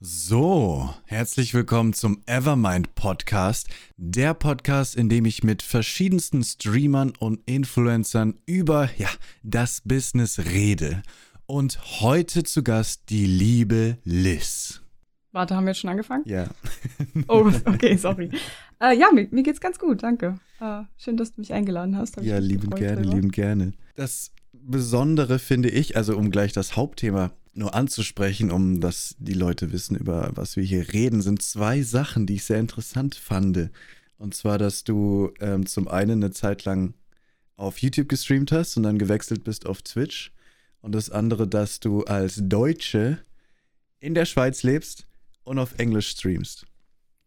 So, herzlich willkommen zum Evermind Podcast, der Podcast, in dem ich mit verschiedensten Streamern und Influencern über ja, das Business rede. Und heute zu Gast die liebe Liz. Warte, haben wir jetzt schon angefangen? Ja. Oh, okay, sorry. Äh, ja, mir, mir, geht's ganz gut, danke. Äh, schön, dass du mich eingeladen hast. Ja, liebend gerne, liebend gerne. Das Besondere finde ich, also um gleich das Hauptthema nur anzusprechen, um dass die Leute wissen, über was wir hier reden, sind zwei Sachen, die ich sehr interessant fand. Und zwar, dass du ähm, zum einen eine Zeit lang auf YouTube gestreamt hast und dann gewechselt bist auf Twitch. Und das andere, dass du als Deutsche in der Schweiz lebst und auf Englisch streamst.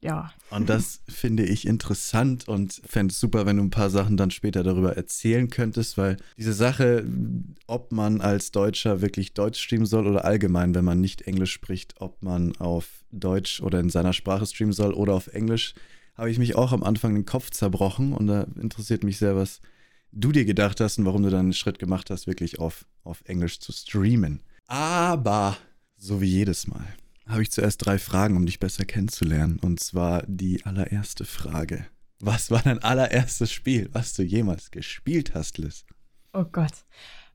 Ja. Und das finde ich interessant und fände es super, wenn du ein paar Sachen dann später darüber erzählen könntest, weil diese Sache, ob man als Deutscher wirklich Deutsch streamen soll oder allgemein, wenn man nicht Englisch spricht, ob man auf Deutsch oder in seiner Sprache streamen soll oder auf Englisch, habe ich mich auch am Anfang den Kopf zerbrochen und da interessiert mich sehr, was du dir gedacht hast und warum du dann einen Schritt gemacht hast, wirklich auf, auf Englisch zu streamen. Aber, so wie jedes Mal habe ich zuerst drei Fragen, um dich besser kennenzulernen. Und zwar die allererste Frage. Was war dein allererstes Spiel, was du jemals gespielt hast, Liz? Oh Gott.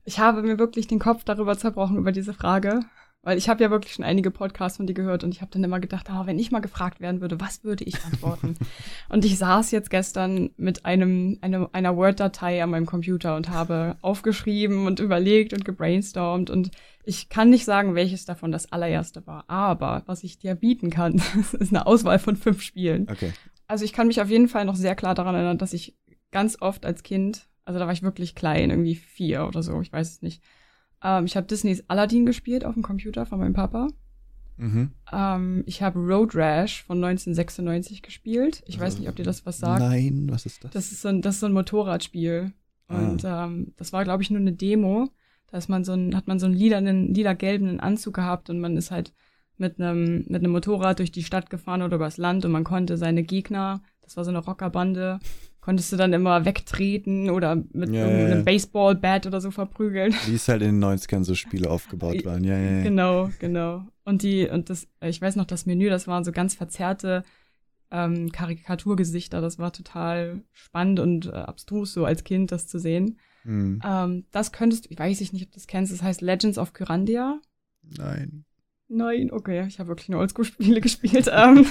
Ich habe mir wirklich den Kopf darüber zerbrochen, über diese Frage. Weil ich habe ja wirklich schon einige Podcasts von dir gehört und ich habe dann immer gedacht, oh, wenn ich mal gefragt werden würde, was würde ich antworten? und ich saß jetzt gestern mit einem, einem einer Word-Datei an meinem Computer und habe aufgeschrieben und überlegt und gebrainstormt und ich kann nicht sagen, welches davon das allererste war, aber was ich dir bieten kann, ist eine Auswahl von fünf Spielen. Okay. Also ich kann mich auf jeden Fall noch sehr klar daran erinnern, dass ich ganz oft als Kind, also da war ich wirklich klein, irgendwie vier oder so, ich weiß es nicht. Ähm, ich habe Disneys Aladdin gespielt auf dem Computer von meinem Papa. Mhm. Ähm, ich habe Road Rash von 1996 gespielt. Ich also, weiß nicht, ob dir das was sagt. Nein, was ist das? Das ist so ein, das ist so ein Motorradspiel. Ah. Und ähm, das war, glaube ich, nur eine Demo. Da ist man so ein, hat man so einen lilanen, lila-gelben Anzug gehabt und man ist halt mit einem, mit einem Motorrad durch die Stadt gefahren oder übers Land und man konnte seine Gegner, das war so eine Rockerbande, konntest du dann immer wegtreten oder mit ja, einem ja. Baseball-Bat oder so verprügeln. Wie es halt in den 90ern so Spiele aufgebaut waren, ja, ja, ja. Genau, genau. Und die, und das, ich weiß noch, das Menü, das waren so ganz verzerrte ähm, Karikaturgesichter, das war total spannend und äh, abstrus, so als Kind das zu sehen. Mhm. Ähm, das könntest du, ich weiß nicht, ob du das kennst, das heißt Legends of Kyrandia. Nein. Nein, okay, ich habe wirklich nur Oldschool-Spiele gespielt. ähm,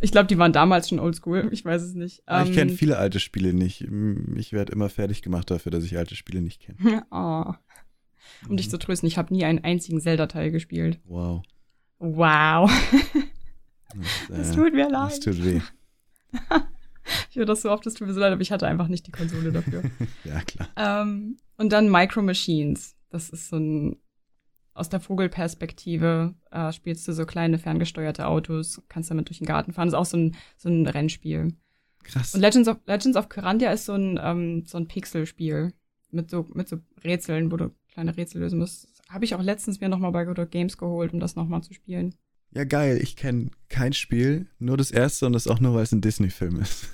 ich glaube, die waren damals schon Oldschool, ich weiß es nicht. Ähm, ich kenne viele alte Spiele nicht. Ich werde immer fertig gemacht dafür, dass ich alte Spiele nicht kenne. oh. Um mhm. dich zu trösten, ich habe nie einen einzigen Zelda-Teil gespielt. Wow. Wow. das, das tut mir leid. Das tut weh. ich höre das so oft, das tut mir so leid, aber ich hatte einfach nicht die Konsole dafür. ja, klar. Ähm, und dann Micro Machines. Das ist so ein, aus der Vogelperspektive äh, spielst du so kleine ferngesteuerte Autos, kannst damit durch den Garten fahren. Das ist auch so ein, so ein Rennspiel. Krass. Und Legends of, Legends of Kyrandia ist so ein, ähm, so ein Pixelspiel mit so, mit so Rätseln, wo du kleine Rätsel lösen musst. Habe ich auch letztens mir nochmal bei Good Games geholt, um das nochmal zu spielen. Ja, geil. Ich kenne kein Spiel, nur das erste und das auch nur, weil es ein Disney-Film ist.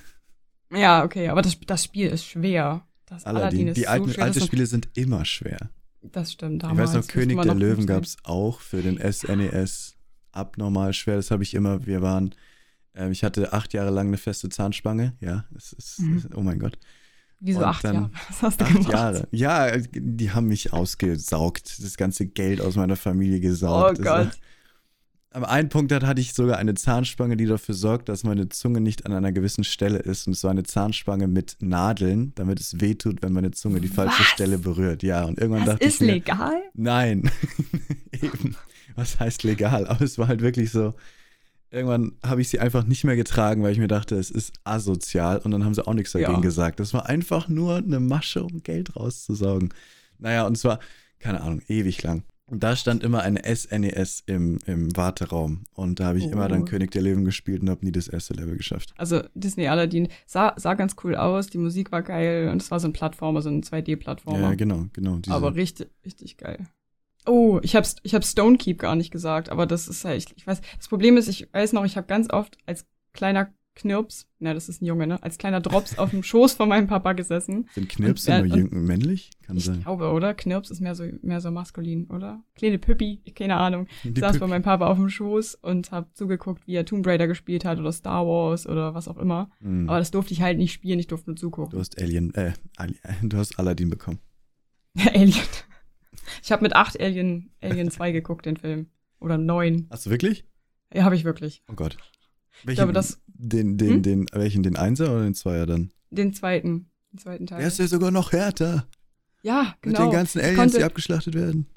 Ja, okay, aber das, das Spiel ist schwer. Das Aladdin, ist die alten, so schwer, alte Spiele sind immer schwer. Das stimmt. Damals ich weiß noch, König der Löwen gab es auch für den SNES abnormal schwer. Das habe ich immer, wir waren, äh, ich hatte acht Jahre lang eine feste Zahnspange. Ja, es ist, mhm. ist oh mein Gott. Wieso acht Jahre? Was hast du acht gemacht? Jahre. Ja, die haben mich ausgesaugt, das ganze Geld aus meiner Familie gesaugt. Oh Gott. Am einen Punkt hatte ich sogar eine Zahnspange, die dafür sorgt, dass meine Zunge nicht an einer gewissen Stelle ist. Und es war eine Zahnspange mit Nadeln, damit es wehtut, wenn meine Zunge die falsche Was? Stelle berührt. Ja, und irgendwann das dachte ist ich. Ist legal? Nein. Eben. Was heißt legal? Aber es war halt wirklich so. Irgendwann habe ich sie einfach nicht mehr getragen, weil ich mir dachte, es ist asozial. Und dann haben sie auch nichts dagegen ja. gesagt. Das war einfach nur eine Masche, um Geld rauszusaugen. Naja, und zwar, keine Ahnung, ewig lang. Und da stand immer eine SNES im, im Warteraum. Und da habe ich oh. immer dann oh. König der Löwen gespielt und habe nie das erste Level geschafft. Also Disney Aladdin sah, sah ganz cool aus, die Musik war geil und es war so ein Plattformer, so ein 2D-Plattformer. Ja, genau, genau. Diese. Aber richtig, richtig geil. Oh, ich habe ich hab Stonekeep gar nicht gesagt, aber das ist halt, ich, ich weiß, das Problem ist, ich weiß noch, ich habe ganz oft als kleiner Knirps, na, das ist ein Junge, ne? Als kleiner Drops auf dem Schoß von meinem Papa gesessen. Sind Knirps immer und- jung, männlich? Kann Ich sein. glaube, oder? Knirps ist mehr so, mehr so maskulin, oder? Kleine Püppi, keine Ahnung. Die Ich saß bei meinem Papa auf dem Schoß und hab zugeguckt, wie er Tomb Raider gespielt hat oder Star Wars oder was auch immer. Hm. Aber das durfte ich halt nicht spielen, ich durfte nur Du zugucken. hast Alien, äh, Ali- du hast Aladdin bekommen. Alien. Ich habe mit acht Alien, Alien 2 geguckt, den Film. Oder neun. Hast du wirklich? Ja, habe ich wirklich. Oh Gott. Welchen, glaube, das- den, den, Hm? den, welchen, den Einser oder den Zweier dann? Den zweiten. Den zweiten Teil. Der ist ja sogar noch härter. ja, Mit genau. den ganzen Aliens, konnte- die abgeschlachtet werden.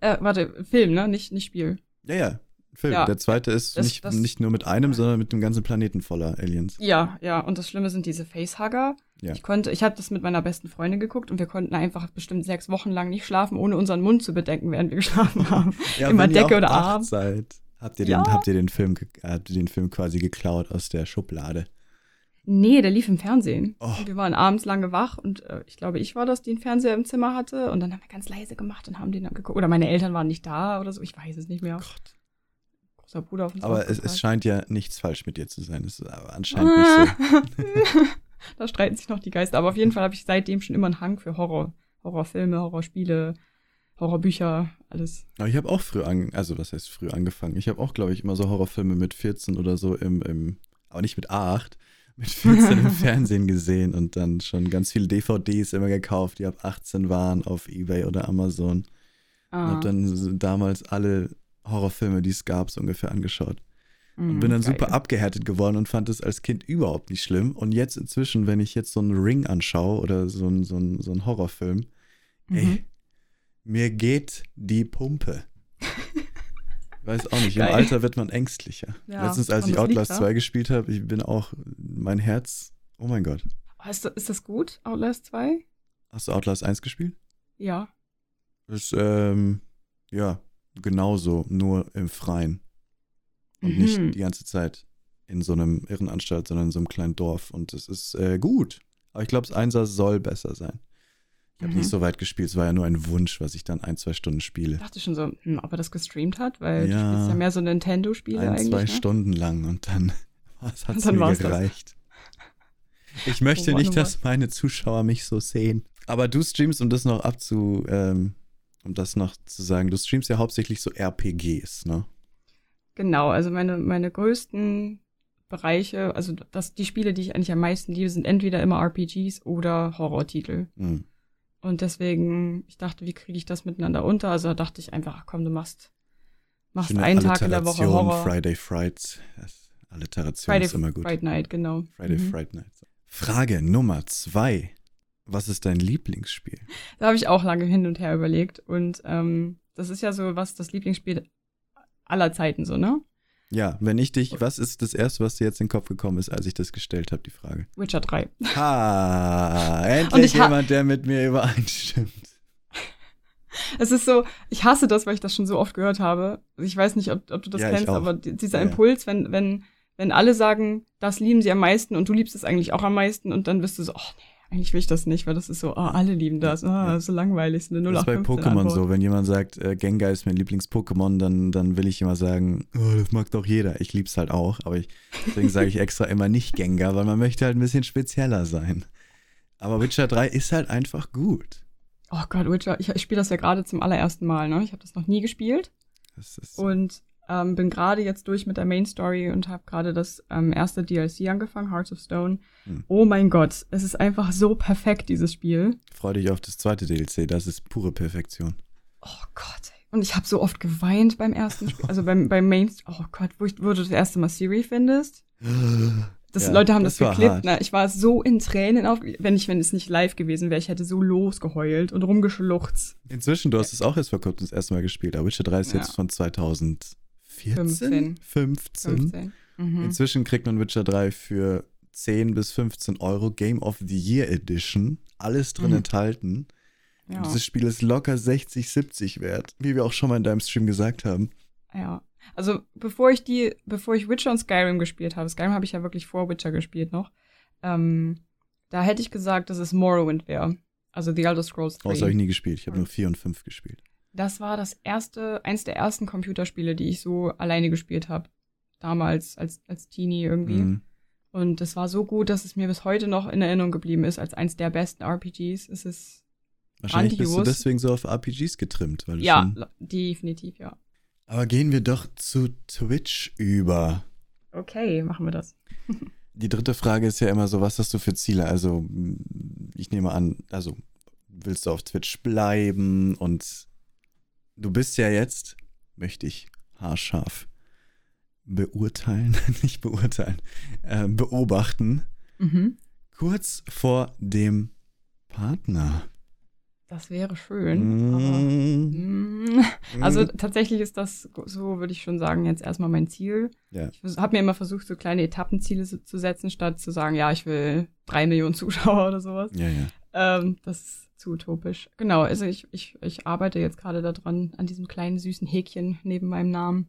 Äh, warte, Film, ne? Nicht, nicht Spiel. Ja, ja. Film. Ja. Der zweite ist Das- nicht, das- nicht nur mit einem, sondern mit einem ganzen Planeten voller Aliens. Ja, ja. Und das Schlimme sind diese Facehugger. Ja. Ich konnte, ich habe das mit meiner besten Freundin geguckt und wir konnten einfach bestimmt sechs Wochen lang nicht schlafen, ohne unseren Mund zu bedecken, während wir geschlafen haben. Ja, Immer wenn ihr Decke auch oder Arm. Seid, habt ihr den, Ja. habt ihr den Film, habt ihr den Film quasi geklaut aus der Schublade? Nee, der lief im Fernsehen. Oh. Wir waren abends lange wach und äh, ich glaube, ich war das, die einen Fernseher im Zimmer hatte. Und dann haben wir ganz leise gemacht und haben den dann geguckt. Oder meine Eltern waren nicht da oder so, ich weiß es nicht mehr. Gott. Großer Bruder auf uns Aber es, es scheint ja nichts falsch mit dir zu sein. Das ist aber anscheinend nicht so. da streiten sich noch die Geister. Aber auf jeden Fall habe ich seitdem schon immer einen Hang für Horror. Horrorfilme, Horrorspiele, Horrorbücher, alles. Aber ich habe auch früh an, also was heißt früh angefangen? Ich habe auch, glaube ich, immer so Horrorfilme mit 14 oder so im, im aber nicht mit 8, mit 14 im Fernsehen gesehen und dann schon ganz viele DVDs immer gekauft, die ab 18 waren auf Ebay oder Amazon. Und Ah, habe dann damals alle Horrorfilme, die es gab, so ungefähr angeschaut. Und mm, bin dann geil. super abgehärtet geworden und fand es als Kind überhaupt nicht schlimm. Und jetzt inzwischen, wenn ich jetzt so einen Ring anschaue oder so einen so einen- so einen Horrorfilm, Mhm. ey, mir geht die Pumpe. Weiß auch nicht, im Geil. Alter wird man ängstlicher. Ja, Letztens, als ich Outlast da? 2 gespielt habe, ich bin auch, mein Herz, oh mein Gott. Ist, das- ist das gut, Outlast 2? Hast du Outlast 1 gespielt? Ja. Das ist, ähm, ja, genauso, nur im Freien. Und Mhm. nicht die ganze Zeit in so einem Irrenanstalt, sondern in so einem kleinen Dorf. Und es ist äh, gut. Aber ich glaube, das Einser soll besser sein. Ich habe Mhm. nicht so weit gespielt. Es war ja nur ein Wunsch, was ich dann ein, zwei Stunden spiele. Ich dachte schon so, hm, ob er das gestreamt hat, weil Ja. du spielst ja mehr so Nintendo-Spiele Ein, eigentlich. zwei ne? Stunden lang und dann hat es mir war's das. gereicht. Ich möchte Oh nicht, dass meine Zuschauer mich so sehen. Aber du streamst, um das noch abzu, ähm, um das noch zu sagen, du streamst ja hauptsächlich so RPGs, ne? Genau, also meine, meine größten Bereiche, also das, die Spiele, die ich eigentlich am meisten liebe, sind entweder immer RPGs oder Horrortitel. Hm. Und deswegen, ich dachte, wie kriege ich das miteinander unter? Also da dachte ich einfach, ach komm, du machst, machst Schöne einen Tag in der Woche Horror. Friday Frights. Alliteration Friday, ist immer gut. Friday Night, genau. Friday Mhm. Fright Night. Frage Nummer zwei. Was ist dein Lieblingsspiel? Da habe ich auch lange hin und her überlegt. Und ähm, das ist ja so was, das Lieblingsspiel aller Zeiten so, ne? Ja, wenn ich dich, was ist das erste, was dir jetzt in den Kopf gekommen ist, als ich das gestellt habe, die Frage? Witcher 3. Ha, endlich jemand, der mit mir übereinstimmt. Es ist so, ich hasse das, weil ich das schon so oft gehört habe. Ich weiß nicht, ob, ob du das Ja, kennst, aber di- dieser. Impuls, wenn, wenn, wenn alle sagen, das lieben sie am meisten und du liebst es eigentlich auch am meisten und dann bist du so, oh nee, eigentlich will ich das nicht, weil das ist so, oh, alle lieben das, oh, das ist so langweilig, so eine Das ist bei 0815 Pokémon so. Wenn jemand sagt, äh, Gengar ist mein Lieblings-Pokémon, dann, dann will ich immer sagen, oh, das mag doch jeder. Ich lieb's halt auch, aber ich, deswegen sage ich extra immer nicht Gengar, weil man möchte halt ein bisschen spezieller sein. Aber Witcher 3 ist halt einfach gut. Oh Gott, Witcher, ich, ich spiele das ja gerade zum allerersten Mal, ne? Ich habe das noch nie gespielt. Das ist, Und ähm, bin gerade jetzt durch mit der Main Story und habe gerade das ähm, erste DLC angefangen, Hearts of Stone. Hm. Oh mein Gott, es ist einfach so perfekt, dieses Spiel. freu dich auf das zweite DLC, das ist pure Perfektion. Oh Gott, ey. Und ich habe so oft geweint beim ersten Spiel, also beim, beim Main, oh Gott, wo, ich, wo du das erste Mal Siri findest. Das, Ja, Leute haben das das, geklippt, ne? Ich war so in Tränen auf, wenn ich, wenn es nicht live gewesen wäre, ich hätte so losgeheult und rumgeschluchzt. Inzwischen, du hast es auch erst vor kurzem das erste Mal gespielt, aber Witcher 3 ist Ja. jetzt von 2014? 15. 15. 15. Mhm. Inzwischen kriegt man Witcher 3 für 10 bis 15 Euro Game of the Year Edition. Alles drin Mhm. enthalten. Ja. Und dieses Spiel ist locker 60, 70 wert, wie wir auch schon mal in deinem Stream gesagt haben. Ja. Also, bevor ich die, bevor ich Witcher und Skyrim gespielt habe, Skyrim habe ich ja wirklich vor Witcher gespielt noch, ähm, da hätte ich gesagt, dass es Morrowind wäre. Also The Elder Scrolls 3. Oh, das habe ich nie gespielt. Ich habe nur 4 und 5 gespielt. Das war das erste, eins der ersten Computerspiele, die ich so alleine gespielt habe. Damals, als, als Teenie irgendwie. Mhm. Und es war so gut, dass es mir bis heute noch in Erinnerung geblieben ist als eins der besten RPGs. Es ist Wahrscheinlich grandios. bist du deswegen so auf RPGs getrimmt. Weil du ja, definitiv, ja. Aber gehen wir doch zu Twitch über. Okay, machen wir das. Die dritte Frage ist ja immer so, was hast du für Ziele? Also, ich nehme an, also willst du auf Twitch bleiben und du bist ja jetzt, möchte ich haarscharf beurteilen, nicht beurteilen, äh, beobachten, Mhm. kurz vor dem Partner. Das wäre schön. Aber, Mm, Mm, also mm. tatsächlich ist das, so würde ich schon sagen, jetzt erstmal mein Ziel. Ja. Ich habe mir immer versucht, so kleine Etappenziele zu setzen, statt zu sagen, ja, ich will drei Millionen Zuschauer oder sowas. ja, ja. Ähm, das ist zu utopisch. Genau, also ich, ich, ich arbeite jetzt gerade daran, an diesem kleinen süßen Häkchen neben meinem Namen.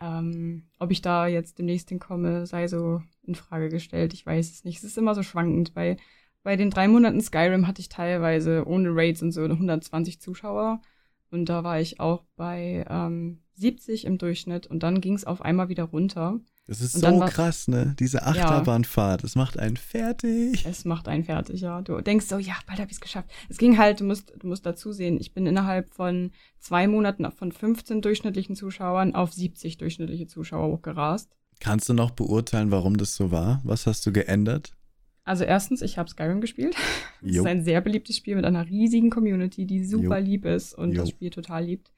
Ähm, ob ich da jetzt demnächst hinkomme, sei so in Frage gestellt. Ich weiß es nicht. Es ist immer so schwankend. Bei, bei den drei Monaten Skyrim hatte ich teilweise ohne Raids und so 120 Zuschauer. Und da war ich auch bei ähm, 70 im Durchschnitt. Und dann ging es auf einmal wieder runter. Das ist so war- krass, ne? Diese Achterbahnfahrt, das macht einen fertig. Es macht einen fertig, ja. Du denkst so, ja, bald habe ich es geschafft. Es ging halt, du musst, du musst dazu sehen, ich bin innerhalb von zwei Monaten von 15 durchschnittlichen Zuschauern auf 70 durchschnittliche Zuschauer hochgerast. Kannst du noch beurteilen, warum das so war? Was hast du geändert? Also erstens, ich habe Skyrim gespielt. Es ist ein sehr beliebtes Spiel mit einer riesigen Community, die super Jo. lieb ist und Jo. das Spiel total liebt.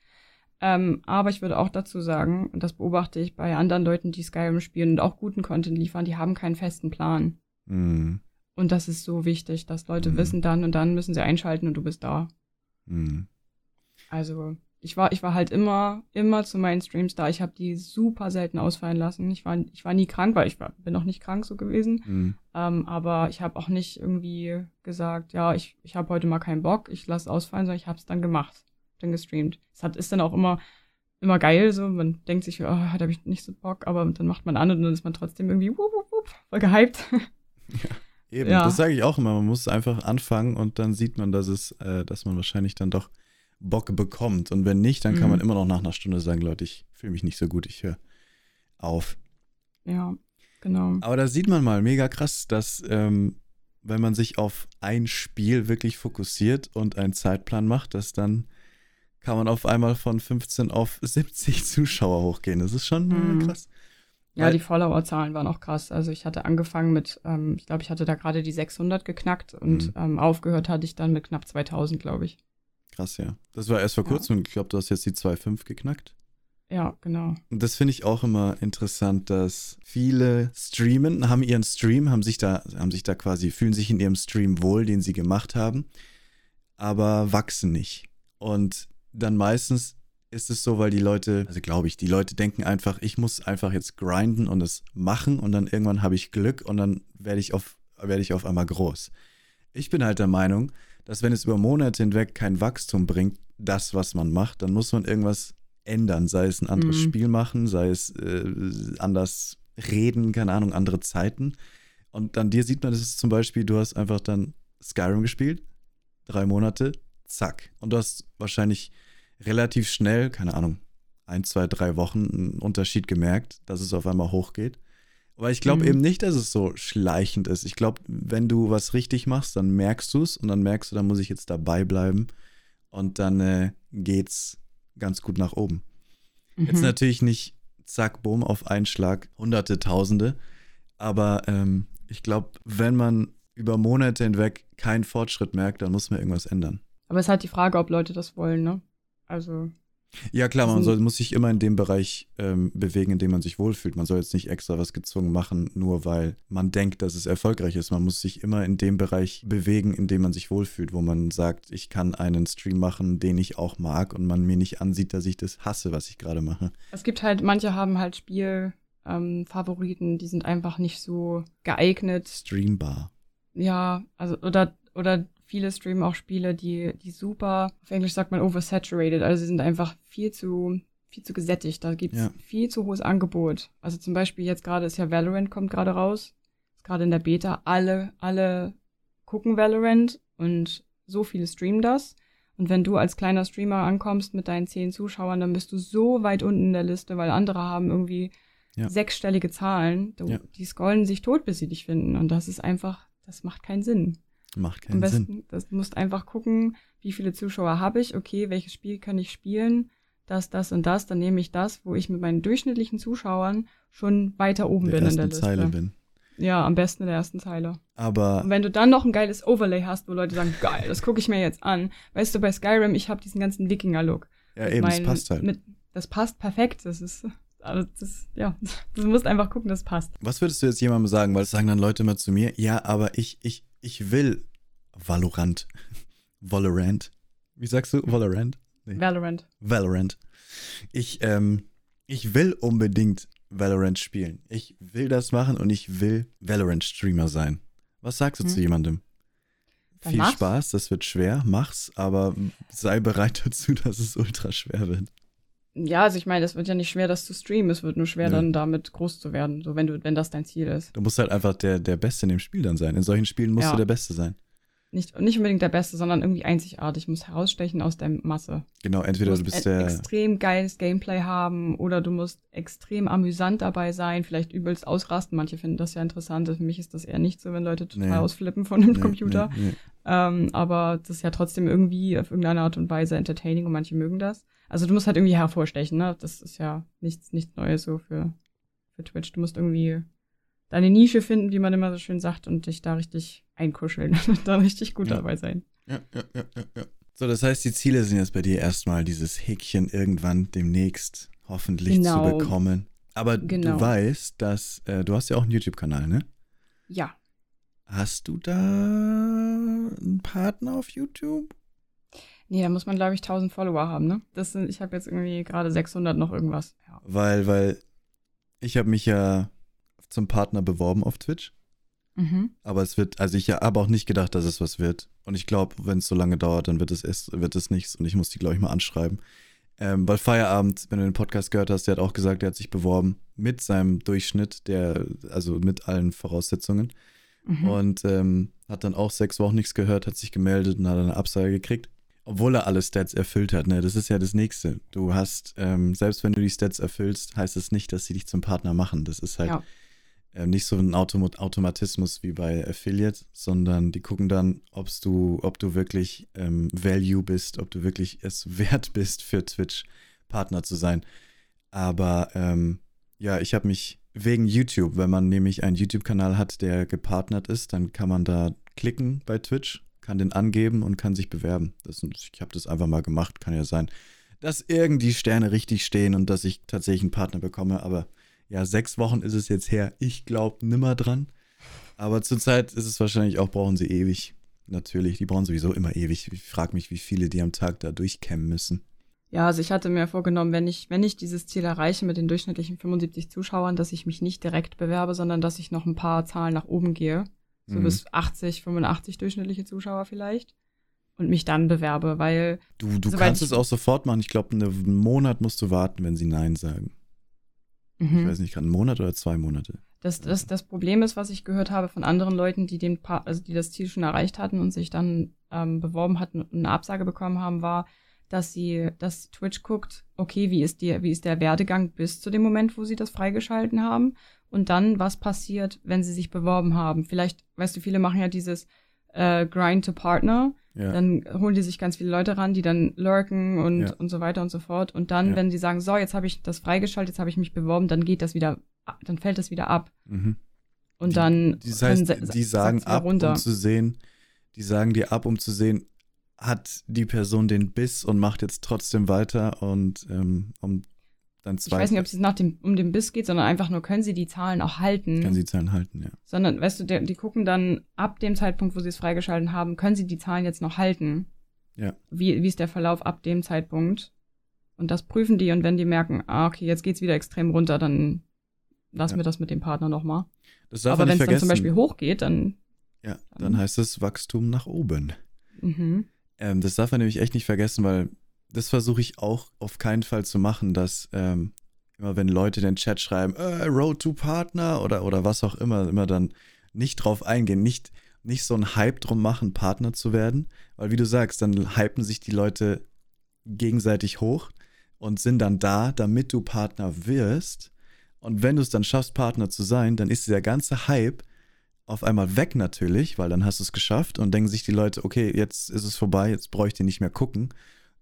Ähm, aber ich würde auch dazu sagen, und das beobachte ich bei anderen Leuten, die Skyrim spielen und auch guten Content liefern, die haben keinen festen Plan. Hm, Und das ist so wichtig, dass Leute Mhm. wissen, dann und dann müssen sie einschalten und du bist da. hm. Also ich war, ich war halt immer, immer zu meinen Streams da. Ich habe die super selten ausfallen lassen. Ich war, ich war nie krank, weil ich war, bin noch nicht krank so gewesen. Hm. Ähm, aber ich habe auch nicht irgendwie gesagt, ja, ich, ich habe heute mal keinen Bock, ich lasse ausfallen, sondern ich habe es dann gemacht, dann gestreamt. Es hat, ist dann auch immer, immer geil, so man denkt sich, oh, da habe ich nicht so Bock, aber dann macht man an und dann ist man trotzdem irgendwie wup, wup, wup, voll gehypt. Eben, Ja. das sage ich auch immer. Man muss einfach anfangen und dann sieht man, dass es, äh, dass man wahrscheinlich dann doch Bock bekommt. Und wenn nicht, dann kann Mhm. man immer noch nach einer Stunde sagen, Leute, ich fühle mich nicht so gut, ich höre auf. ja, genau. Aber da sieht man mal mega krass, dass ähm, wenn man sich auf ein Spiel wirklich fokussiert und einen Zeitplan macht, dass dann kann man auf einmal von 15 auf 70 Zuschauer hochgehen. Das ist schon äh, Mhm. krass. Ja, die Follower-Zahlen waren auch krass. Also ich hatte angefangen mit, ähm, ich glaube, ich hatte da gerade die 600 geknackt und Mhm. ähm, aufgehört hatte ich dann mit knapp 2000, glaube ich. Krass, ja. Das war erst vor Ja. kurzem. Ich glaube, du hast jetzt die 2,5 geknackt. Ja, genau. Und das finde ich auch immer interessant, dass viele streamen, haben ihren Stream, haben sich da, haben sich da quasi, fühlen sich in ihrem Stream wohl, den sie gemacht haben, aber wachsen nicht. Und dann meistens ist es so, weil die Leute, also glaube ich, die Leute denken einfach, ich muss einfach jetzt grinden und es machen und dann irgendwann habe ich Glück und dann werde ich auf, werde ich auf einmal groß. Ich bin halt der Meinung, dass wenn es über Monate hinweg kein Wachstum bringt, das, was man macht, dann muss man irgendwas ändern, sei es ein anderes Mhm. Spiel machen, sei es äh, anders reden, keine Ahnung, andere Zeiten. Und an dir sieht man, das ist zum Beispiel, du hast einfach dann Skyrim gespielt, drei Monate, zack. Und du hast wahrscheinlich relativ schnell, keine Ahnung, ein, zwei, drei Wochen einen Unterschied gemerkt, dass es auf einmal hochgeht. Aber ich glaube Mhm. eben nicht, dass es so schleichend ist. Ich glaube, wenn du was richtig machst, dann merkst du es und dann merkst du, da muss ich jetzt dabei bleiben. Und dann äh, geht's ganz gut nach oben. Jetzt Mhm. natürlich nicht zack, boom, auf einen Schlag hunderte, tausende. Aber ähm, ich glaube, wenn man über Monate hinweg keinen Fortschritt merkt, dann muss man irgendwas ändern. Aber es ist halt die Frage, ob Leute das wollen, ne? Also, Ja, klar, man soll, muss sich immer in dem Bereich ähm, bewegen, in dem man sich wohlfühlt. Man soll jetzt nicht extra was gezwungen machen, nur weil man denkt, dass es erfolgreich ist. Man muss sich immer in dem Bereich bewegen, in dem man sich wohlfühlt, wo man sagt, ich kann einen Stream machen, den ich auch mag und man mir nicht ansieht, dass ich das hasse, was ich gerade mache. es gibt halt, manche haben halt Spielfavoriten, ähm, Favoriten, die sind einfach nicht so geeignet. Streambar. Ja, also, oder, oder viele streamen auch Spiele, die, die super, auf Englisch sagt man oversaturated, also sie sind einfach viel zu, viel zu gesättigt. Da gibt's Ja. viel zu hohes Angebot. Also zum Beispiel jetzt gerade ist ja Valorant kommt gerade raus. Ist gerade in der Beta. Alle, alle gucken Valorant und so viele streamen das. Und wenn du als kleiner Streamer ankommst mit deinen zehn Zuschauern, dann bist du so weit unten in der Liste, weil andere haben irgendwie Ja. sechsstellige Zahlen. Du, Ja. Die scrollen sich tot, bis sie dich finden. Und das ist einfach, das macht keinen Sinn. Macht Am keinen Sinn. besten, das, du musst einfach gucken, wie viele Zuschauer habe ich, okay, welches Spiel kann ich spielen, das, das und das, dann nehme ich das, wo ich mit meinen durchschnittlichen Zuschauern schon weiter oben der bin in der Liste. Zeile bin. Ja, am besten in der ersten Zeile. Aber Und wenn du dann noch ein geiles Overlay hast, wo Leute sagen, geil, das gucke ich mir jetzt an. Weißt du, bei Skyrim, ich habe diesen ganzen Wikinger-Look. ja, eben, es meinen- passt halt. Mit, das passt perfekt. Das ist, also das, ja, du musst einfach gucken, das passt. Was würdest du jetzt jemandem sagen? Weil das sagen dann Leute immer zu mir, ja, aber ich, ich, ich will Valorant. Valorant. Wie sagst du? Valorant? Nee. Valorant. Valorant. Ich, ähm, ich will unbedingt Valorant spielen. Ich will das machen und ich will Valorant-Streamer sein. Was sagst du Hm. zu jemandem? Dann Viel mach's. Spaß, das wird schwer, mach's, aber sei bereit dazu, dass es ultra schwer wird. Ja, also ich meine, es wird ja nicht schwer, das zu streamen. Es wird nur schwer, Nö. dann damit groß zu werden. So, wenn du, wenn das dein Ziel ist. Du musst halt einfach der, der Beste in dem Spiel dann sein. In solchen Spielen musst Ja. du der Beste sein. Nicht, nicht unbedingt der Beste, sondern irgendwie einzigartig. Muss herausstechen aus der Masse. Genau, entweder du musst bist der. extrem geiles Gameplay haben oder du musst extrem amüsant dabei sein, vielleicht übelst ausrasten. Manche finden das ja interessant. Für mich ist das eher nicht so, wenn Leute total Nee. ausflippen von dem Nee, Computer. nee. Ähm, aber das ist ja trotzdem irgendwie auf irgendeine Art und Weise entertaining und manche mögen das. Also du musst halt irgendwie hervorstechen, ne? Das ist ja nichts, nichts Neues so für, für Twitch. Du musst irgendwie deine Nische finden, wie man immer so schön sagt, und dich da richtig einkuscheln und da richtig gut Ja. dabei sein. Ja, ja, ja, ja, ja. So, das heißt, die Ziele sind jetzt bei dir erstmal dieses Häkchen irgendwann demnächst hoffentlich Genau. zu bekommen. Aber Genau. du weißt, dass äh, du hast ja auch einen YouTube-Kanal, ne? Ja. Hast du da einen Partner auf YouTube? Nee, da muss man, glaube ich, 1000 Follower haben, ne? Das sind, ich habe jetzt irgendwie gerade 600 noch irgendwas. Ja. Weil, weil ich habe mich ja zum Partner beworben auf Twitch. Mhm. Aber es wird, also ich habe auch nicht gedacht, dass es was wird. Und ich glaube, wenn es so lange dauert, dann wird es erst, wird es nichts. Und ich muss die, glaube ich, mal anschreiben. Ähm, weil Feierabend, wenn du den Podcast gehört hast, der hat auch gesagt, der hat sich beworben mit seinem Durchschnitt, der, also mit allen Voraussetzungen. Mhm. Und ähm, hat dann auch sechs Wochen nichts gehört, hat sich gemeldet und hat eine Absage gekriegt. Obwohl er alle Stats erfüllt hat, ne? Das ist ja das Nächste. Du hast, ähm, selbst wenn du die Stats erfüllst, heißt es nicht, dass sie dich zum Partner machen. Das ist halt Ja. Ähm, nicht so ein Autom Automatismus wie bei Affiliate, sondern die gucken dann, ob's du, ob du wirklich ähm, Value bist, ob du wirklich es wert bist, für Twitch Partner zu sein. Aber ähm, ja, ich habe mich wegen YouTube, wenn man nämlich einen YouTube-Kanal hat, der gepartnert ist, dann kann man da klicken bei Twitch, kann den angeben und kann sich bewerben. Das, ich habe das einfach mal gemacht, kann ja sein, dass irgendwie Sterne richtig stehen und dass ich tatsächlich einen Partner bekomme, aber ja, sechs Wochen ist es jetzt her. Ich glaube nimmer dran. Aber zurzeit ist es wahrscheinlich auch, brauchen sie ewig. Natürlich, die brauchen sowieso immer ewig. Ich frage mich, wie viele die am Tag da durchkämmen müssen. Ja, also ich hatte mir vorgenommen, wenn ich, wenn ich dieses Ziel erreiche mit den durchschnittlichen 75 Zuschauern, dass ich mich nicht direkt bewerbe, sondern dass ich noch ein paar Zahlen nach oben gehe. So Mhm. bis 80, 85 durchschnittliche Zuschauer vielleicht. Und mich dann bewerbe, weil, Du, du kannst es auch sofort machen. Ich glaube, einen Monat musst du warten, wenn sie Nein sagen. Ich mhm. weiß nicht, gerade einen Monat oder zwei Monate. Das, das, das Problem ist, was ich gehört habe von anderen Leuten, die den pa also die das Ziel schon erreicht hatten und sich dann ähm, beworben hatten und eine Absage bekommen haben, war, dass sie, dass Twitch guckt, okay, wie ist die, wie ist der Werdegang bis zu dem Moment, wo sie das freigeschalten haben und dann, was passiert, wenn sie sich beworben haben. Vielleicht, weißt du, viele machen ja dieses äh, Grind to Partner, Ja. dann holen die sich ganz viele Leute ran, die dann lurken und, Ja. und so weiter und so fort. Und dann, Ja. wenn sie sagen, so, jetzt habe ich das freigeschaltet, jetzt habe ich mich beworben, dann geht das wieder, dann fällt das wieder ab. mhm. Und Die- dann. Das heißt, dann die sagen ab, um zu sehen, die sagen dir ab, um zu sehen, hat die Person den Biss und macht jetzt trotzdem weiter und ähm, um dann ich zwei weiß nicht, ob es nach dem, um den Biss geht, sondern einfach nur, können sie die Zahlen auch halten. kann sie Zahlen halten, ja. sondern, weißt du, der, die gucken dann ab dem Zeitpunkt, wo sie es freigeschalten haben, können sie die Zahlen jetzt noch halten? Ja. Wie, wie ist der Verlauf ab dem Zeitpunkt? Und das prüfen die und wenn die merken, ah, okay, jetzt geht's wieder extrem runter, dann lassen Ja. wir das mit dem Partner nochmal. Das darf Aber wenn es dann zum. Beispiel hochgeht, dann. ja, dann heißt es Wachstum nach oben. Mhm. Ähm, das darf man nämlich echt nicht vergessen, weil das versuche ich auch auf keinen Fall zu machen, dass ähm, immer wenn Leute in den Chat schreiben, äh, Road to Partner oder, oder was auch immer, immer dann nicht drauf eingehen, nicht, nicht so einen Hype drum machen, Partner zu werden, weil wie du sagst, dann hypen sich die Leute gegenseitig hoch und sind dann da, damit du Partner wirst Und wenn du es dann schaffst, Partner zu sein, dann ist dieser ganze Hype auf einmal weg natürlich, weil dann hast du es geschafft und denken sich die Leute, okay, jetzt ist es vorbei, jetzt brauche ich nicht mehr gucken.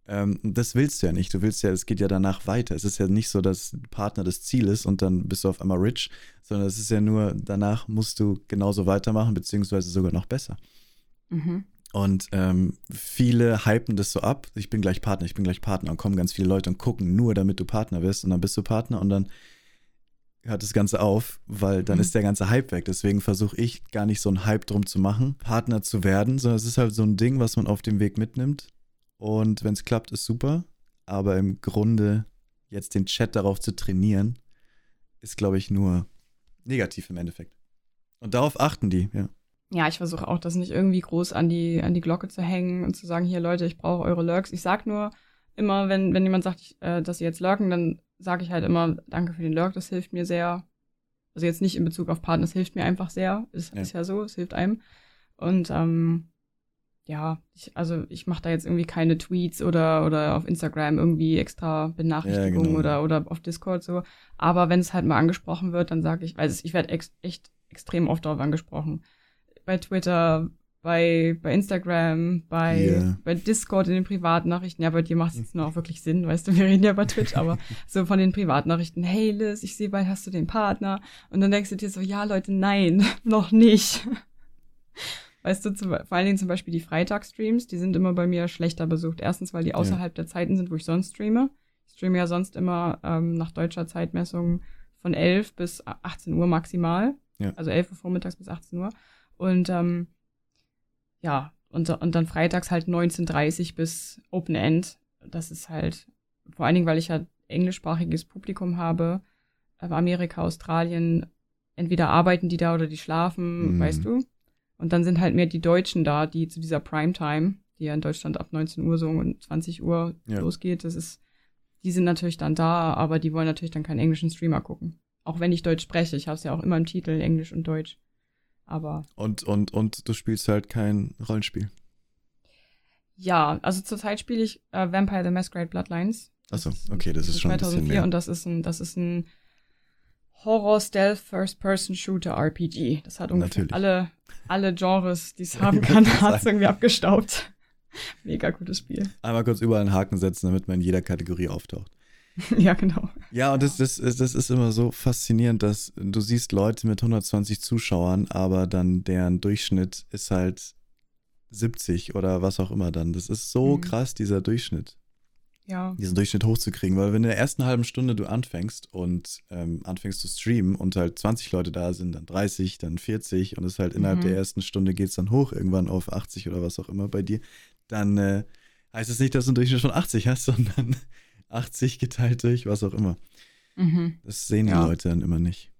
Ähm, das willst du ja nicht. Du willst ja, es geht ja danach weiter. Es ist ja nicht so, dass Partner das Ziel ist und dann bist du auf einmal rich, sondern es ist ja nur, danach musst du genauso weitermachen, beziehungsweise sogar noch besser. Mhm. Und ähm, viele hypen das so ab. Ich bin gleich Partner, ich bin gleich Partner. Und kommen ganz viele Leute und gucken nur, damit du Partner wirst. Und dann bist du Partner und dann hört das Ganze auf, weil dann mhm. ist der ganze Hype weg. Deswegen versuche ich gar nicht so einen Hype drum zu machen, Partner zu werden, sondern es ist halt so ein Ding, was man auf dem Weg mitnimmt. Und wenn es klappt, ist super. Aber im Grunde jetzt den Chat darauf zu trainieren, ist, glaube ich, nur negativ im Endeffekt. Und darauf achten die, ja. Ja, ich versuche auch, das nicht irgendwie groß an die, an die Glocke zu hängen und zu sagen, hier Leute, ich brauche eure Lurks. Ich sag nur immer, wenn, wenn jemand sagt, äh, dass sie jetzt lurken, dann sage ich halt immer, danke für den Lurk, das hilft mir sehr. Also jetzt nicht in Bezug auf Partner, es hilft mir einfach sehr. Ist ja, ist ja so, es hilft einem. Und ähm, ja, ich, also ich mache da jetzt irgendwie keine Tweets oder, oder auf Instagram irgendwie extra Benachrichtigungen ja, genau. oder, oder auf Discord so. Aber wenn es halt mal angesprochen wird, dann sage ich, weil ich werde ex echt extrem oft darauf angesprochen. Bei Twitter, bei, bei Instagram, bei, yeah. bei Discord in den Privatnachrichten. Ja, bei dir macht es jetzt nur auch wirklich Sinn, weißt du, wir reden ja bei Twitch, aber so von den Privatnachrichten, hey Liz, ich sehe bald hast du den Partner. Und dann denkst du dir so, ja Leute, nein, noch nicht. Weißt du, zum, vor allen Dingen zum Beispiel die Freitagsstreams, die sind immer bei mir schlechter besucht. Erstens, weil die außerhalb ja. der Zeiten sind, wo ich sonst streame. Ich streame ja sonst immer ähm, nach deutscher Zeitmessung von 11 bis 18 Uhr maximal. Ja. Also 11 Uhr vormittags bis 18 Uhr. Und ähm, ja, und, und dann freitags halt 19.30 bis Open End. Das ist halt, vor allen Dingen, weil ich ja englischsprachiges Publikum habe, aber Amerika, Australien, entweder arbeiten die da oder die schlafen, mhm. weißt du? Und dann sind halt mehr die Deutschen da, die zu dieser Primetime, die ja in Deutschland ab 19 Uhr so und 20 Uhr ja. losgeht, das ist, die sind natürlich dann da, aber die wollen natürlich dann keinen englischen Streamer gucken. Auch wenn ich Deutsch spreche, ich habe es ja auch immer im Titel, Englisch und Deutsch. Aber. Und, und, und du spielst halt kein Rollenspiel. Ja, also zurzeit spiele ich äh, Vampire the Masquerade Bloodlines. Achso, okay, das ist schon 2004 ein bisschen mehr. und das ist ein, das ist ein Horror Stealth First Person Shooter RPG. Das hat ungefähr Natürlich. alle, alle Genres, die es haben kann, hat es irgendwie abgestaubt. Mega gutes Spiel. Einmal kurz überall einen Haken setzen, damit man in jeder Kategorie auftaucht. ja, genau. Ja, und das, das, das ist immer so faszinierend, dass du siehst Leute mit 120 Zuschauern, aber dann deren Durchschnitt ist halt 70 oder was auch immer dann. Das ist so mhm. krass, dieser Durchschnitt. Ja. Diesen Durchschnitt hochzukriegen, weil wenn in der ersten halben Stunde du anfängst und ähm, anfängst zu streamen und halt 20 Leute da sind, dann 30, dann 40 und es halt innerhalb mhm. der ersten Stunde geht es dann hoch, irgendwann auf 80 oder was auch immer bei dir, dann äh, heißt es nicht, dass du einen Durchschnitt von 80 hast, sondern 80 geteilt durch, was auch immer. Mhm. Das sehen die ja. Leute dann immer nicht.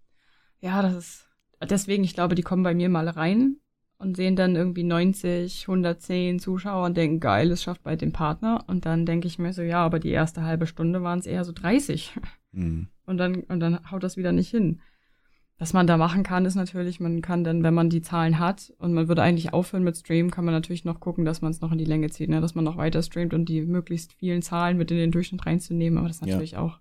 Ja, das ist. Deswegen, ich glaube, die kommen bei mir mal rein und sehen dann irgendwie 90, 110 Zuschauer und denken, geil, es schafft bei dem Partner. Und dann denke ich mir so, ja, aber die erste halbe Stunde waren es eher so 30. Mhm. Und dann, und dann haut das wieder nicht hin. Was man da machen kann, ist natürlich, man kann dann, wenn man die Zahlen hat und man würde eigentlich aufhören mit Stream, kann man natürlich noch gucken, dass man es noch in die Länge zieht, ne? dass man noch weiter streamt und die möglichst vielen Zahlen mit in den Durchschnitt reinzunehmen. Aber das ist natürlich ja. auch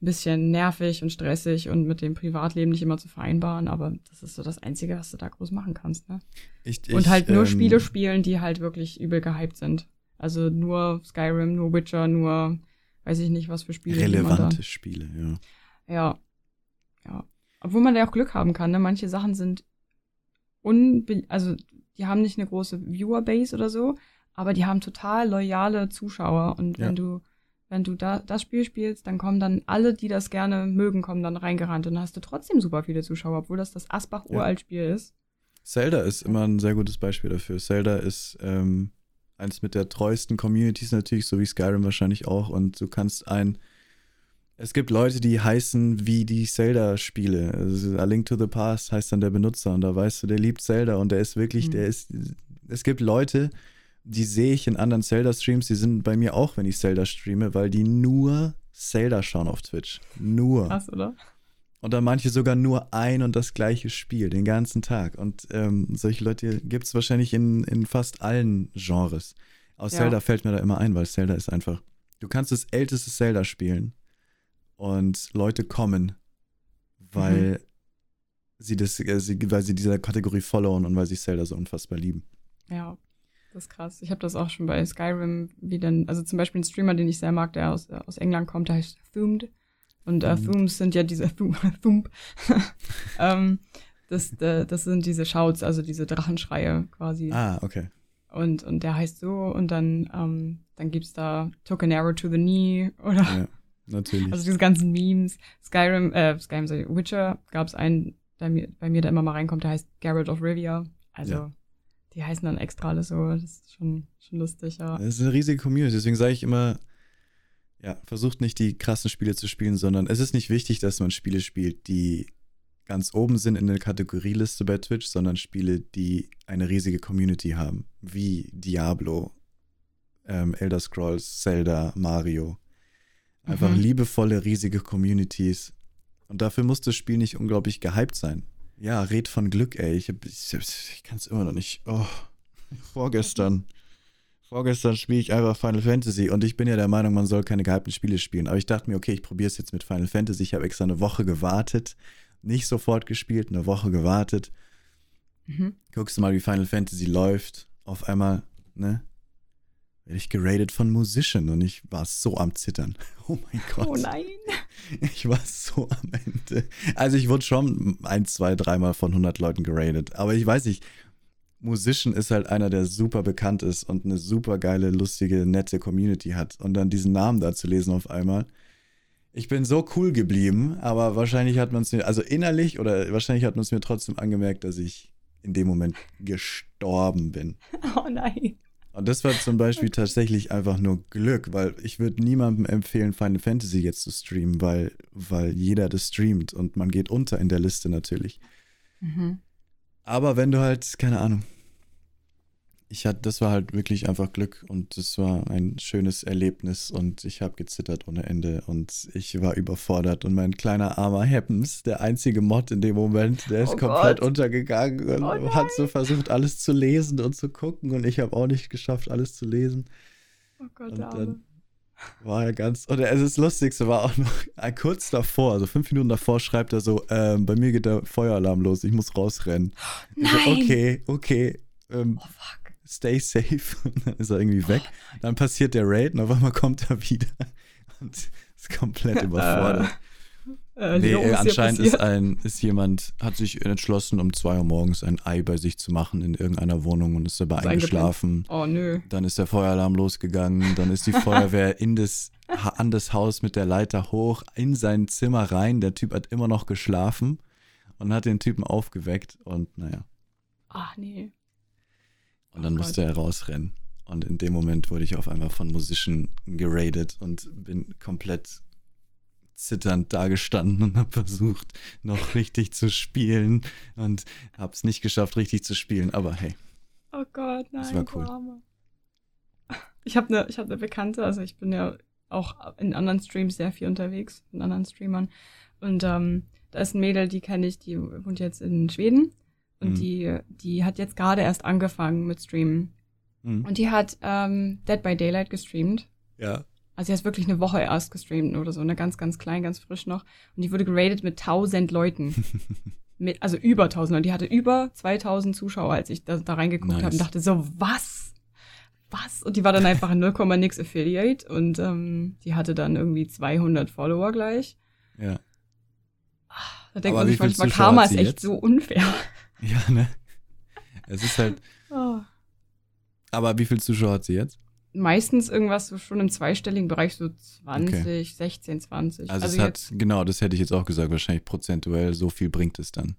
ein bisschen nervig und stressig und mit dem Privatleben nicht immer zu vereinbaren. Aber das ist so das Einzige, was du da groß machen kannst. Ne? Ich, ich, und halt nur ähm, Spiele spielen, die halt wirklich übel gehypt sind. Also nur Skyrim, nur Witcher, nur weiß ich nicht, was für Spiele. Relevante Spiele, ja. Ja. Ja. Obwohl man ja auch Glück haben kann, ne? Manche Sachen sind unbe also die haben nicht eine große Viewerbase oder so, aber die haben total loyale Zuschauer. Und wenn ja. du, wenn du da das Spiel spielst, dann kommen dann alle, die das gerne mögen, kommen dann reingerannt und dann hast du trotzdem super viele Zuschauer, obwohl das das Asbach-Uralt-Spiel ja. ist. Zelda ist immer ein sehr gutes Beispiel dafür. Zelda ist ähm, eines mit der treuesten Communities natürlich, so wie Skyrim wahrscheinlich auch. Und du kannst ein es gibt Leute, die heißen wie die Zelda-Spiele. Also A Link to the Past heißt dann der Benutzer und da weißt du, der liebt Zelda und der ist wirklich, mhm. der ist. Es gibt Leute, die sehe ich in anderen Zelda-Streams, die sind bei mir auch, wenn ich Zelda streame, weil die nur Zelda schauen auf Twitch. Nur. Krass, oder? Und dann manche sogar nur ein und das gleiche Spiel, den ganzen Tag. Und ähm, solche Leute gibt es wahrscheinlich in, in fast allen Genres. Aus ja. Zelda fällt mir da immer ein, weil Zelda ist einfach. Du kannst das älteste Zelda spielen und Leute kommen weil mhm. sie das, äh, sie, weil sie dieser Kategorie followen und weil sie Zelda so unfassbar lieben. Ja, das ist krass. Ich habe das auch schon bei Skyrim wieder, also zum Beispiel ein Streamer, den ich sehr mag, der aus, aus England kommt, der heißt Thumed. Und äh. Thumbs sind ja diese Thumb. ähm, das, äh, das sind diese Shouts, also diese Drachenschreie quasi. Ah, okay. Und, und der heißt so und dann, ähm, dann gibt's da Took an Arrow to the Knee oder ja, natürlich. Also diese ganzen Memes. Skyrim, äh, Skyrim, sorry, Witcher gab's einen, der mir, bei mir, der immer mal reinkommt, der heißt Garrett of Rivia. Also ja. Die heißen dann extra alle so. Das ist schon, schon lustig, ja. Das ist eine riesige Community, deswegen sage ich immer, ja, versucht nicht die krassen Spiele zu spielen, sondern es ist nicht wichtig, dass man Spiele spielt, die ganz oben sind in der Kategorieliste bei Twitch, sondern Spiele, die eine riesige Community haben, wie Diablo, ähm, Elder Scrolls, Zelda, Mario. Einfach mhm. liebevolle, riesige Communities. Und dafür muss das Spiel nicht unglaublich gehypt sein. Ja, red von Glück, ey. Ich, ich, ich kann es immer noch nicht. Oh, vorgestern. Vorgestern spiele ich einfach Final Fantasy und ich bin ja der Meinung, man soll keine gehypten Spiele spielen. Aber ich dachte mir, okay, ich probiere es jetzt mit Final Fantasy. Ich habe extra eine Woche gewartet nicht sofort gespielt, eine Woche gewartet. Mhm. Guckst du mal, wie Final Fantasy läuft. Auf einmal, ne? Werde ich geradet von Musician und ich war so am Zittern. Oh mein Gott. Oh nein. Ich war so am Ende. Also ich wurde schon ein, zwei, dreimal von 100 Leuten geradet. Aber ich weiß nicht, Musician ist halt einer, der super bekannt ist und eine super geile, lustige, nette Community hat. Und dann diesen Namen da zu lesen auf einmal ich bin so cool geblieben, aber wahrscheinlich hat man es mir, also innerlich oder wahrscheinlich hat man es mir trotzdem angemerkt, dass ich in dem Moment gestorben bin. Oh nein. Und das war zum Beispiel tatsächlich einfach nur Glück, weil ich würde niemandem empfehlen, Final Fantasy jetzt zu streamen, weil, weil jeder das streamt und man geht unter in der Liste natürlich. Mhm. Aber wenn du halt, keine Ahnung, ich hatte, das war halt wirklich einfach Glück und das war ein schönes Erlebnis und ich habe gezittert ohne Ende und ich war überfordert und mein kleiner armer Happens, der einzige Mod in dem Moment, der ist oh komplett Gott. untergegangen und oh hat so versucht, alles zu lesen und zu gucken und ich habe auch nicht geschafft, alles zu lesen. Oh Gott, und dann war er ganz, und also das Lustigste war auch noch kurz davor, also fünf Minuten davor schreibt er so, ähm, bei mir geht der Feueralarm los, ich muss rausrennen. Nein. So, okay, okay. Ähm, oh fuck stay safe. Und dann ist er irgendwie weg. Dann passiert der Raid und auf einmal kommt er wieder und ist komplett überfordert. Äh, nee, äh, anscheinend ist ein, ist jemand, hat sich entschlossen, um zwei Uhr morgens ein Ei bei sich zu machen in irgendeiner Wohnung und ist dabei ist eingeschlafen. Oh nö. Dann ist der Feueralarm losgegangen, dann ist die Feuerwehr in das, an das Haus mit der Leiter hoch, in sein Zimmer rein. Der Typ hat immer noch geschlafen und hat den Typen aufgeweckt und naja. Ach nee. Und dann oh musste er rausrennen. Und in dem Moment wurde ich auf einmal von Musician geradet und bin komplett zitternd dagestanden und habe versucht, noch richtig zu spielen und habe es nicht geschafft, richtig zu spielen. Aber hey. Oh Gott, nein. Das war cool. Ich habe eine hab ne Bekannte, also ich bin ja auch in anderen Streams sehr viel unterwegs, in anderen Streamern. Und ähm, da ist ein Mädel, die kenne ich, die wohnt jetzt in Schweden. Und mhm. die, die hat jetzt gerade erst angefangen mit Streamen. Mhm. Und die hat ähm, Dead by Daylight gestreamt. Ja. Also sie hat wirklich eine Woche erst gestreamt oder so, eine ganz, ganz klein, ganz frisch noch. Und die wurde geradet mit 1000 Leuten. mit, also über 1000 Leute. Die hatte über 2000 Zuschauer, als ich da, da reingeguckt nice. habe und dachte so, was? Was? Und die war dann einfach ein 0, nix Affiliate und ähm, die hatte dann irgendwie 200 Follower gleich. Ja. Da denkt Aber man sich manchmal, Karma ist echt jetzt? so unfair. Ja, ne? Es ist halt. Oh. Aber wie viele Zuschauer hat sie jetzt? Meistens irgendwas so schon im zweistelligen Bereich, so 20, okay. 16, 20. Also, also es hat, genau, das hätte ich jetzt auch gesagt, wahrscheinlich prozentuell, so viel bringt es dann.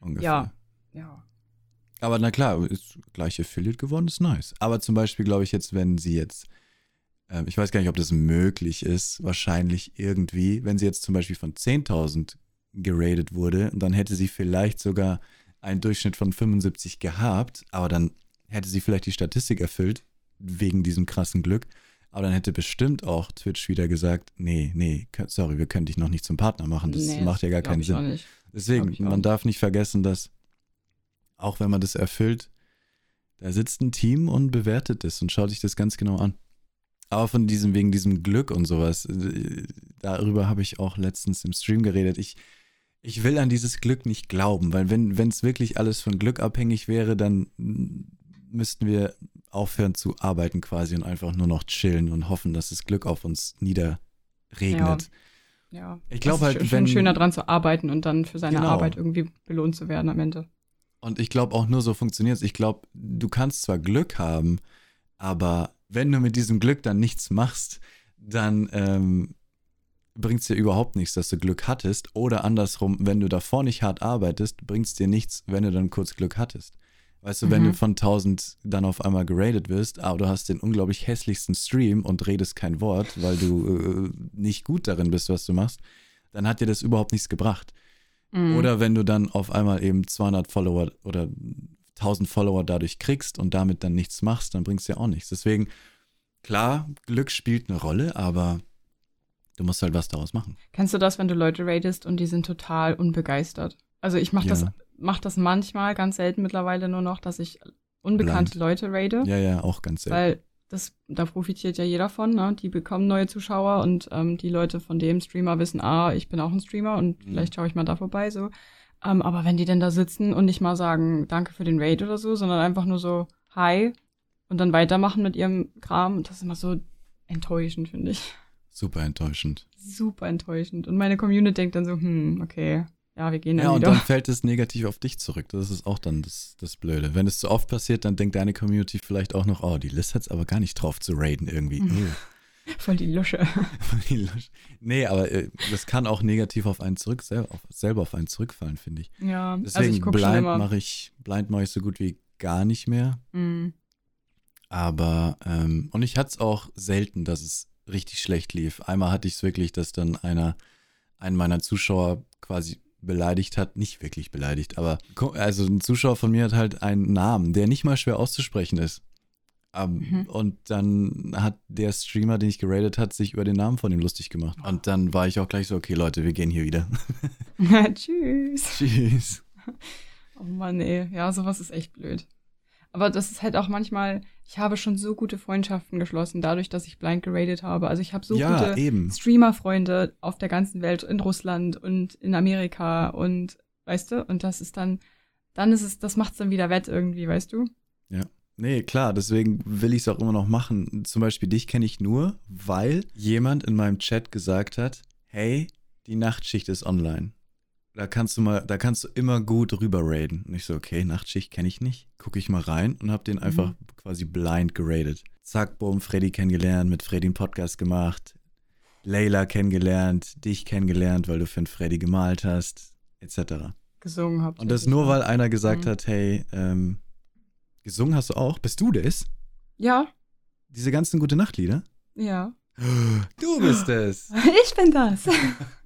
Ungefähr. Ja, ja. Aber na klar, ist gleich Affiliate geworden, ist nice. Aber zum Beispiel glaube ich jetzt, wenn sie jetzt, äh, ich weiß gar nicht, ob das möglich ist, wahrscheinlich irgendwie, wenn sie jetzt zum Beispiel von 10.000 geradet wurde, dann hätte sie vielleicht sogar einen Durchschnitt von 75 gehabt, aber dann hätte sie vielleicht die Statistik erfüllt, wegen diesem krassen Glück. Aber dann hätte bestimmt auch Twitch wieder gesagt, nee, nee, sorry, wir können dich noch nicht zum Partner machen. Das nee, macht ja gar keinen Sinn. Deswegen, man darf nicht vergessen, dass auch wenn man das erfüllt, da sitzt ein Team und bewertet es und schaut sich das ganz genau an. Aber von diesem, wegen diesem Glück und sowas, äh, darüber habe ich auch letztens im Stream geredet. Ich, Ich will an dieses Glück nicht glauben, weil wenn es wirklich alles von Glück abhängig wäre, dann müssten wir aufhören zu arbeiten quasi und einfach nur noch chillen und hoffen, dass das Glück auf uns niederregnet. Ja. Ja. Ich glaube halt, schon wenn schöner dran zu arbeiten und dann für seine Genau. Arbeit irgendwie belohnt zu werden am Ende. Und ich glaube auch nur so funktioniert es. Ich glaube, du kannst zwar Glück haben, aber wenn du mit diesem Glück dann nichts machst, dann ähm, bringt es dir überhaupt nichts, dass du Glück hattest. Oder andersrum, wenn du davor nicht hart arbeitest, bringt es dir nichts, wenn du dann kurz Glück hattest. Weißt du, wenn Mhm. du von 1000 dann auf einmal geradet wirst, aber du hast den unglaublich hässlichsten Stream und redest kein Wort, weil du äh, nicht gut darin bist, was du machst, dann hat dir das überhaupt nichts gebracht. Mhm. Oder wenn du dann auf einmal eben 200 Follower oder 1000 Follower dadurch kriegst und damit dann nichts machst, dann bringt es dir auch nichts. Deswegen, klar, Glück spielt eine Rolle, aber du musst halt was daraus machen. Kennst du das, wenn du Leute ratest und die sind total unbegeistert? Also ich mache das, Ja. mach das manchmal, ganz selten mittlerweile nur noch, dass ich unbekannte Leute rate. Ja, ja, auch ganz selten. Weil das, da profitiert ja jeder von, ne? Die bekommen neue Zuschauer und ähm, die Leute von dem Streamer wissen, ah, ich bin auch ein Streamer und Mhm. vielleicht schaue ich mal da vorbei, so. Ähm, aber wenn die denn da sitzen und nicht mal sagen, danke für den Raid oder so, sondern einfach nur so, hi, und dann weitermachen mit ihrem Kram, das ist immer so enttäuschend, finde ich. Super enttäuschend. Super enttäuschend. Und meine Community denkt dann so, hm, okay, ja, wir gehen dann Ja, und wieder. dann fällt es negativ auf dich zurück. Das ist auch dann das, das Blöde. Wenn es zu oft passiert, dann denkt deine Community vielleicht auch noch, oh, die List hat es aber gar nicht drauf zu raiden irgendwie. Mhm. Oh. Voll die Lusche. Die Lusch- nee, aber äh, das kann auch negativ auf einen zurück, selber auf, selber auf einen zurückfallen, finde ich. Ja, also Deswegen ich gucke blind mache ich, blind mache ich so gut wie gar nicht mehr. Mm, Aber, ähm, und ich hatte es auch selten, dass es richtig schlecht lief. Einmal hatte ich es wirklich, dass dann einer, einen meiner Zuschauer quasi beleidigt hat, nicht wirklich beleidigt, aber also ein Zuschauer von mir hat halt einen Namen, der nicht mal schwer auszusprechen ist. Ähm, Mhm. Und dann hat der Streamer, den ich geradet hat, sich über den Namen von ihm lustig gemacht. Und dann war ich auch gleich so, okay Leute, wir gehen hier wieder. Tschüss. Tschüss. Oh Mann, ey. Ja, sowas ist echt blöd. Aber das ist halt auch manchmal, ich habe schon so gute Freundschaften geschlossen, dadurch, dass ich blind geradet habe. Also ich habe so ja, gute. Streamer-Freunde auf der ganzen Welt, in Russland und in Amerika und weißt du, und das ist dann, dann ist es, das macht's dann wieder wett irgendwie, weißt du? Nee, klar, deswegen will ich es auch immer noch machen. Zum Beispiel dich kenne ich nur, weil jemand in meinem Chat gesagt hat, hey, die Nachtschicht ist online. Da kannst du mal, da kannst du immer gut rüber raiden. Und ich so, okay, Nachtschicht kenne ich nicht. Gucke ich mal rein und habe den einfach quasi blind geradet. Zack, boom, Freddy kennengelernt, mit Freddy einen Podcast gemacht, Layla kennengelernt, dich kennengelernt, weil du für einen Freddy gemalt hast, etc. Gesungen habt. Und das nur, weil einer gesagt Mhm. hat, hey, ähm, gesungen hast du auch? Bist du das? Ja, Diese ganzen gute Nachtlieder? ja. Du bist es. Ich bin das.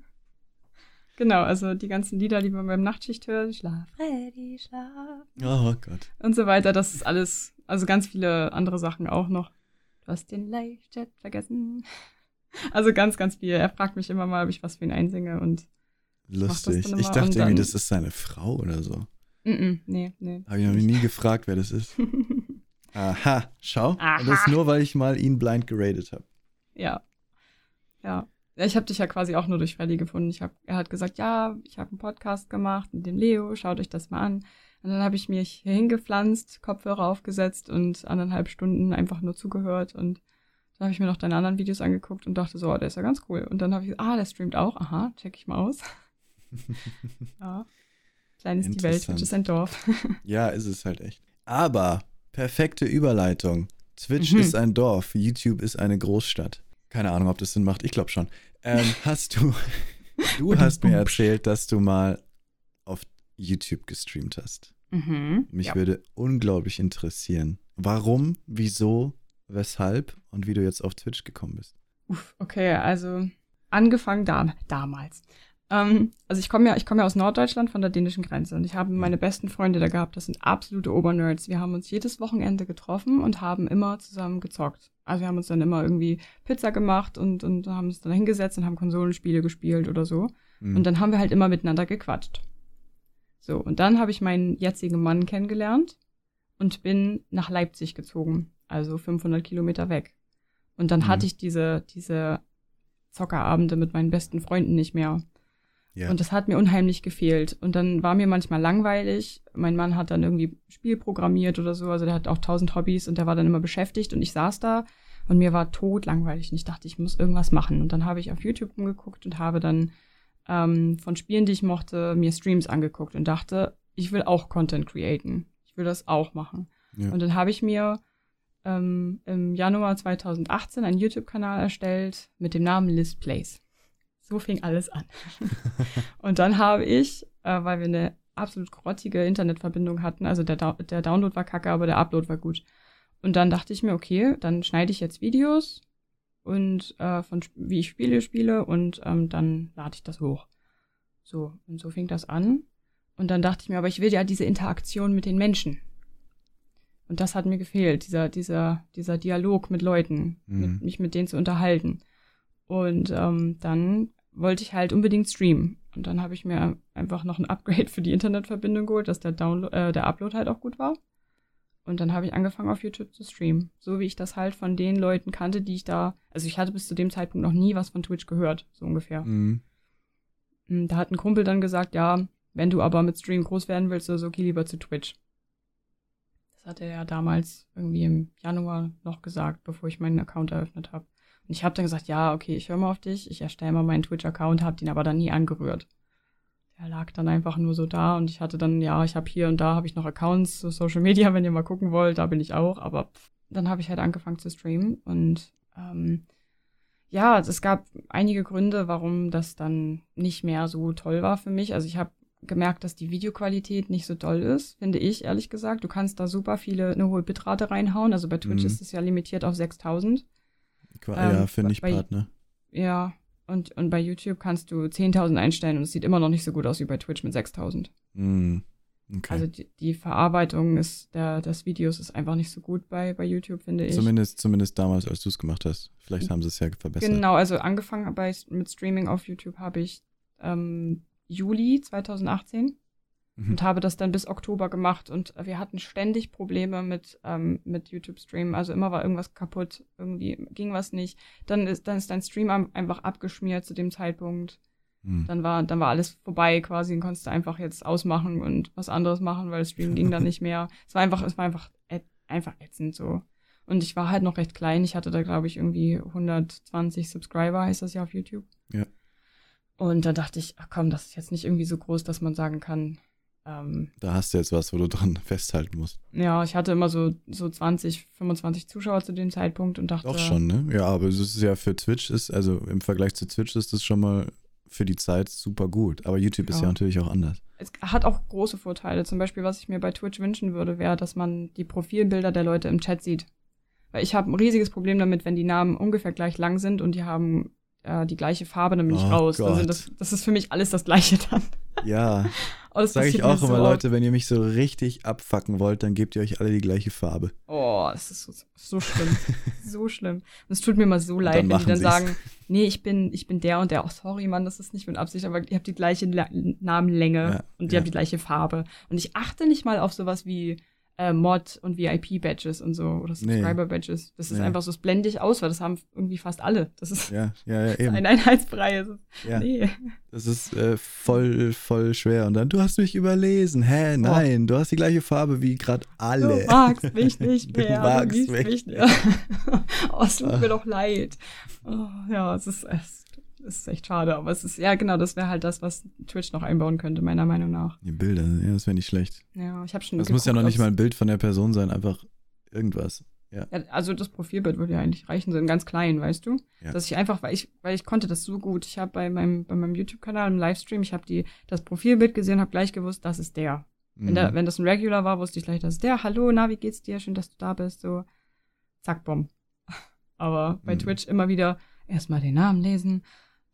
genau, also die ganzen Lieder, die man beim Nachtschicht hört, Schlaf, Freddy, Schlaf. Oh Gott. und so weiter. Das ist alles, also ganz viele andere Sachen auch noch. Du hast den Live-Chat vergessen. Also ganz, ganz viel. Er fragt mich immer mal, ob ich was für ihn einsinge und Lustig. Ich dachte irgendwie, das ist seine Frau oder so. mm -mm, nee, nee. Habe ich noch nie gefragt, wer das ist. Aha, schau. Aha. Und das nur, weil ich mal ihn blind geradet habe. Ja. Ja. Ich habe dich ja quasi auch nur durch Freddy gefunden. Ich hab, er hat gesagt, ja, ich habe einen Podcast gemacht mit dem Leo, schaut euch das mal an. Und dann habe ich mich hier hingepflanzt, Kopfhörer aufgesetzt und anderthalb Stunden einfach nur zugehört. Und dann habe ich mir noch deine anderen Videos angeguckt und dachte so, oh, der ist ja ganz cool. Und dann habe ich gesagt, ah, der streamt auch. Aha, check ich mal aus. ja. Klein ist die Welt. Twitch ist ein Dorf. Ja, ist es halt echt. Aber perfekte Überleitung. Twitch Mhm. ist ein Dorf, YouTube ist eine Großstadt. Keine Ahnung, ob das Sinn macht. Ich glaube schon. Ähm, hast du, du hast mir erzählt, dass du mal auf YouTube gestreamt hast. Mhm. Mich ja. würde unglaublich interessieren, warum, wieso, weshalb und wie du jetzt auf Twitch gekommen bist. Uff, okay, also angefangen da, damals. Ähm, also ich komme ja, ich komme ja aus Norddeutschland von der dänischen Grenze und ich habe meine besten Freunde da gehabt. Das sind absolute Obernerds. Wir haben uns jedes Wochenende getroffen und haben immer zusammen gezockt. Also wir haben uns dann immer irgendwie Pizza gemacht und, und haben uns dann hingesetzt und haben Konsolenspiele gespielt oder so. Hm. Und dann haben wir halt immer miteinander gequatscht. So, und dann habe ich meinen jetzigen Mann kennengelernt und bin nach Leipzig gezogen, also 500 Kilometer weg. Und dann Mhm. hatte ich diese, diese Zockerabende mit meinen besten Freunden nicht mehr. Ja. Und das hat mir unheimlich gefehlt. Und dann war mir manchmal langweilig. Mein Mann hat dann irgendwie Spiel programmiert oder so. Also der hat auch tausend Hobbys und der war dann immer beschäftigt. Und ich saß da und mir war tot langweilig. Und ich dachte, ich muss irgendwas machen. Und dann habe ich auf YouTube umgeguckt und habe dann ähm, von Spielen, die ich mochte, mir Streams angeguckt und dachte, ich will auch Content createn. Ich will das auch machen. Ja. Und dann habe ich mir ähm, im Januar 2018 einen YouTube-Kanal erstellt mit dem Namen Liz Plays. So fing alles an. und dann habe ich, äh, weil wir eine absolut grottige Internetverbindung hatten, also der, der Download war kacke, aber der Upload war gut. Und dann dachte ich mir, okay, dann schneide ich jetzt Videos und äh, von wie ich Spiele spiele und ähm, dann lade ich das hoch. So, und so fing das an. Und dann dachte ich mir, aber ich will ja diese Interaktion mit den Menschen. Und das hat mir gefehlt, dieser, dieser, dieser Dialog mit Leuten, Mhm. mit, mich mit denen zu unterhalten. Und ähm, dann wollte ich halt unbedingt streamen. Und dann habe ich mir einfach noch ein Upgrade für die Internetverbindung geholt, dass der Download, äh, der Upload halt auch gut war. Und dann habe ich angefangen auf YouTube zu streamen. So wie ich das halt von den Leuten kannte, die ich da. Also ich hatte bis zu dem Zeitpunkt noch nie was von Twitch gehört, so ungefähr. Mhm. Mm, Da hat ein Kumpel dann gesagt, ja, wenn du aber mit Stream groß werden willst, oder so geh lieber zu Twitch. Das hat er ja damals irgendwie im Januar noch gesagt, bevor ich meinen Account eröffnet habe. Und ich habe dann gesagt, ja, okay, ich höre mal auf dich, ich erstelle mal meinen Twitch-Account, habe den aber dann nie angerührt. Der lag dann einfach nur so da und ich hatte dann, ja, ich habe hier und da habe ich noch Accounts zu Social Media, wenn ihr mal gucken wollt, da bin ich auch, aber pff, dann habe ich halt angefangen zu streamen und ähm, ja, es gab einige Gründe, warum das dann nicht mehr so toll war für mich. Also ich habe gemerkt, dass die Videoqualität nicht so toll ist, finde ich, ehrlich gesagt. Du kannst da super viele, eine hohe Bitrate reinhauen. Also bei Twitch Mhm. ist es ja limitiert auf 6000. Ähm, ja, für bei- Nicht-Partner. Ja, und, und bei YouTube kannst du 10.000 einstellen und es sieht immer noch nicht so gut aus wie bei Twitch mit 6000. Mhm. Okay. Also die, die Verarbeitung ist der, des Videos ist einfach nicht so gut bei, bei YouTube, finde ich. zumindest, zumindest damals, als du es gemacht hast. Vielleicht haben sie es ja verbessert. Genau, also angefangen bei, mit Streaming auf YouTube habe ich ähm, Juli 2018 Mhm. und habe das dann bis Oktober gemacht und wir hatten ständig Probleme mit, ähm, mit YouTube-Stream. Also immer war irgendwas kaputt, irgendwie ging was nicht. Dann ist, dann ist dein Stream am- einfach abgeschmiert zu dem Zeitpunkt. Mhm. Dann war, dann war alles vorbei quasi und konntest du einfach jetzt ausmachen und was anderes machen, weil das Stream ging dann nicht mehr. Es war einfach, es war einfach, ät- einfach ätzend so. Und ich war halt noch recht klein. Ich hatte da, glaube ich, irgendwie 120 Subscriber, heißt das ja auf YouTube. Ja. Und da dachte ich, ach komm, das ist jetzt nicht irgendwie so groß, dass man sagen kann, ähm, Da hast du jetzt was, wo du dran festhalten musst. ja, ich hatte immer so, so 20, 25 Zuschauer zu dem Zeitpunkt und dachte, Doch schon, ne? Ja, aber es ist ja für Twitch ist, also im Vergleich zu Twitch ist das schon mal für die Zeit super gut. Aber YouTube ist Ja. ja natürlich auch anders. es hat auch große Vorteile. Zum Beispiel, was ich mir bei Twitch wünschen würde, wäre, dass man die Profilbilder der Leute im Chat sieht. Weil ich habe ein riesiges Problem damit, wenn die Namen ungefähr gleich lang sind und die haben äh, die gleiche Farbe, dann bin ich Oh raus. Sind das, das ist für mich alles das Gleiche dann. Ja, Oh, das sage ich auch immer, so. Leute, wenn ihr mich so richtig abfacken wollt, dann gebt ihr euch alle die gleiche Farbe. Oh, das ist so, so schlimm. so schlimm. Und es tut mir immer so leid, wenn die dann sie's. sagen, nee, ich bin, ich bin der und der. Oh, sorry, Mann, das ist nicht mit Absicht, aber ihr habt die gleiche La Namenlänge Ja, und die ja. habt die gleiche Farbe. Und ich achte nicht mal auf sowas wie äh, Mod und VIP-Badges und so oder. Subscriber-Badges. Das ist Nee. einfach so das blende ich aus, weil das haben irgendwie fast alle. Das ist Ja, ja, ja, eben. ein Einheitsbrei. Das ist- Ja. Nee. Das ist äh, voll, voll schwer. Und dann, du hast mich überlesen. Hä, nein, du hast die gleiche Farbe wie gerade alle. Du magst mich nicht Du mehr. magst liebst mich nicht mehr. oh, es tut mir doch leid. Oh, ja, es ist, es ist echt schade. Aber es ist, ja, genau, das wäre halt das, was Twitch noch einbauen könnte, meiner Meinung nach. Die Bilder, ja, das wäre nicht schlecht. Ja, ich habe schon. Das muss ja noch nicht mal ein Bild von der Person sein, einfach irgendwas. Ja, also das Profilbild würde ja eigentlich reichen, so in ganz klein, weißt du? Ja. Dass ich einfach, weil ich, weil ich konnte das so gut. Ich habe bei meinem, bei meinem YouTube-Kanal im Livestream, ich habe die das Profilbild gesehen, habe gleich gewusst, das ist der. Wenn, der, Mhm. wenn das ein Regular war, wusste ich gleich, das ist der. Hallo, na, wie geht's dir? Schön, dass du da bist. So, zack, bumm. Aber bei Mhm. Twitch immer wieder erstmal den Namen lesen,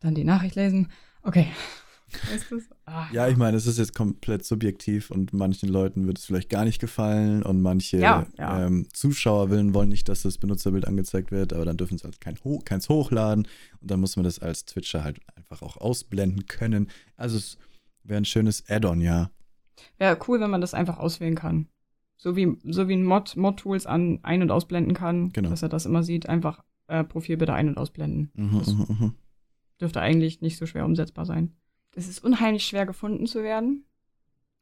dann die Nachricht lesen. Okay. Weißt du's? Ah, Ja, ich meine, es ist jetzt komplett subjektiv und manchen Leuten wird es vielleicht gar nicht gefallen und manche Ja, ja. Ähm, Zuschauer willen, wollen nicht, dass das Benutzerbild angezeigt wird, aber dann dürfen sie halt kein Ho keins hochladen und dann muss man das als Twitcher halt einfach auch ausblenden können. Also es wäre ein schönes Add-on, ja. Wäre cool, wenn man das einfach auswählen kann. So wie, so wie ein Mod, Mod-Tools an ein- und ausblenden kann, Genau. dass er das immer sieht, einfach äh, Profilbilder ein- und ausblenden. Mhm, Das mhm, mhm. Dürfte eigentlich nicht so schwer umsetzbar sein. es ist unheimlich schwer gefunden zu werden.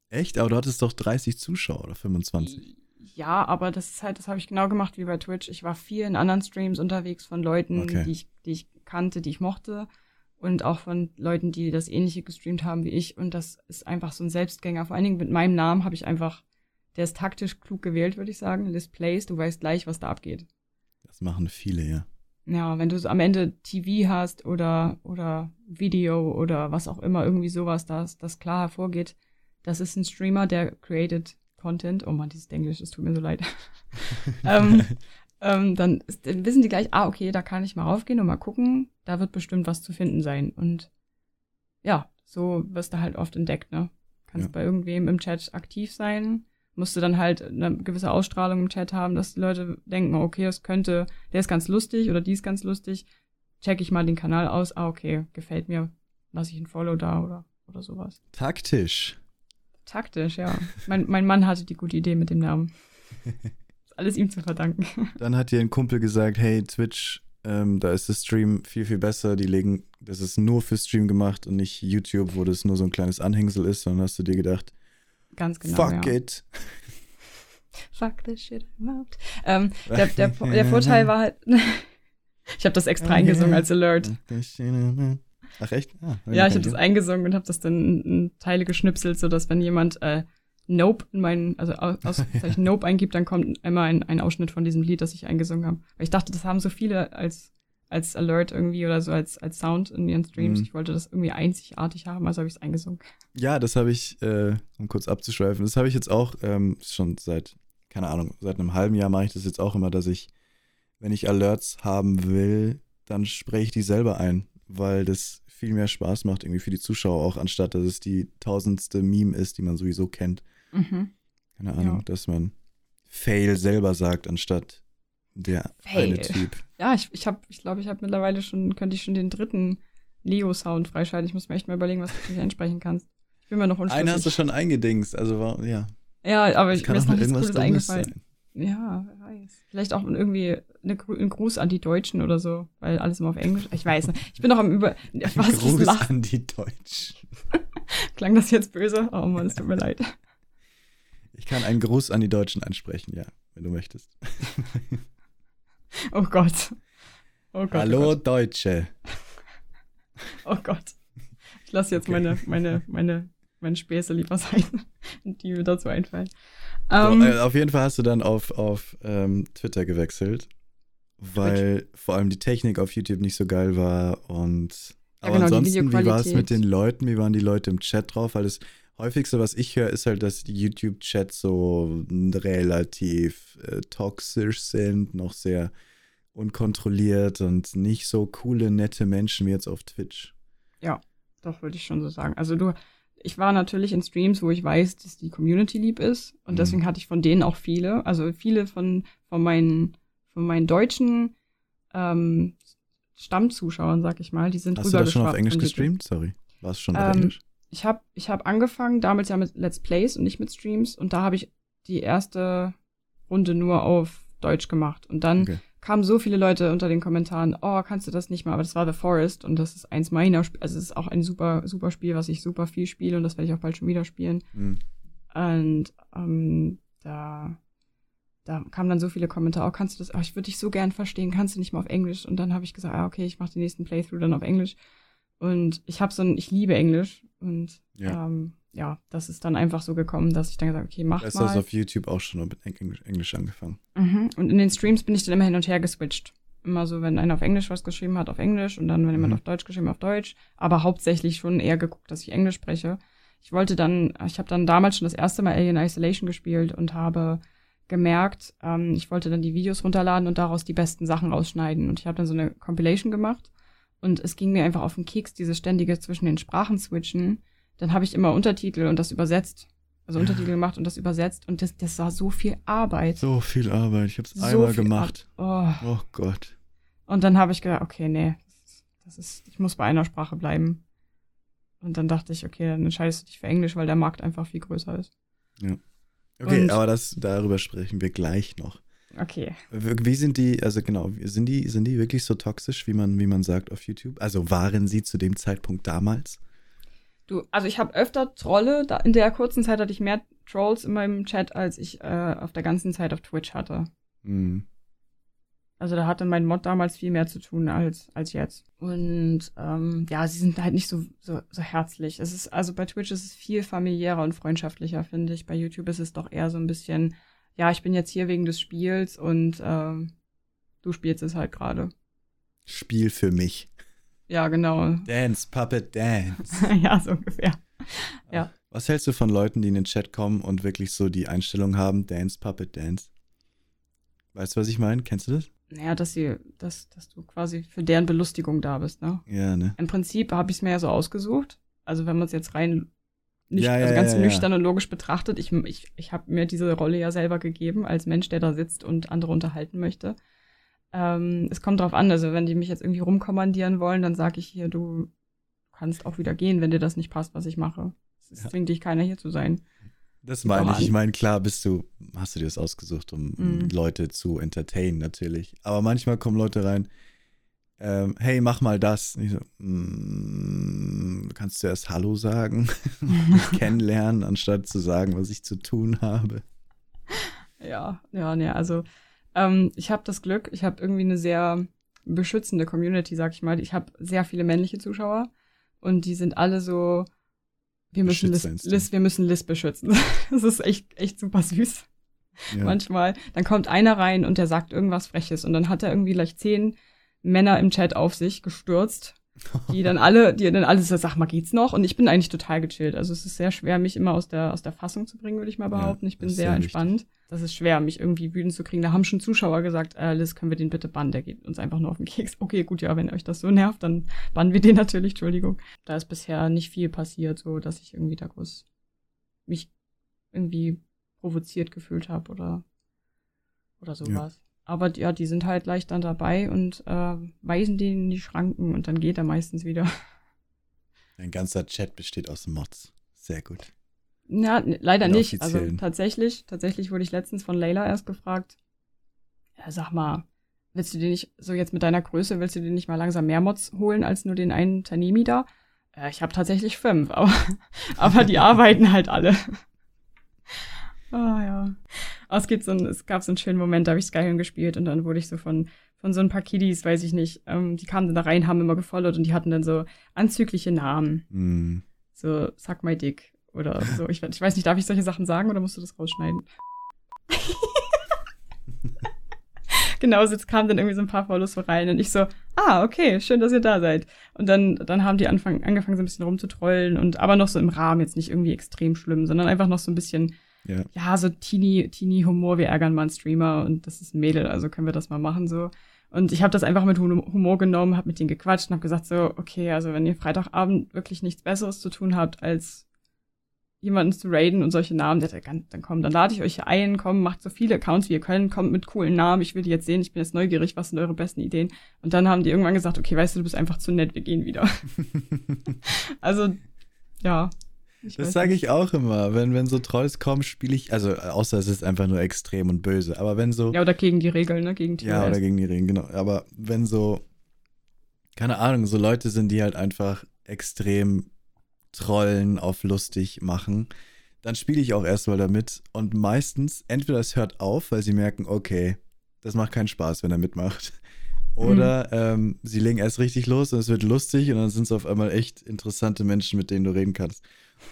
Echt? Aber du hattest doch 30 Zuschauer oder 25. Ja, aber das ist halt, das habe ich genau gemacht wie bei Twitch. Ich war viel in anderen Streams unterwegs von Leuten, Okay. die, ich, die ich kannte, die ich mochte. Und auch von Leuten, die das ähnliche gestreamt haben wie ich. Und das ist einfach so ein Selbstgänger. Vor allen Dingen mit meinem Namen habe ich einfach, der ist taktisch klug gewählt, würde ich sagen. Liz Plays, du weißt gleich, was da abgeht. Das machen viele, ja. Ja, wenn du am Ende TV hast oder, oder Video oder was auch immer, irgendwie sowas, das, das klar hervorgeht, das ist ein Streamer, der created Content. Oh man, dieses Englisch, es tut mir so leid. ähm, ähm, dann, ist, dann wissen die gleich, ah, okay, da kann ich mal raufgehen und mal gucken, da wird bestimmt was zu finden sein. Und ja, so wirst du halt oft entdeckt, ne? Kannst Ja. bei irgendwem im Chat aktiv sein, musst du dann halt eine gewisse Ausstrahlung im Chat haben, dass die Leute denken, okay, das könnte, der ist ganz lustig oder die ist ganz lustig, check ich mal den Kanal aus, ah, okay, gefällt mir, lasse ich ein Follow da oder, oder sowas. Taktisch. Taktisch, ja. Mein, mein Mann hatte die gute Idee mit dem Namen. Ist alles ihm zu verdanken. Dann hat dir ein Kumpel gesagt, hey, Twitch, ähm, da ist das Stream viel, viel besser. Die legen, das ist nur für Stream gemacht und nicht YouTube, wo das nur so ein kleines Anhängsel ist. Sondern hast du dir gedacht, Ganz genau. fuck ja. it. Fuck this shit I'm out. Ähm, der, der, der Vorteil war halt, ich habe das extra eingesungen als Alert. Ach echt? Ah, Ja, ich habe das eingesungen und habe das dann in, in Teile geschnipselt, sodass wenn jemand äh, Nope in meinen, also aus, Auszeichen Nope eingibt, dann kommt einmal ein, ein Ausschnitt von diesem Lied, das ich eingesungen habe. Weil ich dachte, das haben so viele als als Alert irgendwie oder so als als Sound in ihren Streams. Mhm. Ich wollte das irgendwie einzigartig haben, also habe ich es eingesungen. Ja, das habe ich, äh, um kurz abzuschweifen, das habe ich jetzt auch ähm, schon seit, keine Ahnung, seit einem halben Jahr mache ich das jetzt auch immer, dass ich, wenn ich Alerts haben will, dann spreche ich die selber ein, weil das viel mehr Spaß macht irgendwie für die Zuschauer auch, anstatt dass es die tausendste Meme ist, die man sowieso kennt. Mhm. Keine Ahnung, Ja. dass man Fail selber sagt, anstatt der Fail. eine Typ. Ja, ich ich habe, ich glaube, ich habe mittlerweile schon, könnte ich schon den dritten Leo-Sound freischalten. Ich muss mir echt mal überlegen, was du mich einsprechen kannst. Ich bin mir noch unschlüssig. Einen hast du schon eingedingst, also war, ja. ja, aber ich, kann mir auch ist noch nichts irgendwas Cooles eingefallen. sein. Ja, wer weiß. Vielleicht auch irgendwie eine, ein Gruß an die Deutschen oder so, weil alles immer auf Englisch. Ich weiß nicht. Ich bin noch am Über. Was, was Gruß lacht? an die Deutschen. Klang das jetzt böse? Oh Mann, es tut mir leid. Ich kann einen Gruß an die Deutschen ansprechen, ja, wenn du möchtest. Oh Gott. Oh Gott. Hallo Oh Deutsche. Gott. Oh Gott. Ich lasse jetzt Okay. meine, meine, meine, meine Späße lieber sein, die mir dazu einfallen. So, Ähm, äh, auf jeden Fall hast du dann auf, auf ähm, Twitter gewechselt, weil vor allem die Technik auf YouTube nicht so geil war und Ja, aber genau, ansonsten, wie war es mit den Leuten? Wie waren die Leute im Chat drauf? Weil das häufigste, was ich höre, ist halt, dass die YouTube-Chats so relativ äh, toxisch sind, noch sehr unkontrolliert und nicht so coole, nette Menschen wie jetzt auf Twitch. Doch, würde ich schon so sagen. Also du, ich war natürlich in Streams, wo ich weiß, dass die Community lieb ist. Und Mhm. deswegen hatte ich von denen auch viele. Also viele von, von meinen, von meinen deutschen ähm, Stammzuschauern, sag ich mal, die sind Hast du das schon auf Englisch gestreamt? Sorry. War es schon auf Ähm, Englisch? Ich habe ich hab angefangen, damals ja mit Let's Plays und nicht mit Streams. Und da habe ich die erste Runde nur auf Deutsch gemacht. Und dann Okay. kamen so viele Leute unter den Kommentaren, oh, kannst du das nicht mal? Aber das war The Forest und das ist eins meiner, Sp also es ist auch ein super, super Spiel, was ich super viel spiele und das werde ich auch bald schon wieder spielen. Hm. Und ähm, da, da kamen dann so viele Kommentare, oh, kannst du das, oh, ich würde dich so gern verstehen, kannst du nicht mal auf Englisch? Und dann habe ich gesagt, ah, okay, ich mache den nächsten Playthrough dann auf Englisch. Und ich habe so ein, ich liebe Englisch und Ja. Ähm, ja, das ist dann einfach so gekommen, dass ich dann gesagt, okay, mach Du hast mal. das auf YouTube auch schon mit Englisch, Englisch angefangen. Mhm. Und in den Streams bin ich dann immer hin und her geswitcht. Immer so, wenn einer auf Englisch was geschrieben hat, auf Englisch und dann, wenn jemand Mhm. auf Deutsch geschrieben hat, auf Deutsch. Aber hauptsächlich schon eher geguckt, dass ich Englisch spreche. Ich wollte dann, ich habe dann damals schon das erste Mal Alien Isolation gespielt und habe gemerkt, ähm, ich wollte dann die Videos runterladen und daraus die besten Sachen rausschneiden. Und ich habe dann so eine Compilation gemacht und es ging mir einfach auf den Keks, dieses ständige zwischen den Sprachen switchen. Dann habe ich immer Untertitel und das übersetzt. Also Untertitel gemacht und das übersetzt und das, das war so viel Arbeit. So viel Arbeit. Ich habe es So einmal gemacht. Oh. Oh Gott. Und dann habe ich gedacht, okay, nee, das ist, ich muss bei einer Sprache bleiben. Und dann dachte ich, okay, dann entscheidest du dich für Englisch, weil der Markt einfach viel größer ist. Okay, Und- aber das, darüber sprechen wir gleich noch. Okay. Wie sind die, also genau, sind die, sind die wirklich so toxisch, wie man, wie man sagt auf YouTube? Also waren sie zu dem Zeitpunkt damals? Du, also ich habe öfter Trolle, da, in der kurzen Zeit hatte ich mehr Trolls in meinem Chat, als ich äh, auf der ganzen Zeit auf Twitch hatte. Mhm. Also da hatte mein Mod damals viel mehr zu tun als, als jetzt. Und ähm, ja, sie sind halt nicht so, so, so herzlich. Es ist, also bei Twitch ist es viel familiärer und freundschaftlicher, finde ich. Bei YouTube ist es doch eher so ein bisschen, ja, ich bin jetzt hier wegen des Spiels und ähm, du spielst es halt gerade. Spiel für mich. Ja, genau. Dance, Puppet, Dance. ja, so ungefähr. Ja. Was hältst du von Leuten, die in den Chat kommen und wirklich so die Einstellung haben, Dance, Puppet, Dance? Weißt du, was ich meine? Kennst du das? Naja, dass sie, dass, dass du quasi für deren Belustigung da bist, ne? Ja, ne? Im Prinzip habe ich es mir ja so ausgesucht. Also wenn man es jetzt rein nicht, Ja, ja, also ganz ja, nüchtern und logisch betrachtet, ich, ich, ich habe mir diese Rolle ja selber gegeben, als Mensch, der da sitzt und andere unterhalten möchte. Ähm, es kommt drauf an, also wenn die mich jetzt irgendwie rumkommandieren wollen, dann sage ich hier, du kannst auch wieder gehen, wenn dir das nicht passt, was ich mache. Es zwingt dich keiner hier zu sein. Das meine ich. Ich meine, klar bist du, hast du dir das ausgesucht, um Mhm. Leute zu entertainen, natürlich. Aber manchmal kommen Leute rein, ähm, hey, mach mal das. Und ich so, mm, kannst du erst Hallo sagen? Mich kennenlernen, anstatt zu sagen, was ich zu tun habe. Ja, ja, ne, also ähm, ich habe das Glück, ich habe irgendwie eine sehr beschützende Community, sag ich mal. Ich habe sehr viele männliche Zuschauer und die sind alle so, wir müssen Liz. Liz, wir müssen Liz beschützen. das ist echt, echt super süß. Ja. Manchmal. Dann kommt einer rein und der sagt irgendwas Freches und dann hat er irgendwie gleich zehn Männer im Chat auf sich gestürzt, die dann alle, die dann alle so, sag mal, geht's noch? Und ich bin eigentlich total gechillt. Also es ist sehr schwer, mich immer aus der, aus der Fassung zu bringen, würde ich mal Ja, behaupten. ich bin sehr sehr entspannt. Das ist schwer, mich irgendwie wütend zu kriegen. Da haben schon Zuschauer gesagt, äh, Liz, können wir den bitte bannen? Der geht uns einfach nur auf den Keks. Okay, gut, ja, wenn euch das so nervt, dann bannen wir den natürlich, Entschuldigung. Da ist bisher nicht viel passiert, so dass ich irgendwie da groß mich irgendwie provoziert gefühlt habe oder, oder sowas. Aber die- ja, die sind halt leicht dann dabei und äh, weisen den in die Schranken und dann geht er meistens wieder. Dein ganzer Chat besteht aus Mods. Sehr gut. Ja, n- leider Die nicht. Also tatsächlich, tatsächlich wurde ich letztens von Leila erst gefragt, ja, sag mal, willst du dir nicht, so jetzt mit deiner Größe, willst du dir nicht mal langsam mehr Mods holen als nur den einen Tanemi da? Äh, ich habe tatsächlich fünf, aber, aber die arbeiten halt alle. Ah ja. Aber es, gibt so ein, es gab so einen schönen Moment, da habe ich Skyrim gespielt und dann wurde ich so von, von so ein paar Kiddies, weiß ich nicht, ähm, die kamen dann da rein, haben immer gefollowt und die hatten dann so anzügliche Namen Mm. so Suck my dick oder so. Ich, ich weiß nicht, darf ich solche Sachen sagen oder musst du das rausschneiden? genau, so jetzt kamen dann irgendwie so ein paar Follows so rein und ich so, ah, okay, schön, dass ihr da seid. Und dann, dann haben die anfang, angefangen, so ein bisschen rumzutrollen und aber noch so im Rahmen, jetzt nicht irgendwie extrem schlimm, sondern einfach noch so ein bisschen, Ja. ja, so teeny, teeny Humor, wir ärgern mal einen Streamer und das ist ein Mädel, also können wir das mal machen so. Und ich habe das einfach mit Hum- Humor genommen, habe mit denen gequatscht und habe gesagt so, okay, also wenn ihr Freitagabend wirklich nichts Besseres zu tun habt, als jemanden zu raiden und solche Namen, dann, dann komm, dann lade ich euch ein, komm, macht so viele Accounts, wie ihr könnt, kommt mit coolen Namen, ich will die jetzt sehen, ich bin jetzt neugierig, was sind eure besten Ideen? Und dann haben die irgendwann gesagt, okay, weißt du, du bist einfach zu nett, wir gehen wieder. Also, ja. Ich Das sage ich auch immer. Wenn, wenn so Trolls kommen, spiele ich, also außer es ist einfach nur extrem und böse. Aber wenn so, Ja, oder gegen die Regeln, ne, gegen ja, TOS. oder gegen die Regeln, genau. Aber wenn so, keine Ahnung, so Leute sind, die halt einfach extrem trollen, auf lustig machen, dann spiele ich auch erstmal damit. Und meistens, entweder es hört auf, weil sie merken, okay, das macht keinen Spaß, wenn er mitmacht. Oder ähm, sie legen erst richtig los und es wird lustig und dann sind es auf einmal echt interessante Menschen, mit denen du reden kannst.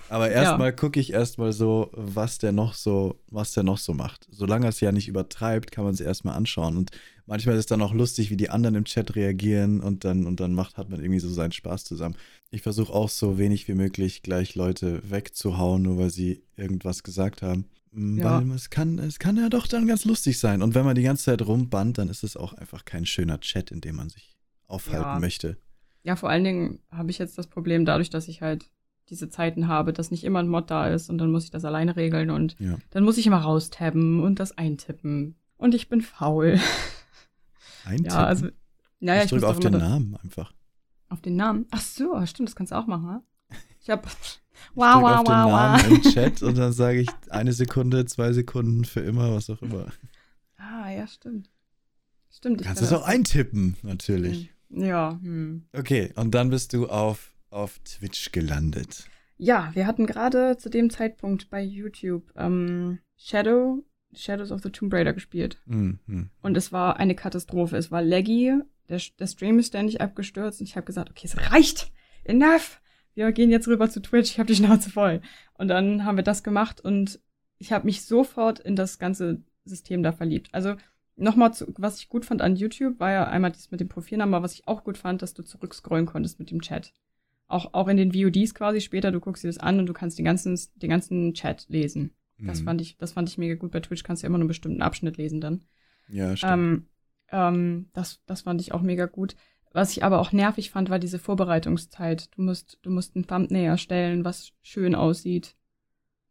Aber erstmal gucke ich erstmal so, was der noch so, was der noch so macht. Solange er es ja nicht übertreibt, kann man es erstmal anschauen. Und manchmal ist es dann auch lustig, wie die anderen im Chat reagieren und dann, und dann macht, hat man irgendwie so seinen Spaß zusammen. Ich versuche auch so wenig wie möglich gleich Leute wegzuhauen, nur weil sie irgendwas gesagt haben. Mm, Ja. Weil es kann, es kann ja doch dann ganz lustig sein. Und wenn man die ganze Zeit rumbannt, dann ist es auch einfach kein schöner Chat, in dem man sich aufhalten Ja. möchte. Ja, vor allen Dingen habe ich jetzt das Problem dadurch, dass ich halt diese Zeiten habe, dass nicht immer ein Mod da ist und dann muss ich das alleine regeln und Ja. dann muss ich immer raustabben und das eintippen. Und ich bin faul. Eintippen. Ja, also, naja, ich ich drücke auf den Namen einfach. Auf den Namen? Ach so, stimmt, das kannst du auch machen, ha? Ich hab. Ich Wow, drücke wow, auf den wow, Namen im Chat und dann sage ich eine Sekunde, zwei Sekunden, für immer, was auch immer. Ah, ja, stimmt. Stimmt. Du ich kannst kann das auch eintippen, natürlich. Hm. Ja, hm. Okay, und dann bist du auf, auf Twitch gelandet. Ja, wir hatten gerade zu dem Zeitpunkt bei YouTube ähm, Shadow, Shadows of the Tomb Raider gespielt. Mhm. Und es war eine Katastrophe. Es war laggy, der, der Stream ist ständig abgestürzt und ich habe gesagt, okay, es reicht. Enough. Wir gehen jetzt rüber zu Twitch, ich habe die Schnauze voll. Und dann haben wir das gemacht und ich habe mich sofort in das ganze System da verliebt. Also nochmal, zu, was ich gut fand an YouTube, war ja einmal das mit dem Profilnamen, aber was ich auch gut fand, dass du zurückscrollen konntest mit dem Chat. Auch, auch in den VODs quasi später, du guckst dir das an und du kannst den ganzen, den ganzen Chat lesen. Das Mhm. fand ich, das fand ich mega gut. Bei Twitch kannst du ja immer nur einen bestimmten Abschnitt lesen dann. Ja, stimmt. Ähm, ähm, das, das fand ich auch mega gut. Was ich aber auch nervig fand, war diese Vorbereitungszeit. Du musst, du musst ein Thumbnail erstellen, was schön aussieht.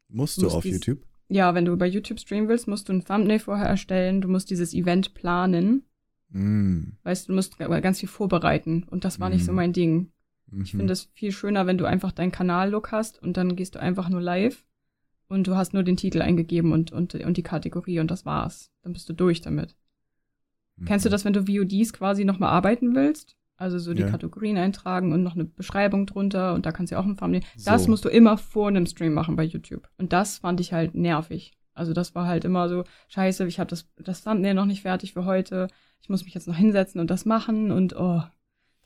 Musst du du musst auf dies- YouTube? Ja, wenn du bei YouTube streamen willst, musst du ein Thumbnail vorher erstellen. Du musst dieses Event planen. Mhm. Weißt du, du musst ganz viel vorbereiten. Und das war nicht so Mhm. mein Ding. Mhm. Ich finde es viel schöner, wenn du einfach deinen Kanal-Look hast und dann gehst du einfach nur live und du hast nur den Titel eingegeben und, und, und die Kategorie und das war's. Dann bist du durch damit. Kennst du Mhm. das, wenn du VODs quasi nochmal arbeiten willst? Also so die Ja. Kategorien eintragen und noch eine Beschreibung drunter und da kannst du ja auch ein Thumbnail. Das So. musst du immer vor einem Stream machen bei YouTube. Und das fand ich halt nervig. Also das war halt immer so, scheiße, ich habe das, das Thumbnail noch nicht fertig für heute. Ich muss mich jetzt noch hinsetzen und das machen und oh,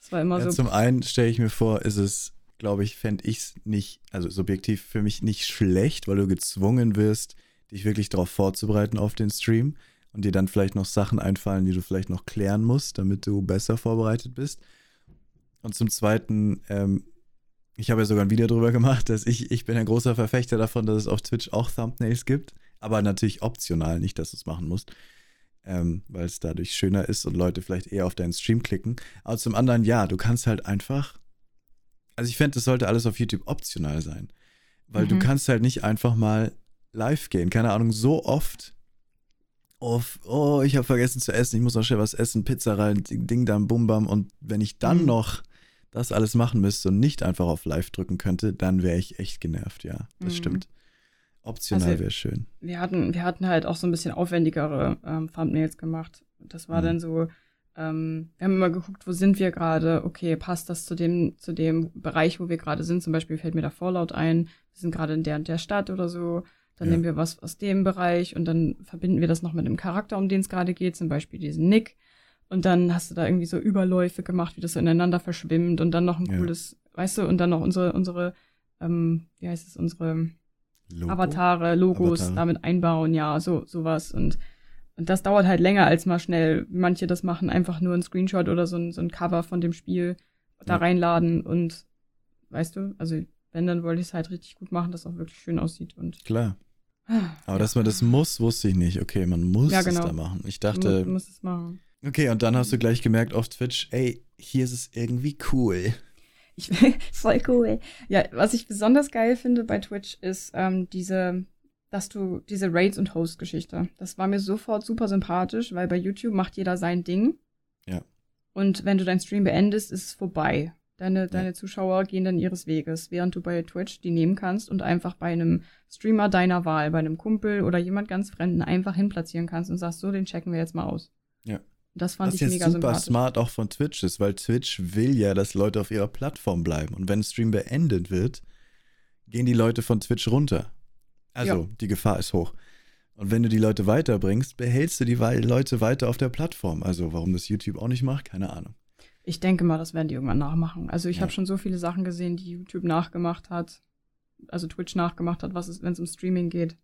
das war immer Ja, so. zum einen stelle ich mir vor, ist es, glaube ich, fände ich es nicht, also subjektiv für mich nicht schlecht, weil du gezwungen wirst, dich wirklich darauf vorzubereiten auf den Stream und dir dann vielleicht noch Sachen einfallen, die du vielleicht noch klären musst, damit du besser vorbereitet bist. Und zum Zweiten, ähm, ich habe ja sogar ein Video darüber gemacht, dass ich, ich bin ein großer Verfechter davon, dass es auf Twitch auch Thumbnails gibt, aber natürlich optional, nicht, dass du es machen musst, ähm, weil es dadurch schöner ist und Leute vielleicht eher auf deinen Stream klicken. Aber zum anderen, ja, du kannst halt einfach, also ich fände, das sollte alles auf YouTube optional sein, weil du Mhm. kannst halt nicht einfach mal live gehen, keine Ahnung, so oft auf, oh, ich habe vergessen zu essen, ich muss noch schnell was essen, Pizza rein, Ding, Ding, Dam, Bum, Bam. Und wenn ich dann Mhm. noch das alles machen müsste und nicht einfach auf Live drücken könnte, dann wäre ich echt genervt, ja. Das Mhm. stimmt. Optional Also- wäre schön. wir hatten, wir hatten halt auch so ein bisschen aufwendigere ähm, Thumbnails gemacht. Das war Mhm. dann so, ähm, wir haben immer geguckt, wo sind wir gerade? Okay, passt das zu dem, zu dem Bereich, wo wir gerade sind? Zum Beispiel fällt mir der Fallout ein. Wir sind gerade in der und der Stadt oder so. Dann Ja. nehmen wir was aus dem Bereich und dann verbinden wir das noch mit einem Charakter, um den es gerade geht, zum Beispiel diesen Nick. Und dann hast du da irgendwie so Überläufe gemacht, wie das so ineinander verschwimmt und dann noch ein Ja. cooles, weißt du, und dann noch unsere, unsere, ähm, wie heißt es, unsere Logo. Avatare, Logos Avatare. damit einbauen, ja, so sowas und und das dauert halt länger als mal schnell. Manche das machen einfach nur ein Screenshot oder so ein, so ein Cover von dem Spiel da Ja. reinladen und weißt du, also wenn dann wollte ich es halt richtig gut machen, dass es auch wirklich schön aussieht und Klar. ah, Aber dass man das muss, wusste ich nicht. Okay, man muss Ja, genau. es da machen. Ich dachte, du musst es machen. okay, und dann hast du gleich gemerkt auf Twitch, ey, hier ist es irgendwie cool. Ich, voll cool. Ja, was ich besonders geil finde bei Twitch ist ähm, diese, dass du diese Raids und Host-Geschichte. Das war mir sofort super sympathisch, weil bei YouTube macht jeder sein Ding. Ja. Und wenn du deinen Stream beendest, ist es vorbei. Deine, deine Zuschauer gehen dann ihres Weges, während du bei Twitch die nehmen kannst und einfach bei einem Streamer deiner Wahl, bei einem Kumpel oder jemand ganz Fremden einfach hinplatzieren kannst und sagst, so, den checken wir jetzt mal aus. Ja. Das fand Was ich jetzt mega super smart auch von Twitch ist, weil Twitch will ja, dass Leute auf ihrer Plattform bleiben. Und wenn ein Stream beendet wird, gehen die Leute von Twitch runter. Also Ja. die Gefahr ist hoch. Und wenn du die Leute weiterbringst, behältst du die Leute weiter auf der Plattform. Also warum das YouTube auch nicht macht, keine Ahnung. Ich denke mal, das werden die irgendwann nachmachen. Also ich Ja. habe schon so viele Sachen gesehen, die YouTube nachgemacht hat, also Twitch nachgemacht hat, was es, wenn es um Streaming geht.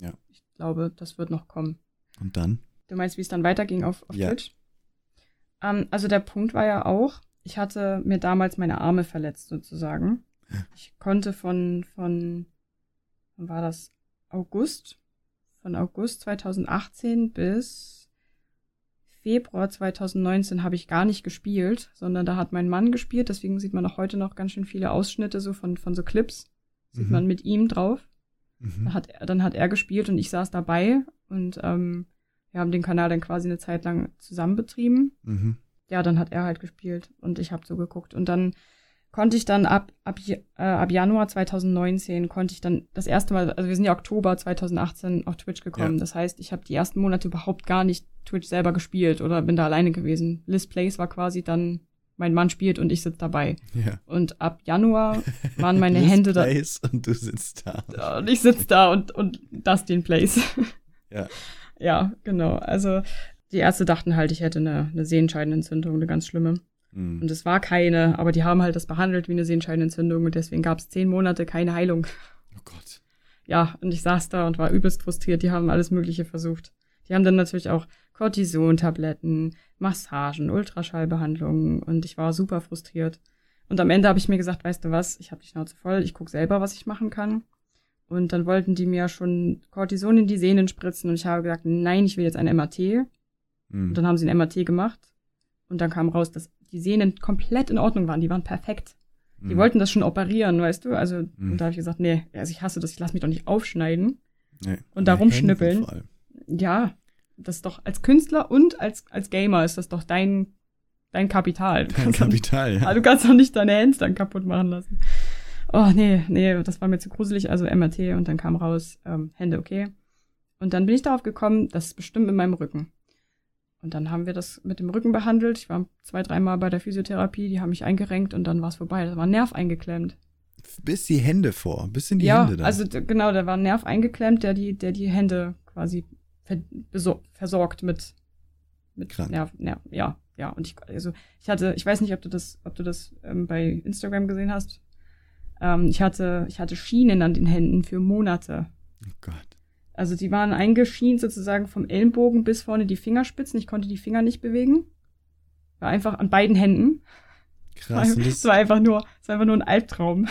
Ja. Ich glaube, das wird noch kommen. Und dann? Du meinst, wie es dann weiterging auf, auf Ja. Twitch? Ähm, also der Punkt war ja auch, ich hatte mir damals meine Arme verletzt sozusagen. Ich konnte von, von, wann war das? August? Von August 2018 bis Februar 2019 habe ich gar nicht gespielt, sondern da hat mein Mann gespielt. Deswegen sieht man auch heute noch ganz schön viele Ausschnitte so von, von so Clips. Sieht Mhm. man mit ihm drauf. Mhm. Dann hat, er, dann hat er gespielt und ich saß dabei und ähm, wir haben den Kanal dann quasi eine Zeit lang zusammen betrieben. Mhm. Ja, dann hat er halt gespielt und ich habe zugeguckt. Und dann konnte ich dann ab, ab, äh, ab Januar 2019 konnte ich dann das erste Mal, also wir sind ja Oktober 2018 auf Twitch gekommen. Ja. Das heißt, ich habe die ersten Monate überhaupt gar nicht Twitch selber gespielt oder bin da alleine gewesen. Liz Plays war quasi dann mein Mann spielt und ich sitze dabei. Ja. Und ab Januar waren meine Hände da. Place und du sitzt da. Und ich sitze da und, und Dustin Place. Ja. Ja, genau. Also die Ärzte dachten halt, ich hätte eine, eine Sehenscheidenentzündung, eine ganz schlimme. Mhm. Und es war keine, aber die haben halt das behandelt wie eine Sehenscheidenentzündung und deswegen gab es zehn Monate keine Heilung. Oh Gott. Ja, und ich saß da und war übelst frustriert. Die haben alles Mögliche versucht. Die haben dann natürlich auch Cortison-Tabletten, Massagen, Ultraschallbehandlungen und ich war super frustriert. Und am Ende habe ich mir gesagt, weißt du was, ich habe die Schnauze voll, ich gucke selber, was ich machen kann. Und dann wollten die mir schon Cortison in die Sehnen spritzen und ich habe gesagt, nein, ich will jetzt ein MRT. Mhm. Und dann haben sie ein MRT gemacht und dann kam raus, dass die Sehnen komplett in Ordnung waren, die waren perfekt. Die Mhm. wollten das schon operieren, weißt du? Also, Mhm. und da habe ich gesagt, nee, also ich hasse das, ich lasse mich doch nicht aufschneiden. Nee. und da rumschnippeln. Ja, das ist doch als Künstler und als, als Gamer ist das doch dein, dein Kapital. Kein kannst doch nicht- Kapital, ja. Ah, du kannst doch nicht deine Hands dann kaputt machen lassen. Oh, nee, nee, das war mir zu gruselig. Also MRT und dann kam raus, ähm, Hände okay. Und dann bin ich darauf gekommen, das ist bestimmt in meinem Rücken. Und dann haben wir das mit dem Rücken behandelt. Ich war zwei, dreimal bei der Physiotherapie, die haben mich eingerenkt und dann war es vorbei. Da war ein Nerv eingeklemmt. Bis die Hände vor, bis in die ja, Hände dann. also genau, da war ein Nerv eingeklemmt, der die, der die Hände quasi versorgt mit, mit Krank. Nerv, Nerv, ja, ja. Und ich, also ich hatte, ich weiß nicht, ob du das, ob du das ähm, bei Instagram gesehen hast. Ähm, ich hatte, ich hatte Schienen an den Händen für Monate. oh Gott. Also die waren eingeschient sozusagen vom Ellenbogen bis vorne die Fingerspitzen. Ich konnte die Finger nicht bewegen. War einfach an beiden Händen. Krass. Es das, war einfach nur, es war einfach nur ein Albtraum.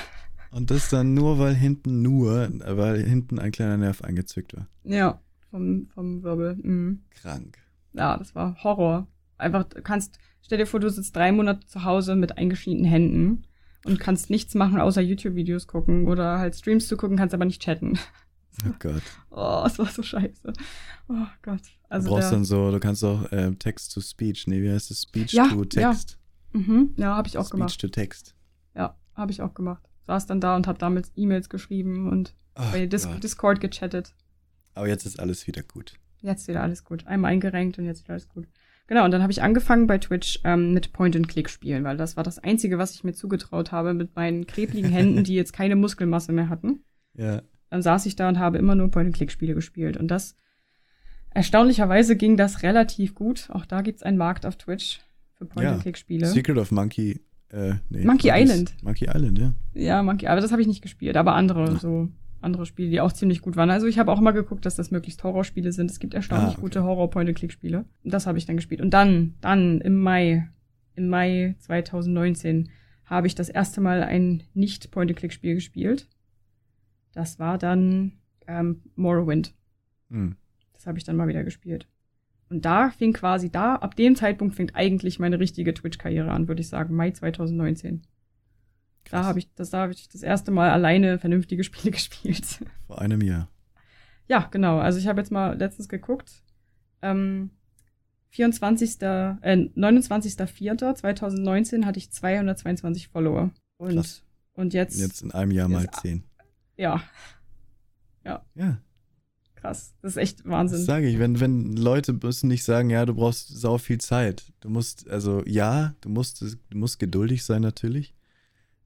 und das dann nur, weil hinten nur, weil hinten ein kleiner Nerv eingezückt war. Ja, vom, vom Wirbel. Mhm. Krank. Ja, das war Horror. Einfach, du kannst, stell dir vor, du sitzt drei Monate zu Hause mit eingeschiedenen Händen und kannst nichts machen, außer YouTube-Videos gucken oder halt Streams zu gucken, kannst aber nicht chatten. Oh Gott. Oh, es war so scheiße. Oh Gott. Also du brauchst der, dann so, du kannst auch äh, Text to Speech. Nee, wie heißt das? Speech Ja, to Text. mhm, ja, habe ich auch Speech gemacht. to Text. Ja, habe ich auch gemacht. Saß dann da und habe damit E-Mails geschrieben und Oh bei Dis Gott. Discord gechattet. Aber jetzt ist alles wieder gut. Jetzt wieder alles gut. Einmal eingerenkt und jetzt wieder alles gut. Genau, und dann habe ich angefangen bei Twitch ähm, mit Point-and-Click-Spielen, weil das war das Einzige, was ich mir zugetraut habe mit meinen klebrigen Händen, die jetzt keine Muskelmasse mehr hatten. Ja. Dann saß ich da und habe immer nur Point-and-Click-Spiele gespielt. Und das, erstaunlicherweise ging das relativ gut. Auch da gibt's einen Markt auf Twitch für Point-and-Click-Spiele. Secret of Monkey. Äh, nee, Monkey Island. Monkey Island, ja. Ja, Monkey, aber das habe ich nicht gespielt, aber andere, Ja. so andere Spiele, die auch ziemlich gut waren. Also ich habe auch immer geguckt, dass das möglichst Horrorspiele sind. Es gibt erstaunlich Ah, okay. gute Horror-Point-and-Click-Spiele. Und das habe ich dann gespielt. Und dann, dann im Mai, im Mai 2019 habe ich das erste Mal ein Nicht-Point-and-Click-Spiel gespielt. Das war dann ähm, Morrowind. Hm. Das habe ich dann mal wieder gespielt. Und da fing quasi da, ab dem Zeitpunkt fängt eigentlich meine richtige Twitch-Karriere an, würde ich sagen, Mai 2019. Da habe ich, das, da habe ich das erste Mal alleine vernünftige Spiele gespielt. Vor einem Jahr. ja, genau. Also ich habe jetzt mal letztens geguckt. Ähm, 24. Äh, 29.04.2019 hatte ich 222 Follower. Und, Krass. und jetzt, Jetzt in einem Jahr mal Jetzt- zehn. ja, Ja, krass. Das ist echt das Wahnsinn. sage ich. Wenn, wenn Leute müssen nicht sagen, ja, du brauchst sau viel Zeit. Du musst, also ja, du musst, du musst geduldig sein natürlich.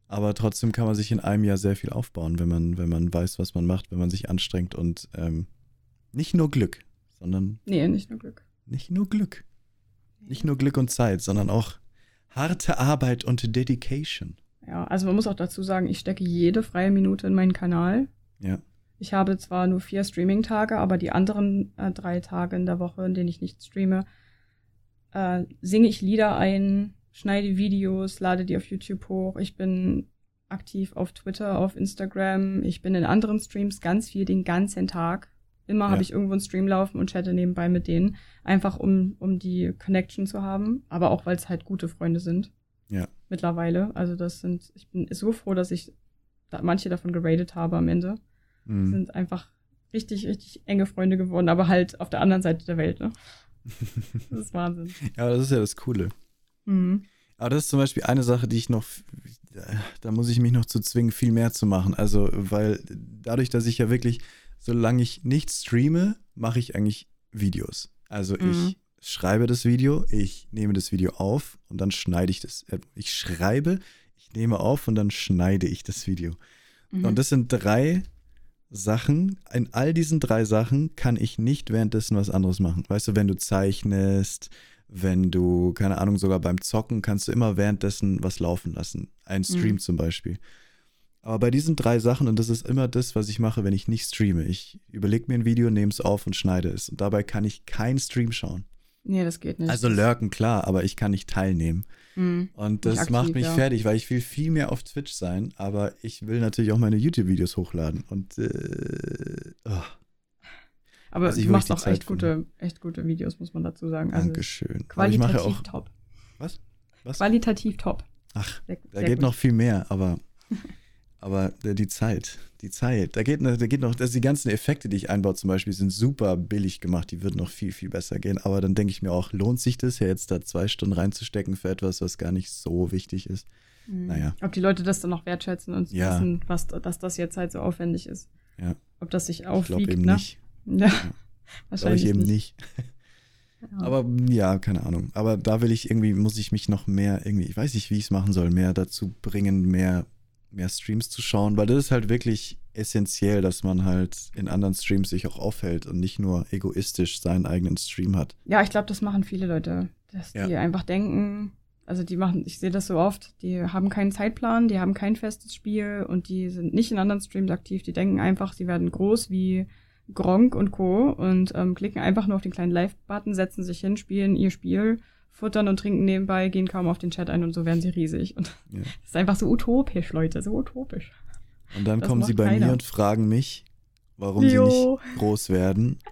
Aber trotzdem kann man sich in einem Jahr sehr viel aufbauen, wenn man, wenn man weiß, was man macht, wenn man sich anstrengt und ähm, nicht nur Glück, sondern Nee, nicht nur Glück. nicht nur Glück. Nicht nur Glück und Zeit, sondern auch harte Arbeit und Dedication. Ja, also man muss auch dazu sagen, ich stecke jede freie Minute in meinen Kanal. Ja. Ich habe zwar nur vier Streaming-Tage, aber die anderen äh, drei Tage in der Woche, in denen ich nicht streame, äh, singe ich Lieder ein, schneide Videos, lade die auf YouTube hoch. Ich bin aktiv auf Twitter, auf Instagram. Ich bin in anderen Streams ganz viel den ganzen Tag. Immer Ja. habe ich irgendwo einen Stream laufen und chatte nebenbei mit denen. Einfach um, um die Connection zu haben, aber auch weil es halt gute Freunde sind. Ja. Mittlerweile. Also das sind, ich bin so froh, dass ich da manche davon geradet habe am Ende Mhm. sind einfach richtig, richtig enge Freunde geworden, aber halt auf der anderen Seite der Welt, ne? Das ist Wahnsinn. ja, das ist ja das Coole. Mhm. Aber das ist zum Beispiel eine Sache, die ich noch, da muss ich mich noch zu zwingen, viel mehr zu machen. Also, weil dadurch, dass ich ja wirklich, solange ich nicht streame, mache ich eigentlich Videos. Also Mhm. ich schreibe das Video, ich nehme das Video auf und dann schneide ich das. Ich schreibe, ich nehme auf und dann schneide ich das Video. Mhm. Und das sind drei Sachen. In all diesen drei Sachen kann ich nicht währenddessen was anderes machen. Weißt du, wenn du zeichnest, wenn du, keine Ahnung, sogar beim Zocken kannst du immer währenddessen was laufen lassen. Ein Stream mhm. zum Beispiel. Aber bei diesen drei Sachen, und das ist immer das, was ich mache, wenn ich nicht streame, ich überlege mir ein Video, nehme es auf und schneide es. Und dabei kann ich keinen Stream schauen. Nee, das geht nicht. Also lurken, klar, aber ich kann nicht teilnehmen. Mhm. Und das aktiv, macht mich ja. fertig, weil ich will viel mehr auf Twitch sein, aber ich will natürlich auch meine YouTube-Videos hochladen. Und äh, oh. Aber also du machst auch echt gute, echt gute Videos, muss man dazu sagen. Also Dankeschön. Qualitativ ich mache auch, top. Was? was? Qualitativ top. Ach, sehr, da geht gut. noch viel mehr, aber, aber die Zeit, die Zeit, da geht, da geht noch, also die ganzen Effekte, die ich einbaue zum Beispiel, sind super billig gemacht, die würden noch viel, viel besser gehen, aber dann denke ich mir auch, lohnt sich das ja jetzt da zwei Stunden reinzustecken für etwas, was gar nicht so wichtig ist? Mhm. Naja. Ob die Leute das dann noch wertschätzen und ja. wissen, was, dass das jetzt halt so aufwendig ist. Ja. Ob das sich aufwiegt, ich eben ne? nicht. Ja, wahrscheinlich ich eben nicht. Ja. Aber ja, keine Ahnung. Aber da will ich irgendwie, muss ich mich noch mehr irgendwie, ich weiß nicht, wie ich es machen soll, mehr dazu bringen, mehr, mehr Streams zu schauen, weil das ist halt wirklich essentiell, dass man halt in anderen Streams sich auch aufhält und nicht nur egoistisch seinen eigenen Stream hat. Ja, ich glaube, das machen viele Leute, dass ja. die einfach denken, also die machen, ich sehe das so oft, die haben keinen Zeitplan, die haben kein festes Spiel und die sind nicht in anderen Streams aktiv, die denken einfach, sie werden groß wie Gronk und Co. und ähm, klicken einfach nur auf den kleinen Live-Button, setzen sich hin, spielen ihr Spiel, futtern und trinken nebenbei, gehen kaum auf den Chat ein und so werden sie riesig. Und ja. das ist einfach so utopisch, Leute, so utopisch. Und dann das kommen sie bei keiner. mir und fragen mich, warum jo. sie nicht groß werden.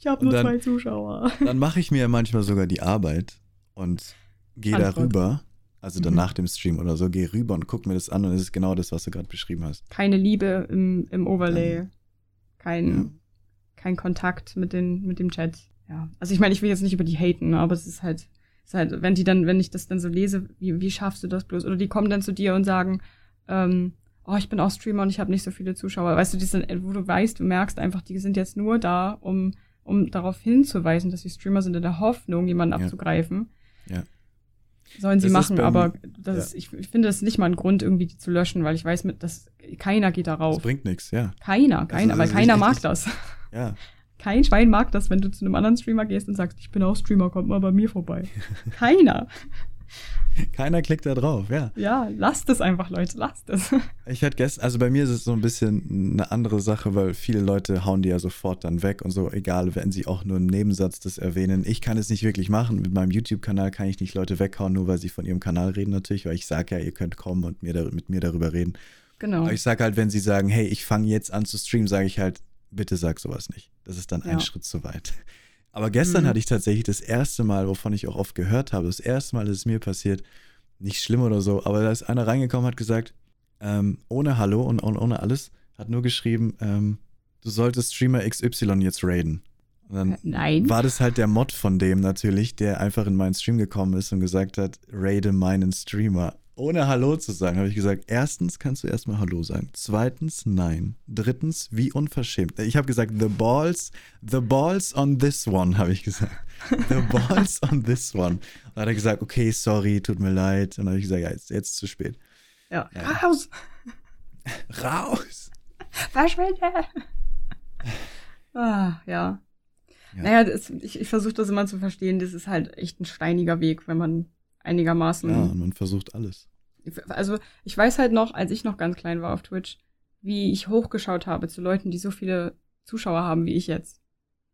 Ich habe nur dann, zwei Zuschauer. Dann mache ich mir manchmal sogar die Arbeit und gehe darüber, also dann mhm. nach dem Stream oder so, gehe rüber und gucke mir das an und es ist genau das, was du gerade beschrieben hast. Keine Liebe im, im Overlay. Ja kein, ja. kein Kontakt mit, den, mit dem Chat. Ja. Also ich meine, ich will jetzt nicht über die haten, ne, aber es ist halt, ist halt, wenn die dann, wenn ich das dann so lese, wie, wie schaffst du das bloß? Oder die kommen dann zu dir und sagen, ähm, oh, ich bin auch Streamer und ich habe nicht so viele Zuschauer. Weißt du, die sind, wo du weißt, du merkst einfach, die sind jetzt nur da, um, um darauf hinzuweisen, dass sie Streamer sind in der Hoffnung, jemanden ja. abzugreifen. Ja. Sollen sie das machen, aber das ja. ist, ich, ich, finde das nicht mal ein Grund, irgendwie die zu löschen, weil ich weiß, mit, dass keiner geht darauf. Das bringt nichts, ja. Keiner, keiner, also, weil keiner richtig, mag das. Ja. Kein Schwein mag das, wenn du zu einem anderen Streamer gehst und sagst, ich bin auch Streamer, kommt mal bei mir vorbei. keiner. Keiner klickt da drauf, ja. Ja, lasst es einfach, Leute, lasst es. Ich hatte gestern, also bei mir ist es so ein bisschen eine andere Sache, weil viele Leute hauen die ja sofort dann weg und so, egal, wenn sie auch nur im Nebensatz das erwähnen. Ich kann es nicht wirklich machen. Mit meinem YouTube-Kanal kann ich nicht Leute weghauen, nur weil sie von ihrem Kanal reden natürlich, weil ich sage ja, ihr könnt kommen und mir da, mit mir darüber reden. Genau. Aber ich sage halt, wenn sie sagen, hey, ich fange jetzt an zu streamen, sage ich halt, bitte sag sowas nicht. Das ist dann ja. ein Schritt zu weit. Aber gestern mhm. hatte ich tatsächlich das erste Mal, wovon ich auch oft gehört habe, das erste Mal ist es mir passiert, nicht schlimm oder so, aber da ist einer reingekommen, hat gesagt, ähm, ohne Hallo und, und, ohne alles, hat nur geschrieben, ähm, du solltest Streamer XY jetzt raiden. Und dann äh, Nein. war das halt der Mod von dem natürlich, der einfach in meinen Stream gekommen ist und gesagt hat, raide meinen Streamer ohne Hallo zu sagen, habe ich gesagt, erstens kannst du erstmal Hallo sagen. Zweitens, nein. Drittens, wie unverschämt. Ich habe gesagt, the balls, the balls on this one, habe ich gesagt. The balls on this one. Und hat er gesagt, okay, sorry, tut mir leid. Und dann habe ich gesagt, ja, jetzt, jetzt zu spät. Ja, ja. raus. raus. Verschwinde. ah, ja. ja. Naja, das, ich, ich versuche das immer zu verstehen. Das ist halt echt ein steiniger Weg, wenn man einigermaßen. Ja, und man versucht alles. Also ich weiß halt noch, als ich noch ganz klein war auf Twitch, wie ich hochgeschaut habe zu Leuten, die so viele Zuschauer haben wie ich jetzt.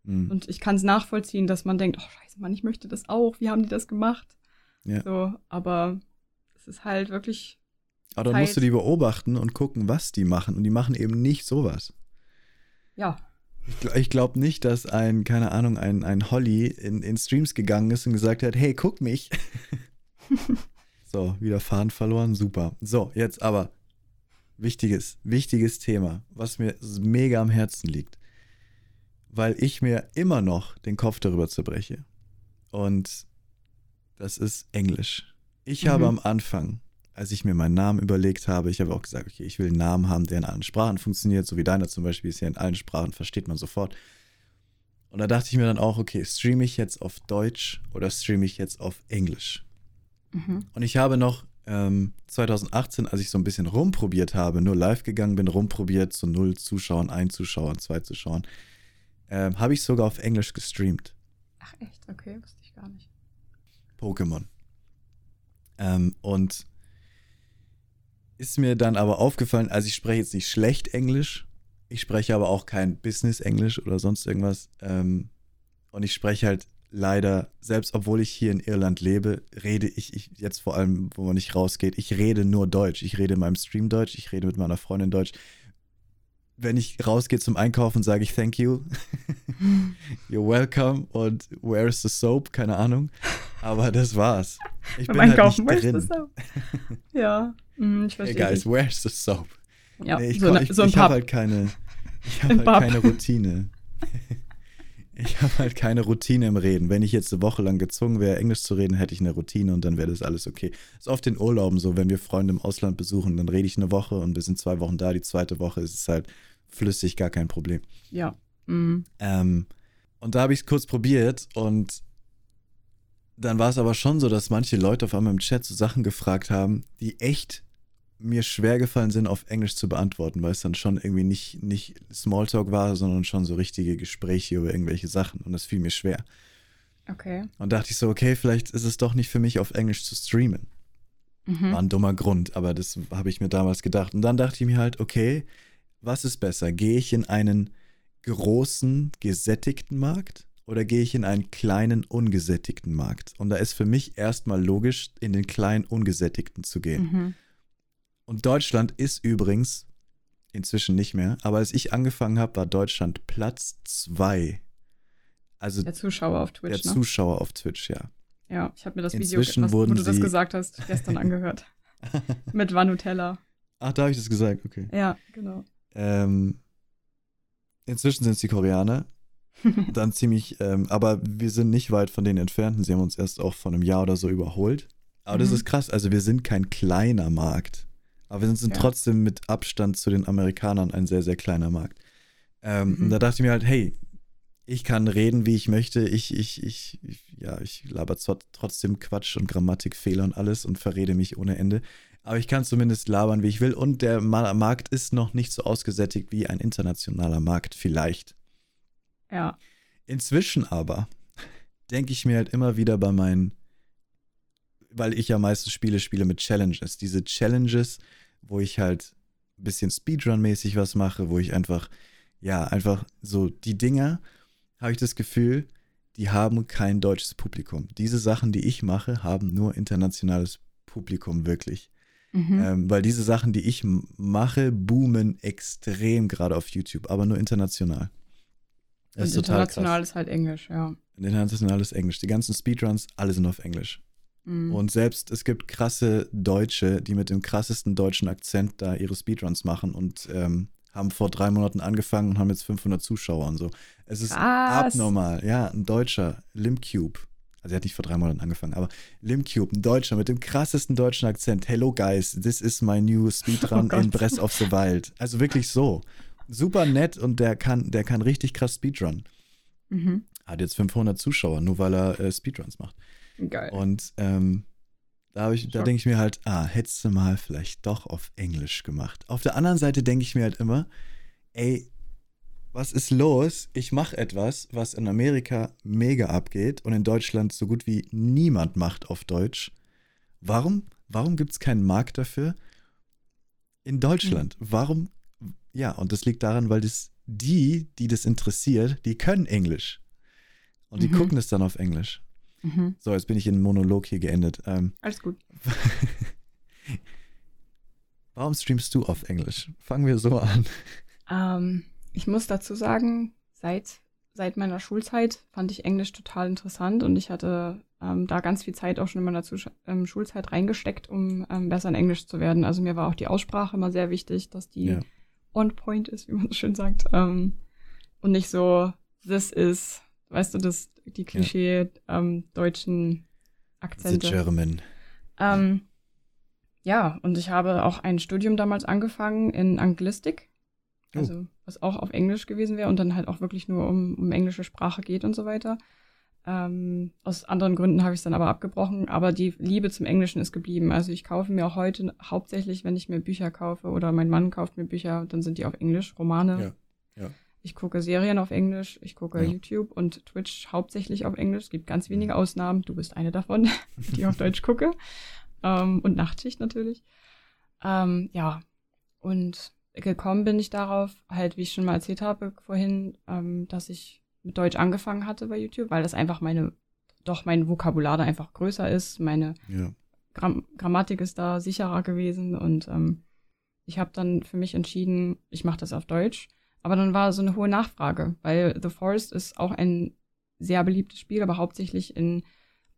Mhm. Und ich kann es nachvollziehen, dass man denkt, oh scheiße, Mann, ich möchte das auch. Wie haben die das gemacht? Ja. So, aber es ist halt wirklich. Aber dann musst du die beobachten und gucken, was die machen. Und die machen eben nicht sowas. Ja. Ich, ich glaube nicht, dass ein, keine Ahnung, ein, ein Holly in, in Streams gegangen ist und gesagt hat, hey, guck mich. so, wieder Faden verloren, super. So, jetzt aber wichtiges, wichtiges Thema, was mir mega am Herzen liegt, weil ich mir immer noch den Kopf darüber zerbreche. Und das ist Englisch. Ich mhm. habe am Anfang, als ich mir meinen Namen überlegt habe, ich habe auch gesagt, okay, ich will einen Namen haben, der in allen Sprachen funktioniert, so wie deiner zum Beispiel ist ja in allen Sprachen, versteht man sofort. Und da dachte ich mir dann auch, okay, streame ich jetzt auf Deutsch oder streame ich jetzt auf Englisch? Mhm. Und ich habe noch ähm, 2018, als ich so ein bisschen rumprobiert habe, nur live gegangen bin, rumprobiert, zu null Zuschauern, ein Zuschauer, zwei Zuschauern, ähm, habe ich sogar auf Englisch gestreamt. Ach echt, okay, wusste ich gar nicht. Pokémon. Ähm, und ist mir dann aber aufgefallen, also ich spreche jetzt nicht schlecht Englisch, ich spreche aber auch kein Business-Englisch oder sonst irgendwas. Ähm, und ich spreche halt leider, selbst obwohl ich hier in Irland lebe, rede ich, ich jetzt vor allem, wo man nicht rausgeht, ich rede nur Deutsch. Ich rede in meinem Stream Deutsch, ich rede mit meiner Freundin Deutsch. Wenn ich rausgehe zum Einkaufen, sage ich Thank you. You're welcome und Where's the soap? Keine Ahnung. Aber das war's. Ich Beim bin Einkaufen, halt where's nicht the drin. soap? ja, mm, ich Hey verstehe. guys, dich. where's the soap? ja, Nee, ich so, ne- ich, so ich habe halt keine, ich habe halt Pub. keine Routine. ich habe halt keine Routine im Reden. Wenn ich jetzt eine Woche lang gezwungen wäre, Englisch zu reden, hätte ich eine Routine und dann wäre das alles okay. Ist oft in Urlauben so, wenn wir Freunde im Ausland besuchen, dann rede ich eine Woche und wir sind zwei Wochen da. Die zweite Woche ist es halt flüssig, gar kein Problem. Ja. Mm. Ähm, und da habe ich es kurz probiert und dann war es aber schon so, dass manche Leute auf einmal im Chat so Sachen gefragt haben, die echt mir schwer gefallen sind, auf Englisch zu beantworten, weil es dann schon irgendwie nicht, nicht Smalltalk war, sondern schon so richtige Gespräche über irgendwelche Sachen und das fiel mir schwer. Okay. Und dachte ich so, okay, vielleicht ist es doch nicht für mich, auf Englisch zu streamen. Mhm. War ein dummer Grund, aber das habe ich mir damals gedacht. Und dann dachte ich mir halt, okay, was ist besser? Gehe ich in einen großen, gesättigten Markt oder gehe ich in einen kleinen, ungesättigten Markt? Und da ist für mich erstmal logisch, in den kleinen, ungesättigten zu gehen. Mhm. Und Deutschland ist übrigens inzwischen nicht mehr, aber als ich angefangen habe, war Deutschland Platz zwei. Also Der Zuschauer auf der Twitch, ne? Zuschauer auf Twitch, ja. Ja, ich habe mir das Inzwischen Video, was, wo du das gesagt hast, gestern angehört. Mit Vanutella. Ach, da habe ich das gesagt, okay. Ja, genau. Ähm, inzwischen sind es die Koreaner. Dann ziemlich, ähm, aber wir sind nicht weit von denen entfernt. Sie haben uns erst auch vor einem Jahr oder so überholt. Aber das Mhm. ist krass. Also wir sind kein kleiner Markt. Aber wir sind Ja. trotzdem mit Abstand zu den Amerikanern ein sehr, sehr kleiner Markt. Ähm, Mhm. Und da dachte ich mir halt, hey, ich kann reden, wie ich möchte. Ich, ich, ich, ich ja, ich laber trotzdem Quatsch und Grammatikfehler und alles und verrede mich ohne Ende. Aber ich kann zumindest labern, wie ich will. Und der Ma Markt ist noch nicht so ausgesättigt wie ein internationaler Markt vielleicht. Ja. Inzwischen aber denke ich mir halt immer wieder bei meinen, weil ich ja meistens Spiele spiele mit Challenges. Diese Challenges, wo ich halt ein bisschen Speedrun-mäßig was mache, wo ich einfach, ja, einfach so die Dinger, habe ich das Gefühl, die haben kein deutsches Publikum. Diese Sachen, die ich mache, haben nur internationales Publikum wirklich. Mhm. Ähm, weil diese Sachen, die ich mache, boomen extrem gerade auf YouTube, aber nur international. Das ist Und international ist halt Englisch, ja. Internationales Englisch. Die ganzen Speedruns, alle sind auf Englisch. Mhm. Und selbst es gibt krasse Deutsche, die mit dem krassesten deutschen Akzent da ihre Speedruns machen und ähm, haben vor drei Monaten angefangen und haben jetzt 500 Zuschauer und so. Es ist Krass. abnormal. Ja, ein Deutscher, Limcube. Also er hat nicht vor drei Monaten angefangen, aber Limcube, ein Deutscher mit dem krassesten deutschen Akzent. Hello guys, this is my new Speedrun Oh in Breath of the Wild. Also wirklich so. Super nett und der kann, der kann richtig krass Speedrun. Mhm. Hat jetzt 500 Zuschauer, nur weil er äh, Speedruns macht. Geil. Und ähm, da, ich- da denke ich mir halt, ah, hättest du mal vielleicht doch auf Englisch gemacht. Auf der anderen Seite denke ich mir halt immer, ey, was ist los? Ich mache etwas, was in Amerika mega abgeht und in Deutschland so gut wie niemand macht auf Deutsch. Warum, warum gibt es keinen Markt dafür in Deutschland? Warum? Ja, und das liegt daran, weil das die, die das interessiert, die können Englisch. Und die Mhm. gucken es dann auf Englisch. Mhm. So, jetzt bin ich in Monolog hier geendet. Ähm, Alles gut. warum streamst du auf Englisch? Fangen wir so an. Ähm, ich muss dazu sagen, seit, seit meiner Schulzeit fand ich Englisch total interessant und ich hatte ähm, da ganz viel Zeit auch schon in meiner Zusch ähm, Schulzeit reingesteckt, um ähm, besser in Englisch zu werden. Also mir war auch die Aussprache immer sehr wichtig, dass die Ja. on point ist, wie man so schön sagt. Ähm, und nicht so, this is, weißt du, das, die Klischee ähm, deutschen The Akzente. German. Ähm, ja, und ich habe auch ein Studium damals angefangen in Anglistik. Oh. Also, was auch auf Englisch gewesen wäre und dann halt auch wirklich nur um, um englische Sprache geht und so weiter. Ähm, aus anderen Gründen habe ich es dann aber abgebrochen, aber die Liebe zum Englischen ist geblieben. Also ich kaufe mir auch heute hauptsächlich, wenn ich mir Bücher kaufe oder mein Mann kauft mir Bücher, dann sind die auf Englisch, Romane. Ja. ja. Ich gucke Serien auf Englisch, ich gucke ja. YouTube und Twitch hauptsächlich auf Englisch. Es gibt ganz wenige Ausnahmen. Du bist eine davon, die auf Deutsch gucke. Ähm, und Nachtschicht natürlich. Ähm, ja, und gekommen bin ich darauf, halt, wie ich schon mal erzählt habe vorhin, ähm, dass ich mit Deutsch angefangen hatte bei YouTube, weil das einfach meine, doch mein Vokabular da einfach größer ist. Meine ja. Gram Grammatik ist da sicherer gewesen und ähm, ich habe dann für mich entschieden, ich mache das auf Deutsch. Aber dann war so eine hohe Nachfrage, weil The Forest ist auch ein sehr beliebtes Spiel, aber hauptsächlich in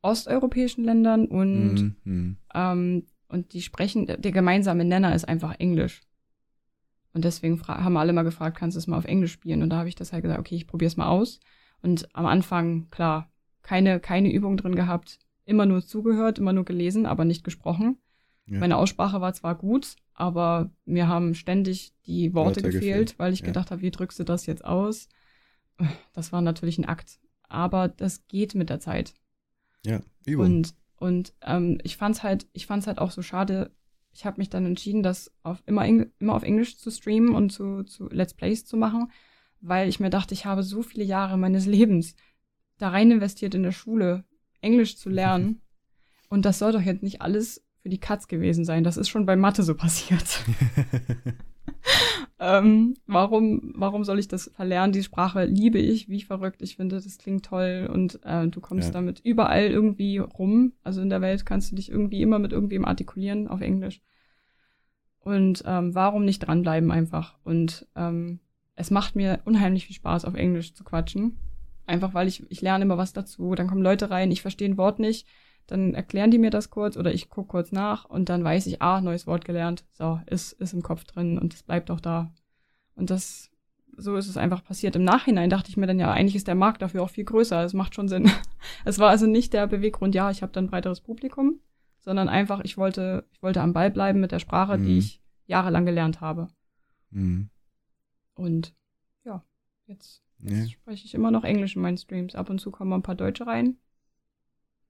osteuropäischen Ländern und, mhm. ähm, und die sprechen, der gemeinsame Nenner ist einfach Englisch. Und deswegen haben alle mal gefragt, kannst du es mal auf Englisch spielen? Und da habe ich das halt gesagt, okay, ich probiere es mal aus. Und am Anfang, klar, keine, keine Übung drin gehabt, immer nur zugehört, immer nur gelesen, aber nicht gesprochen. Ja. Meine Aussprache war zwar gut, aber mir haben ständig die Worte gefehlt, gefehlt, weil ich ja. gedacht habe, wie drückst du das jetzt aus? Das war natürlich ein Akt. Aber das geht mit der Zeit. Ja, Übung. Und, und ähm, ich fand's halt, ich fand's halt auch so schade, ich habe mich dann entschieden, das auf immer, immer auf Englisch zu streamen und zu, zu Let's Plays zu machen, weil ich mir dachte, ich habe so viele Jahre meines Lebens da rein investiert in der Schule, Englisch zu lernen. Und das soll doch jetzt nicht alles für die Katz gewesen sein. Das ist schon bei Mathe so passiert. ähm, warum, warum soll ich das verlernen? Die Sprache liebe ich, wie verrückt. Ich finde, das klingt toll und äh, du kommst ja. damit überall irgendwie rum. Also in der Welt kannst du dich irgendwie immer mit irgendwem artikulieren auf Englisch. Und ähm, warum nicht dranbleiben einfach? Und ähm, es macht mir unheimlich viel Spaß, auf Englisch zu quatschen. Einfach weil ich, ich lerne immer was dazu. Dann kommen Leute rein, ich verstehe ein Wort nicht dann erklären die mir das kurz oder ich gucke kurz nach und dann weiß ich, ah, neues Wort gelernt, so, ist, ist im Kopf drin und es bleibt auch da. Und das, so ist es einfach passiert. Im Nachhinein dachte ich mir dann, ja, eigentlich ist der Markt dafür auch viel größer, es macht schon Sinn. Es war also nicht der Beweggrund, ja, ich habe dann ein breiteres Publikum, sondern einfach, ich wollte, ich wollte am Ball bleiben mit der Sprache, mhm. die ich jahrelang gelernt habe. Mhm. Und ja, jetzt, jetzt nee. spreche ich immer noch Englisch in meinen Streams. Ab und zu kommen ein paar Deutsche rein.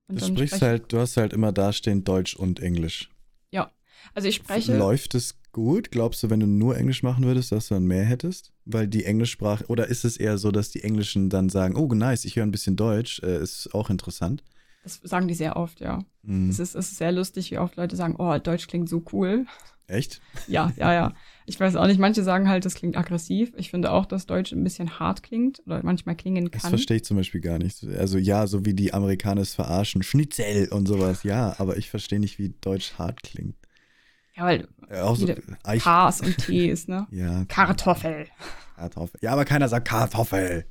Und du sprichst halt, du hast halt immer dastehend Deutsch und Englisch. Ja, also ich spreche. Läuft es gut? Glaubst du, wenn du nur Englisch machen würdest, dass du dann mehr hättest? Weil die Englischsprache, oder ist es eher so, dass die Englischen dann sagen, oh nice, ich höre ein bisschen Deutsch, äh, ist auch interessant? Das sagen die sehr oft, ja. Mhm. Es, ist, es ist sehr lustig, wie oft Leute sagen, oh, Deutsch klingt so cool. Echt? Ja, ja, ja. Ich weiß auch nicht, manche sagen halt, das klingt aggressiv. Ich finde auch, dass Deutsch ein bisschen hart klingt oder manchmal klingen kann. Das verstehe ich zum Beispiel gar nicht. Also ja, so wie die Amerikaner es verarschen, Schnitzel und sowas, ja, aber ich verstehe nicht, wie Deutsch hart klingt. Ja, weil ja, auch so, K's und T's, ne? ja. Kartoffel. Kartoffel. Ja, aber keiner sagt Kartoffel.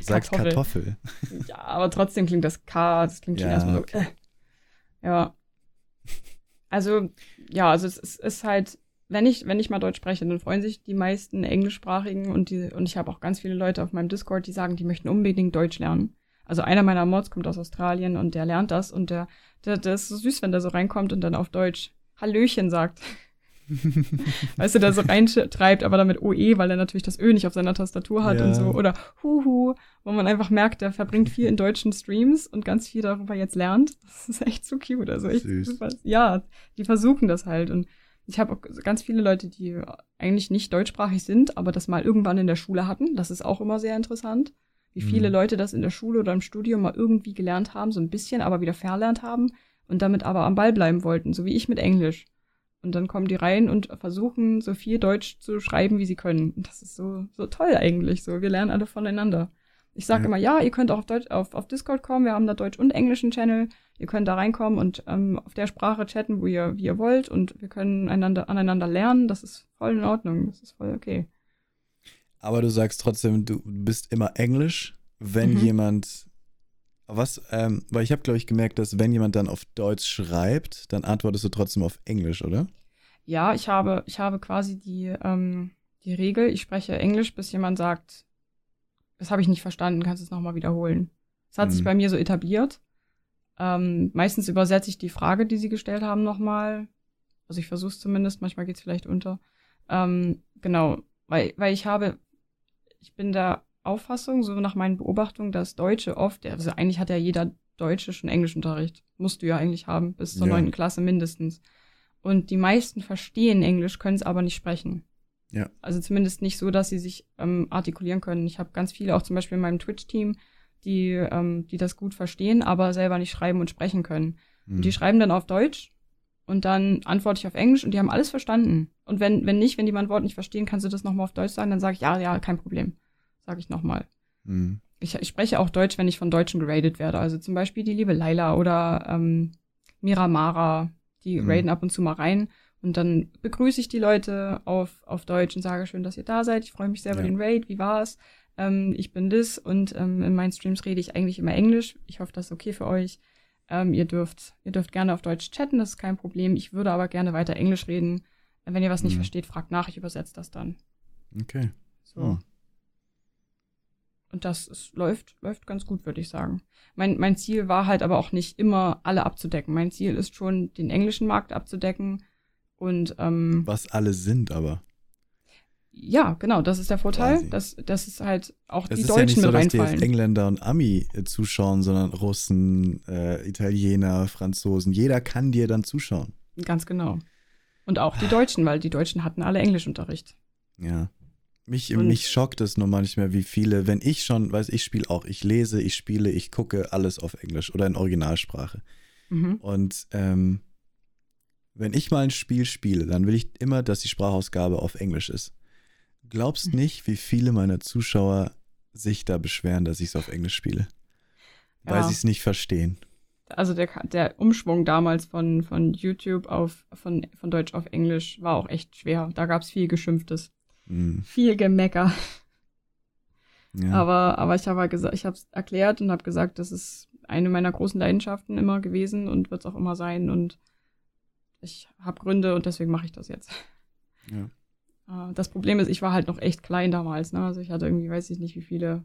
Sagt Kartoffel. Ja, aber trotzdem klingt das K, das klingt schon ja, erstmal so. Okay. Äh. Ja. Also, ja, also es, es ist halt wenn ich, wenn ich mal Deutsch spreche, dann freuen sich die meisten Englischsprachigen und die, und ich habe auch ganz viele Leute auf meinem Discord, die sagen, die möchten unbedingt Deutsch lernen. Also einer meiner Mods kommt aus Australien und der lernt das und der, der, der ist so süß, wenn der so reinkommt und dann auf Deutsch Hallöchen sagt. weißt du, der so reintreibt, aber damit OE, weil er natürlich das Ö nicht auf seiner Tastatur hat ja. und so. Oder Huhu, wo man einfach merkt, der verbringt viel in deutschen Streams und ganz viel darüber jetzt lernt. Das ist echt so cute. Also ich, ja, die versuchen das halt und ich habe ganz viele Leute, die eigentlich nicht deutschsprachig sind, aber das mal irgendwann in der Schule hatten. Das ist auch immer sehr interessant, wie viele mhm. Leute das in der Schule oder im Studium mal irgendwie gelernt haben, so ein bisschen, aber wieder verlernt haben und damit aber am Ball bleiben wollten, so wie ich mit Englisch. Und dann kommen die rein und versuchen, so viel Deutsch zu schreiben, wie sie können. Und das ist so, so toll eigentlich. So, wir lernen alle voneinander. Ich sage ja. immer, ja, ihr könnt auch auf, Deutsch, auf, auf Discord kommen, wir haben da Deutsch- und Englischen Channel. Ihr könnt da reinkommen und ähm, auf der Sprache chatten, wo ihr, wie ihr wollt und wir können einander, aneinander lernen. Das ist voll in Ordnung, das ist voll okay. Aber du sagst trotzdem, du bist immer Englisch, wenn mhm. jemand was, ähm, weil ich habe, glaube ich, gemerkt, dass wenn jemand dann auf Deutsch schreibt, dann antwortest du trotzdem auf Englisch, oder? Ja, ich habe, ich habe quasi die, ähm, die Regel, ich spreche Englisch, bis jemand sagt, das habe ich nicht verstanden, kannst du es nochmal wiederholen. Das hat mhm. sich bei mir so etabliert. Ähm, meistens übersetze ich die Frage, die sie gestellt haben, nochmal. Also ich versuche es zumindest, manchmal geht es vielleicht unter. Ähm, genau. weil, weil ich habe, ich bin der Auffassung, so nach meinen Beobachtungen, dass Deutsche oft, also eigentlich hat ja jeder Deutsche schon Englischunterricht. Musst du ja eigentlich haben, bis zur Ja. neunten Klasse mindestens. Und die meisten verstehen Englisch, können es aber nicht sprechen. Ja. Also zumindest nicht so, dass sie sich ähm, artikulieren können. Ich habe ganz viele, auch zum Beispiel in meinem Twitch-Team, die, ähm, die das gut verstehen, aber selber nicht schreiben und sprechen können. Hm. Und die schreiben dann auf Deutsch und dann antworte ich auf Englisch und die haben alles verstanden. Und wenn, wenn nicht, wenn die mein Wort nicht verstehen, kannst du das nochmal auf Deutsch sagen, dann sage ich, ja, ja, kein Problem. Sage ich nochmal. Hm. Ich, ich spreche auch Deutsch, wenn ich von Deutschen geradet werde. Also zum Beispiel die liebe Laila oder ähm, Miramara, die Mhm. raiden ab und zu mal rein. Und dann begrüße ich die Leute auf, auf Deutsch und sage schön, dass ihr da seid. Ich freue mich sehr über Ja. den Raid. Wie war's? Ähm, ich bin Liz und ähm, in meinen Streams rede ich eigentlich immer Englisch. Ich hoffe, das ist okay für euch. Ähm, ihr dürft, ihr dürft gerne auf Deutsch chatten, das ist kein Problem. Ich würde aber gerne weiter Englisch reden. Wenn ihr was nicht Mhm. versteht, fragt nach, ich übersetze das dann. Okay. So. Oh. Und das ist, läuft, läuft ganz gut, würde ich sagen. Mein, mein Ziel war halt aber auch nicht immer alle abzudecken. Mein Ziel ist schon, den englischen Markt abzudecken. Und ähm, Was alle sind, aber. ja, genau, das ist der Vorteil, Quasi. dass, dass es halt auch Es die ist ja nicht Deutschen so, mit dass dir jetzt reinfallen. Engländer und Ami äh, zuschauen, sondern Russen, äh, Italiener, Franzosen. Jeder kann dir dann zuschauen. Ganz genau. Und auch die Deutschen, weil die Deutschen hatten alle Englischunterricht. Ja. Mich, Und- mich schockt es nur manchmal, wie viele, wenn ich schon, weiß ich spiele auch, ich lese, ich spiele, ich gucke alles auf Englisch oder in Originalsprache. Mhm. Und ähm, wenn ich mal ein Spiel spiele, dann will ich immer, dass die Sprachausgabe auf Englisch ist. Glaubst Mhm. nicht, wie viele meiner Zuschauer sich da beschweren, dass ich es auf Englisch spiele? Weil Ja. sie es nicht verstehen. Also der, der Umschwung damals von, von YouTube auf, von, von Deutsch auf Englisch war auch echt schwer. Da gab es viel Geschimpftes. Hm, Viel Gemecker. ja. Aber, aber ich habe halt gesagt, ich habe es erklärt und habe gesagt, das ist eine meiner großen Leidenschaften immer gewesen und wird es auch immer sein. Und ich habe Gründe und deswegen mache ich das jetzt. Ja. Äh, Das Problem ist, ich war halt noch echt klein damals. Ne? Also ich hatte irgendwie, weiß ich nicht, wie viele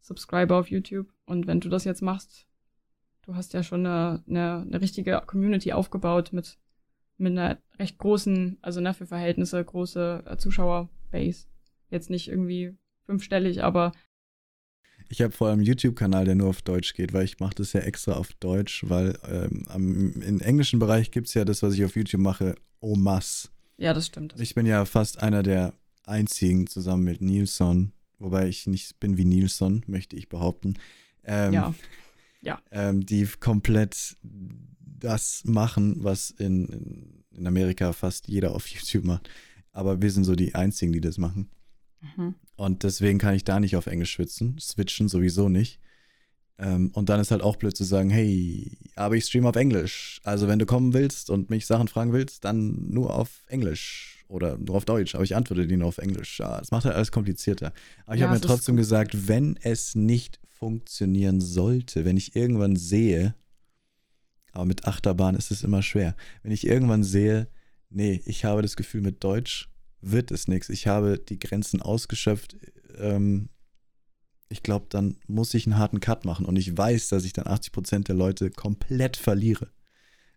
Subscriber auf YouTube. Und wenn du das jetzt machst, du hast ja schon eine, eine, eine richtige Community aufgebaut mit, mit einer recht großen, also ne, für Verhältnisse große äh, Zuschauerbase. Jetzt nicht irgendwie fünfstellig, aber Ich habe vor allem einen YouTube-Kanal, der nur auf Deutsch geht, weil ich mache das ja extra auf Deutsch, weil ähm, am, im englischen Bereich gibt es ja das, was ich auf YouTube mache, masse. ja, das stimmt. Ich bin ja fast einer der einzigen zusammen mit Nilsson, wobei ich nicht bin wie Nilsson, möchte ich behaupten, ähm, ja, ähm, die komplett das machen, was in, in Amerika fast jeder auf YouTube macht. Aber wir sind so die einzigen, die das machen. mhm. Und deswegen kann ich da nicht auf Englisch schwitzen, switchen sowieso nicht. Ähm, und dann ist halt auch blöd zu sagen, hey, aber ich streame auf Englisch. Also wenn du kommen willst und mich Sachen fragen willst, dann nur auf Englisch oder nur auf Deutsch. Aber ich antworte dir nur auf Englisch. Ja, das macht halt alles komplizierter. Aber ich Ja, habe mir trotzdem gesagt, wenn es nicht funktionieren sollte, wenn ich irgendwann sehe, aber mit Achterbahn ist es immer schwer, wenn ich irgendwann sehe, nee, ich habe das Gefühl, mit Deutsch wird es nichts. Ich habe die Grenzen ausgeschöpft. Ähm, ich glaube, dann muss ich einen harten Cut machen und ich weiß, dass ich dann 80% der Leute komplett verliere.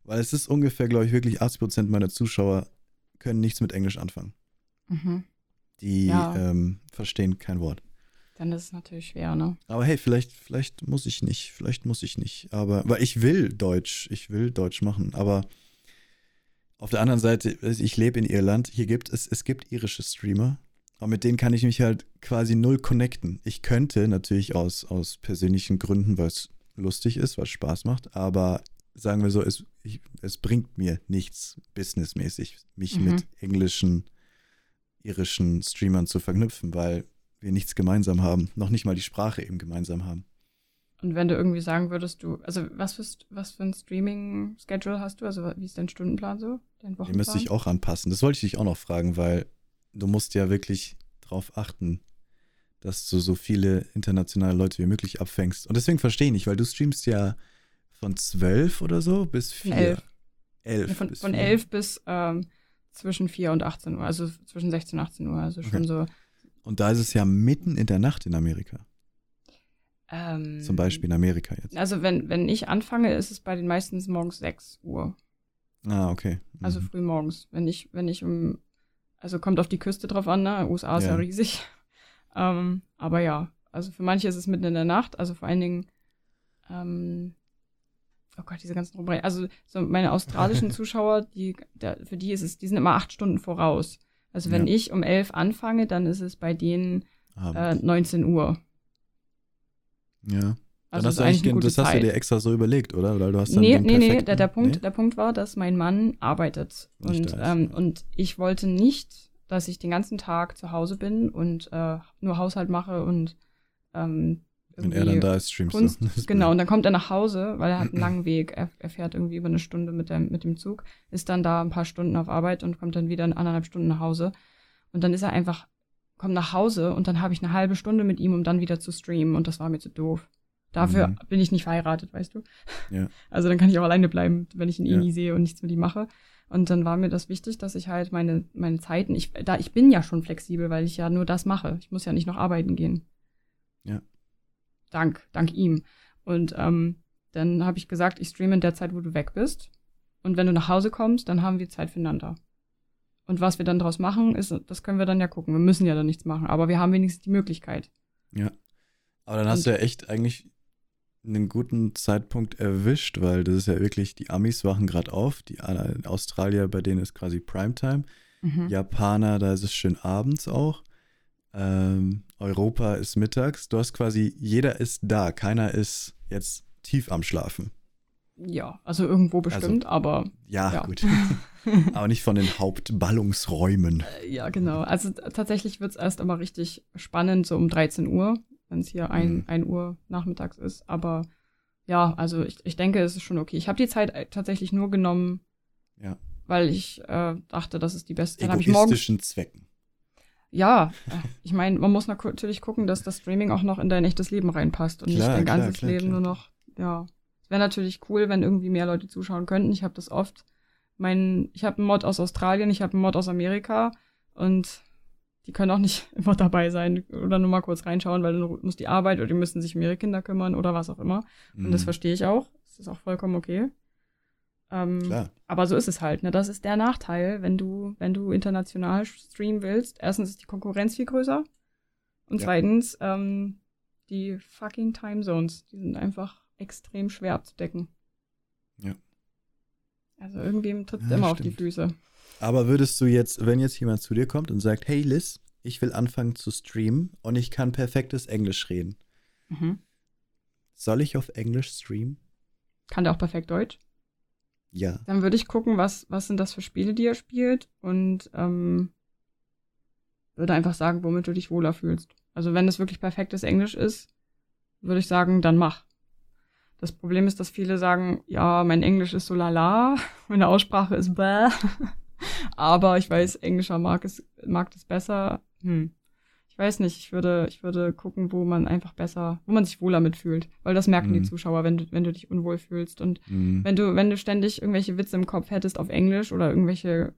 Weil es ist ungefähr, glaube ich, wirklich 80% meiner Zuschauer können nichts mit Englisch anfangen. Mhm. Die Ja. ähm, verstehen kein Wort. Dann ist es natürlich schwer, ne? Aber hey, vielleicht, vielleicht muss ich nicht, vielleicht muss ich nicht. Aber, weil ich will Deutsch, ich will Deutsch machen. Aber auf der anderen Seite, ich lebe in Irland, hier gibt es, es gibt irische Streamer, aber mit denen kann ich mich halt quasi null connecten. Ich könnte natürlich aus, aus persönlichen Gründen, weil es lustig ist, es Spaß macht, aber sagen wir so, es, ich, es bringt mir nichts businessmäßig, mich Mhm. mit englischen, irischen Streamern zu verknüpfen, weil wir nichts gemeinsam haben, noch nicht mal die Sprache eben gemeinsam haben. Und wenn du irgendwie sagen würdest, du, also was für, was für ein Streaming-Schedule hast du? Also wie ist dein Stundenplan so? Dein Den Wochenplan? müsste ich auch anpassen. Das wollte ich dich auch noch fragen, weil du musst ja wirklich darauf achten, dass du so viele internationale Leute wie möglich abfängst. Und deswegen verstehe ich nicht, weil du streamst ja von zwölf oder so bis vier. elf. Elf. Ja, von, bis von vier. 11 bis ähm, zwischen 4 und 18 Uhr, also zwischen 16 und 18 Uhr, also schon Okay. so. Und da ist es ja mitten in der Nacht in Amerika. Ähm, Zum Beispiel in Amerika jetzt. Also wenn, wenn ich anfange, ist es bei den meisten morgens 6 Uhr, Ah, okay. also Mhm. früh morgens. Wenn ich, wenn ich um Also kommt auf die Küste drauf an, ne? USA ist ja, Ja. riesig. Ähm, aber ja, also für manche ist es mitten in der Nacht, also vor allen Dingen, ähm, oh Gott, diese ganzen Rumreisen. Also so meine australischen Zuschauer, die, der, für die ist es, die sind immer acht Stunden voraus. Also wenn Ja. ich um elf anfange, dann ist es bei denen äh, 19 Uhr. Ja. Also ist du eigentlich gute das hast du dir extra so überlegt, oder? Weil du hast dann Nee, den nee, nee, der, der, Punkt, Nee? der Punkt war, dass mein Mann arbeitet. Nicht Und, ähm, ja. und ich wollte nicht, dass ich den ganzen Tag zu Hause bin und äh, nur Haushalt mache und ähm, Wenn er dann da ist, streamst Kunst, du. Das genau, und dann kommt er nach Hause, weil er hat einen langen Weg. Er, er fährt irgendwie über eine Stunde mit dem, mit dem Zug, ist dann da ein paar Stunden auf Arbeit und kommt dann wieder in anderthalb Stunden nach Hause. Und dann ist er einfach, kommt nach Hause und dann habe ich eine halbe Stunde mit ihm, um dann wieder zu streamen. Und das war mir zu doof. Dafür Mhm. bin ich nicht verheiratet, weißt du? Ja. Also dann kann ich auch alleine bleiben, wenn ich ihn eh Ja. nie sehe und nichts mit ihm mache. Und dann war mir das wichtig, dass ich halt meine, meine Zeiten, ich, da, ich bin ja schon flexibel, weil ich ja nur das mache. Ich muss ja nicht noch arbeiten gehen. Ja. Dank, dank ihm. Und ähm, dann habe ich gesagt, ich streame in der Zeit, wo du weg bist. Und wenn du nach Hause kommst, dann haben wir Zeit füreinander. Und was wir dann draus machen, ist, das können wir dann ja gucken. Wir müssen ja dann nichts machen, aber wir haben wenigstens die Möglichkeit. Aber dann hast du ja echt eigentlich einen guten Zeitpunkt erwischt, weil das ist ja wirklich, die Amis wachen gerade auf, die A- Australier, bei denen ist quasi Primetime. Mhm. Japaner, da ist es schön abends auch. Ähm, Europa ist mittags. Du hast quasi, jeder ist da, keiner ist jetzt tief am Schlafen. Ja, also irgendwo bestimmt, aber Ja, Ja. gut. Aber nicht von den Hauptballungsräumen. Äh, Ja, genau. Also tatsächlich wird's erst immer richtig spannend, so um 13 Uhr, wenn es hier ein, Mhm. ein Uhr nachmittags ist. Aber ja, also ich, ich denke, es ist schon okay. Ich habe die Zeit äh, tatsächlich nur genommen, Ja. weil ich äh, dachte, das ist die beste. Dann habe ich morgens. Egoistischen Zwecken. Ja, äh, ich meine, man muss nat- natürlich gucken, dass das Streaming auch noch in dein echtes Leben reinpasst und Klar, nicht dein ganzes klar, Leben klar. nur noch, ja. Es wäre natürlich cool, wenn irgendwie mehr Leute zuschauen könnten. Ich habe das oft. Mein, ich habe einen Mod aus Australien, ich habe einen Mod aus Amerika und die können auch nicht immer dabei sein oder nur mal kurz reinschauen, weil dann muss die Arbeit oder die müssen sich um ihre Kinder kümmern oder was auch immer. Und das Mhm. verstehe ich auch. Das ist auch vollkommen okay. Ähm, Klar. aber so ist es halt, ne? Das ist der Nachteil, wenn du, wenn du international streamen willst. Erstens ist die Konkurrenz viel größer. Und Ja. zweitens, ähm, die fucking Time Zones, die sind einfach extrem schwer abzudecken. Ja. Also irgendwem tritt Ja, immer auf die stimmt. Füße. Aber würdest du jetzt, wenn jetzt jemand zu dir kommt und sagt, hey Liz, ich will anfangen zu streamen und ich kann perfektes Englisch reden. Mhm. Soll ich auf Englisch streamen? Kann der auch perfekt Deutsch? Ja. Dann würde ich gucken, was, was sind das für Spiele, die er spielt und ähm, würde einfach sagen, womit du dich wohler fühlst. Also wenn es wirklich perfektes Englisch ist, würde ich sagen, dann mach. Das Problem ist, dass viele sagen, ja, mein Englisch ist so lala, meine Aussprache ist bäh, aber ich weiß, Englischer mag es, mag das besser. Hm. Ich weiß nicht, ich würde, ich würde gucken, wo man einfach besser, wo man sich wohler mitfühlt. Weil das merken die Mhm. Zuschauer, wenn du, wenn du dich unwohl fühlst. Und Mhm. wenn du, wenn du ständig irgendwelche Witze im Kopf hättest auf Englisch oder irgendwelche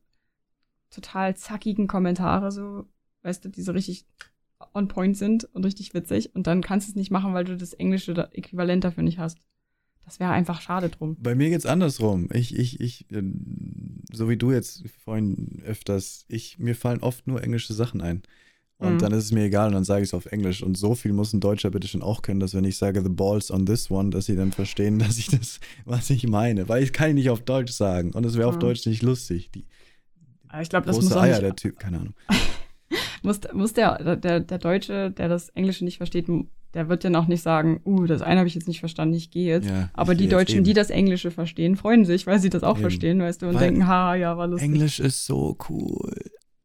total zackigen Kommentare, so, weißt du, die so richtig on point sind und richtig witzig und dann kannst du es nicht machen, weil du das englische da- Äquivalent dafür nicht hast. Das wäre einfach schade drum. Bei mir geht's andersrum. Ich, ich, ich, äh, so wie du jetzt vorhin öfters, ich, mir fallen oft nur englische Sachen ein. Und Mhm. dann ist es mir egal und dann sage ich es auf Englisch. Und so viel muss ein Deutscher bitte schon auch können, dass wenn ich sage the balls on this one, dass sie dann verstehen, dass ich das, was ich meine. Weil ich kann ihn nicht auf Deutsch sagen. Und es wäre auf Mhm. Deutsch nicht lustig. Die Aber ich glaube, das muss auch Eier, nicht, der Typ, keine Ahnung. muss, muss der, der, der Deutsche, der das Englische nicht versteht, der wird dann auch nicht sagen, uh, das eine habe ich jetzt nicht verstanden, ich gehe jetzt. Ja, Aber die Deutschen, eben. die das Englische verstehen, freuen sich, weil sie das auch Eben. verstehen, weißt du, und Weil denken, ha, ja, war lustig. Englisch ist so cool.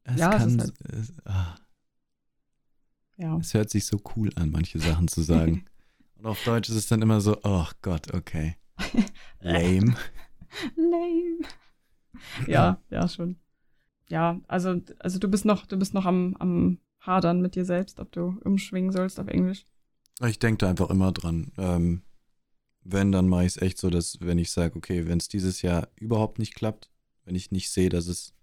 Es Ja, es kann, ist halt- es, ah, Ja. es hört sich so cool an, manche Sachen zu sagen. Und auf Deutsch ist es dann immer so, oh Gott, okay. Lame. Lame. Ja, ja, schon. Ja, also, also du bist noch, du bist noch am, am Hadern mit dir selbst, ob du umschwingen sollst auf Englisch. Ich denke da einfach immer dran. Ähm, wenn, dann mache ich es echt so, dass wenn ich sage, okay, wenn es dieses Jahr überhaupt nicht klappt, wenn ich nicht sehe, dass es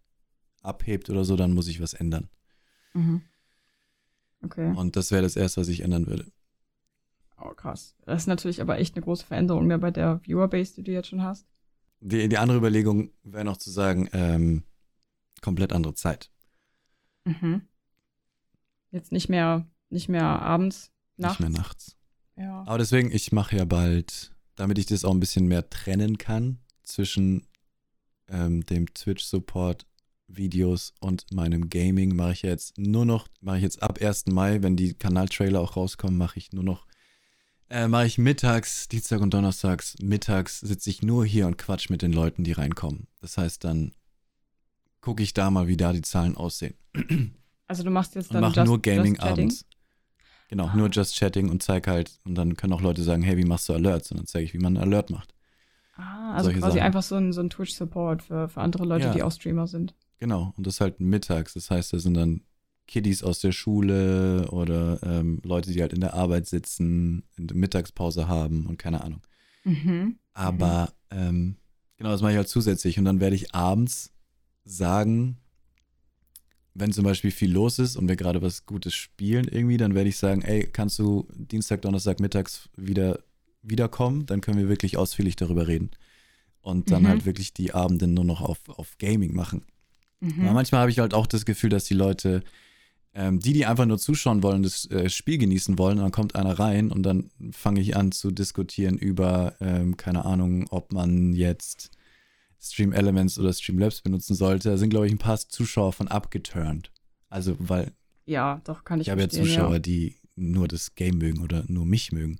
abhebt oder so, dann muss ich was ändern. Mhm. Okay. Und das wäre das Erste, was ich ändern würde. Oh, krass. Das ist natürlich aber echt eine große Veränderung mehr bei der Viewerbase, die du jetzt schon hast. Die, die andere Überlegung wäre noch zu sagen, ähm, komplett andere Zeit. Mhm. Jetzt nicht mehr, nicht mehr abends, nachts. Nicht mehr nachts. Ja. Aber deswegen, ich mache ja bald, damit ich das auch ein bisschen mehr trennen kann zwischen ähm, dem Twitch-Support, Videos und meinem Gaming, mache ich jetzt nur noch, mache ich jetzt ab 1. Mai, wenn die Kanaltrailer auch rauskommen, mache ich nur noch, äh, mache ich mittags, Dienstag und Donnerstags, mittags sitze ich nur hier und quatsch mit den Leuten, die reinkommen. Das heißt, dann gucke ich da mal, wie da die Zahlen aussehen. Also du machst jetzt Und dann mache just, nur Gaming abends. Genau, Ah. nur Just Chatting und zeig halt, und dann können auch Leute sagen, hey, wie machst du Alerts? Und dann zeige ich, wie man einen Alert macht. Ah, also quasi Sachen. einfach so ein, so ein Twitch-Support für, für andere Leute, Ja. die auch Streamer sind. Genau, und das halt mittags. Das heißt, da sind dann Kiddies aus der Schule oder ähm, Leute, die halt in der Arbeit sitzen, in der Mittagspause haben und keine Ahnung. Mhm. Aber ähm, genau, das mache ich halt zusätzlich. Und dann werde ich abends sagen, wenn zum Beispiel viel los ist und wir gerade was Gutes spielen irgendwie, dann werde ich sagen, ey, kannst du Dienstag, Donnerstag mittags wieder wiederkommen? Dann können wir wirklich ausführlich darüber reden. Und dann Mhm. halt wirklich die Abende nur noch auf, auf Gaming machen. Mhm. Aber manchmal habe ich halt auch das Gefühl, dass die Leute, ähm, die, die einfach nur zuschauen wollen, das äh, Spiel genießen wollen, und dann kommt einer rein und dann fange ich an zu diskutieren über, ähm, keine Ahnung, ob man jetzt Stream Elements oder Stream Labs benutzen sollte. Da sind, glaube ich, ein paar Zuschauer von abgeturnt. Also, weil Ja, doch, kann ich ich habe ja Zuschauer, die nur das Game mögen oder nur mich mögen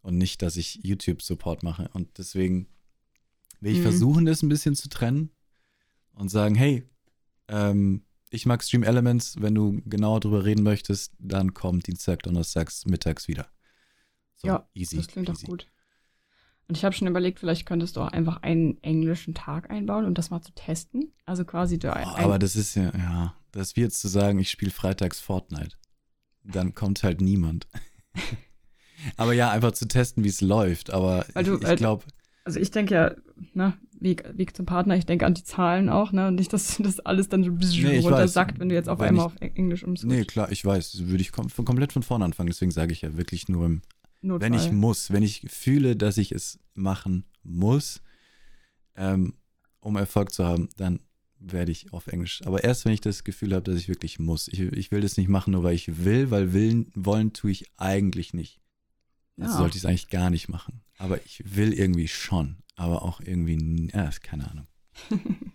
und nicht, dass ich YouTube-Support mache. Und deswegen will ich Mhm. versuchen, das ein bisschen zu trennen und sagen, hey, ähm, ich mag Stream Elements, wenn du genauer drüber reden möchtest, dann komm Dienstag, Donnerstags, mittags wieder. So, Ja, easy. Das klingt easy. doch gut. Und ich habe schon überlegt, vielleicht könntest du auch einfach einen englischen Tag einbauen und das mal zu testen. Also quasi du Oh, aber das ist ja, ja, das wie jetzt zu sagen, ich spiele freitags Fortnite. Dann kommt halt niemand. aber ja, einfach zu testen, wie es läuft. Aber Weil du- ich, ich glaube, also ich denke ja, ne, Weg, Weg zum Partner, ich denke an die Zahlen auch, ne? Und nicht, dass das alles dann so Nee, runtersackt, weiß. wenn du jetzt auf einmal ich- auf Englisch Nee, umswitcht. klar, ich weiß. Würde ich kom komplett von vorne anfangen. Deswegen sage ich ja wirklich nur, im, Notfall. wenn ich muss, wenn ich fühle, dass ich es machen muss, ähm, um Erfolg zu haben, dann werde ich auf Englisch. Aber erst, wenn ich das Gefühl habe, dass ich wirklich muss. Ich, ich will das nicht machen, nur weil ich will, weil willen, wollen tue ich eigentlich nicht. Also Ja. sollte ich es eigentlich gar nicht machen. Aber ich will irgendwie schon. Aber auch irgendwie, ja, ist keine Ahnung.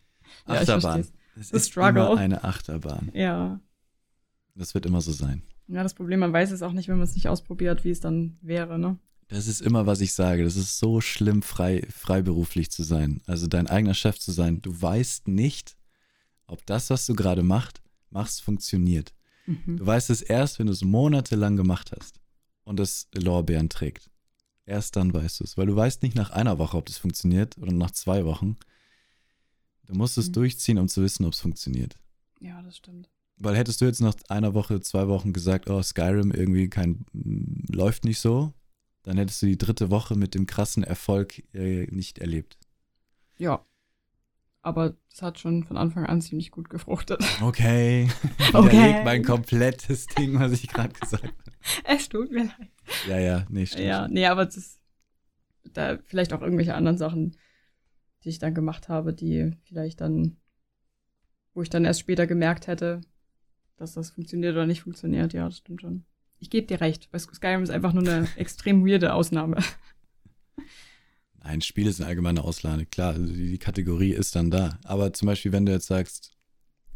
Ja, Achterbahn. versteh's. Es ist struggle. immer eine Achterbahn. Ja. Das wird immer so sein. Ja, das Problem, man weiß es auch nicht, wenn man es nicht ausprobiert, wie es dann wäre, ne? Das ist immer, was ich sage. Das ist so schlimm, frei, freiberuflich zu sein. Also dein eigener Chef zu sein. Du weißt nicht, ob das, was du gerade macht, machst, funktioniert. Mhm. Du weißt es erst, wenn du es monatelang gemacht hast und es Lorbeeren trägt. Erst dann weißt du es. Weil du weißt nicht nach einer Woche, ob das funktioniert oder nach zwei Wochen. Du musst es Mhm. durchziehen, um zu wissen, ob es funktioniert. Ja, das stimmt. Weil hättest du jetzt nach einer Woche, zwei Wochen gesagt, oh, Skyrim irgendwie kein, m, läuft nicht so, dann hättest du die dritte Woche mit dem krassen Erfolg äh, nicht erlebt. Ja. Aber es hat schon von Anfang an ziemlich gut gefruchtet. Okay. Okay. Mein komplettes Ding, was ich gerade gesagt habe. es tut mir leid. Ja, ja, nee, stimmt. Ja, nee, aber es ist da vielleicht auch irgendwelche anderen Sachen, die ich dann gemacht habe, die vielleicht dann, wo ich dann erst später gemerkt hätte, dass das funktioniert oder nicht funktioniert. Ja, das stimmt schon. Ich gebe dir recht. Weil Skyrim ist einfach nur eine extrem weirde Ausnahme. Nein, Spiele sind allgemeine Auslade. Klar, also die, die Kategorie ist dann da. Aber zum Beispiel, wenn du jetzt sagst,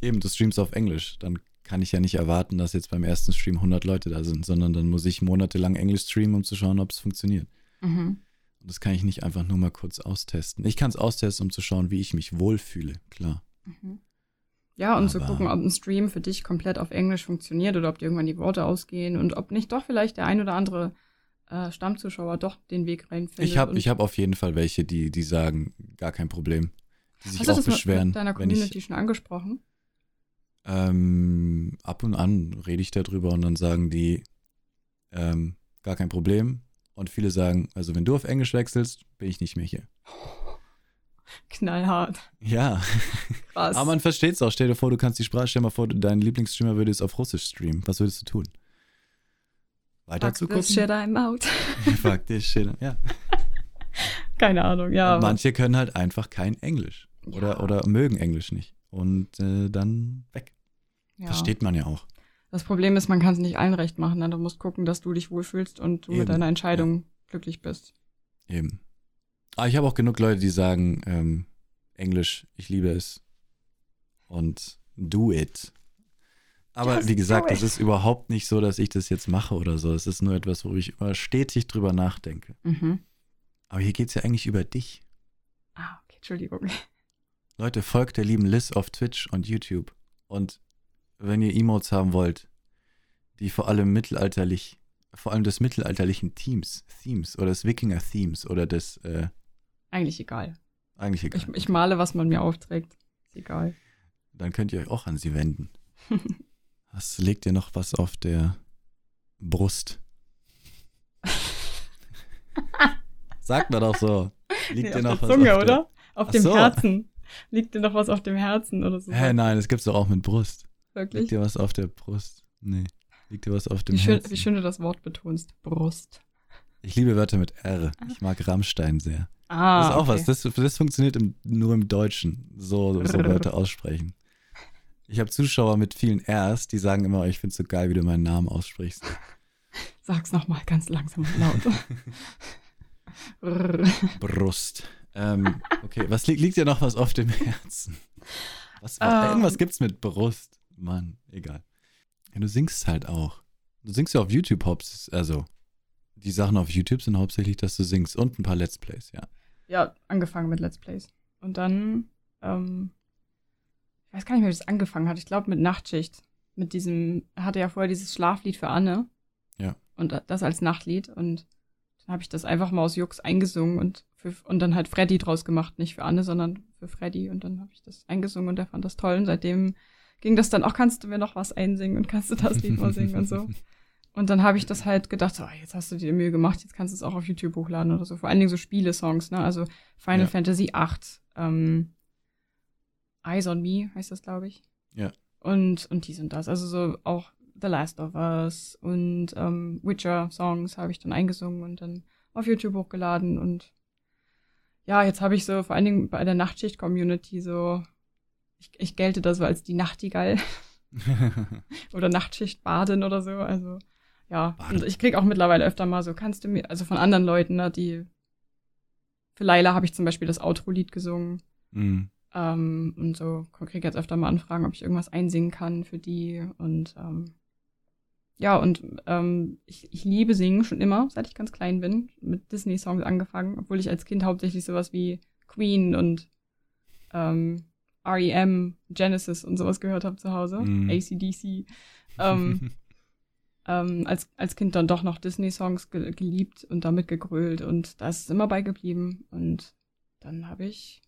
eben, du streamst auf Englisch, dann kann ich ja nicht erwarten, dass jetzt beim ersten Stream 100 Leute da sind, sondern dann muss ich monatelang Englisch streamen, um zu schauen, ob es funktioniert. Mhm. Und das kann ich nicht einfach nur mal kurz austesten. Ich kann es austesten, um zu schauen, wie ich mich wohlfühle, klar. Mhm. Ja, und zu Aber- gucken, ob ein Stream für dich komplett auf Englisch funktioniert oder ob dir irgendwann die Worte ausgehen und ob nicht doch vielleicht der ein oder andere äh, Stammzuschauer doch den Weg reinfindet. Ich habe hab auf jeden Fall welche, die, die sagen, gar kein Problem. Die sich Hast du auch das mit- beschweren. mit deiner wenn ich, Community schon angesprochen? ähm, ab und an rede ich darüber und dann sagen die, ähm, gar kein Problem. Und viele sagen, also wenn du auf Englisch wechselst, bin ich nicht mehr hier. Knallhart. Ja, Krass. aber man versteht es auch. Stell dir vor, du kannst die Sprache, stell dir mal vor, dein Lieblingsstreamer würde es auf Russisch streamen. Was würdest du tun? Weiter Fuck zu shit, I'm out. Fuck this shit. Ja. Keine Ahnung, ja. Manche können halt einfach kein Englisch. Oder, Ja. oder mögen Englisch nicht. Und äh, dann weg. Ja. Versteht man ja auch. Das Problem ist, man kann es nicht allen recht machen. Ne? Du musst gucken, dass du dich wohlfühlst und du Eben, mit deiner Entscheidung glücklich bist. Eben. Aber ich habe auch genug Leute, die sagen, ähm, Englisch, ich liebe es. Und do it. Aber Just wie gesagt, es ist überhaupt nicht so, dass ich das jetzt mache oder so. Es ist nur etwas, wo ich immer stetig drüber nachdenke. Mhm. Aber hier geht es ja eigentlich über dich. Ah, okay, Entschuldigung. Leute, folgt der lieben Liz auf Twitch und YouTube. Und wenn ihr Emotes haben wollt, die vor allem mittelalterlich, vor allem des mittelalterlichen Themes, Themes oder des Wikinger-Themes oder des, äh, Eigentlich egal. eigentlich egal. Ich, ich male, was man mir aufträgt. Ist egal. Dann könnt ihr euch auch an sie wenden. Was legt ihr noch was auf der Brust? Sagt man doch so. Liegt Nee, dir auf noch der was Zunge, auf der, oder? Auf Ach dem so. Herzen. Liegt dir noch was auf dem Herzen oder so? Hä, nein, das gibt's doch auch mit Brust. Liegt Wirklich? dir was auf der Brust? Nee. Liegt dir was auf dem Wie schön, Herzen? wie schön du das Wort betonst. Brust. Ich liebe Wörter mit R. Ich mag Rammstein sehr. Ah, das ist auch okay. was. Das, das funktioniert im, nur im Deutschen. So, so Wörter aussprechen. Ich habe Zuschauer mit vielen Rs, die sagen immer, ich finde es so geil, wie du meinen Namen aussprichst. Sag's nochmal ganz langsam und laut. Brust. Ähm, okay, was liegt, liegt dir noch was auf dem Herzen? Was, war- Ähm. irgendwas gibt's mit Brust. Mann, egal. Ja, du singst halt auch. Du singst ja auf YouTube hauptsächlich, also die Sachen auf YouTube sind hauptsächlich, dass du singst und ein paar Let's Plays, ja. ja, angefangen mit Let's Plays. Und dann, ähm, ich weiß gar nicht mehr, wie das angefangen hat. Ich glaube mit Nachtschicht. Mit diesem, hatte ja vorher dieses Schlaflied für Anne. Ja. Und das als Nachtlied. Und dann habe ich das einfach mal aus Jux eingesungen und, für, und dann halt Freddy draus gemacht. Nicht für Anne, sondern für Freddy. Und dann habe ich das eingesungen und er fand das toll. Und seitdem ging das dann auch, kannst du mir noch was einsingen und kannst du das Lied mal singen und so. Und dann habe ich das halt gedacht, so, ah, jetzt hast du dir Mühe gemacht, jetzt kannst du es auch auf YouTube hochladen oder so. Vor allen Dingen so Spiele-Songs, ne? Also Final Ja. Fantasy VIII, ähm, Eyes on Me heißt das, glaube ich. Ja. Und, und dies und das. Also so auch The Last of Us und ähm, Witcher-Songs habe ich dann eingesungen und dann auf YouTube hochgeladen. Und ja, jetzt habe ich so vor allen Dingen bei der Nachtschicht-Community so, ich, ich gelte da so als die Nachtigall oder Nachtschicht-Baden oder so. Also ja, Baden. und ich krieg auch mittlerweile öfter mal so, kannst du mir, also von anderen Leuten, ne, die für Laila habe ich zum Beispiel das Outro-Lied gesungen. Mhm. Ähm, und so krieg jetzt öfter mal Anfragen, ob ich irgendwas einsingen kann für die. Und ähm, ja, und ähm, ich, ich liebe Singen schon immer, seit ich ganz klein bin. Mit Disney-Songs angefangen, obwohl ich als Kind hauptsächlich sowas wie Queen und ähm, REM, Genesis und sowas gehört habe zu Hause. Mhm. ACDC. Ähm, ähm, als, als Kind dann doch noch Disney-Songs ge geliebt und damit gegrölt und da ist es immer beigeblieben. Und dann habe ich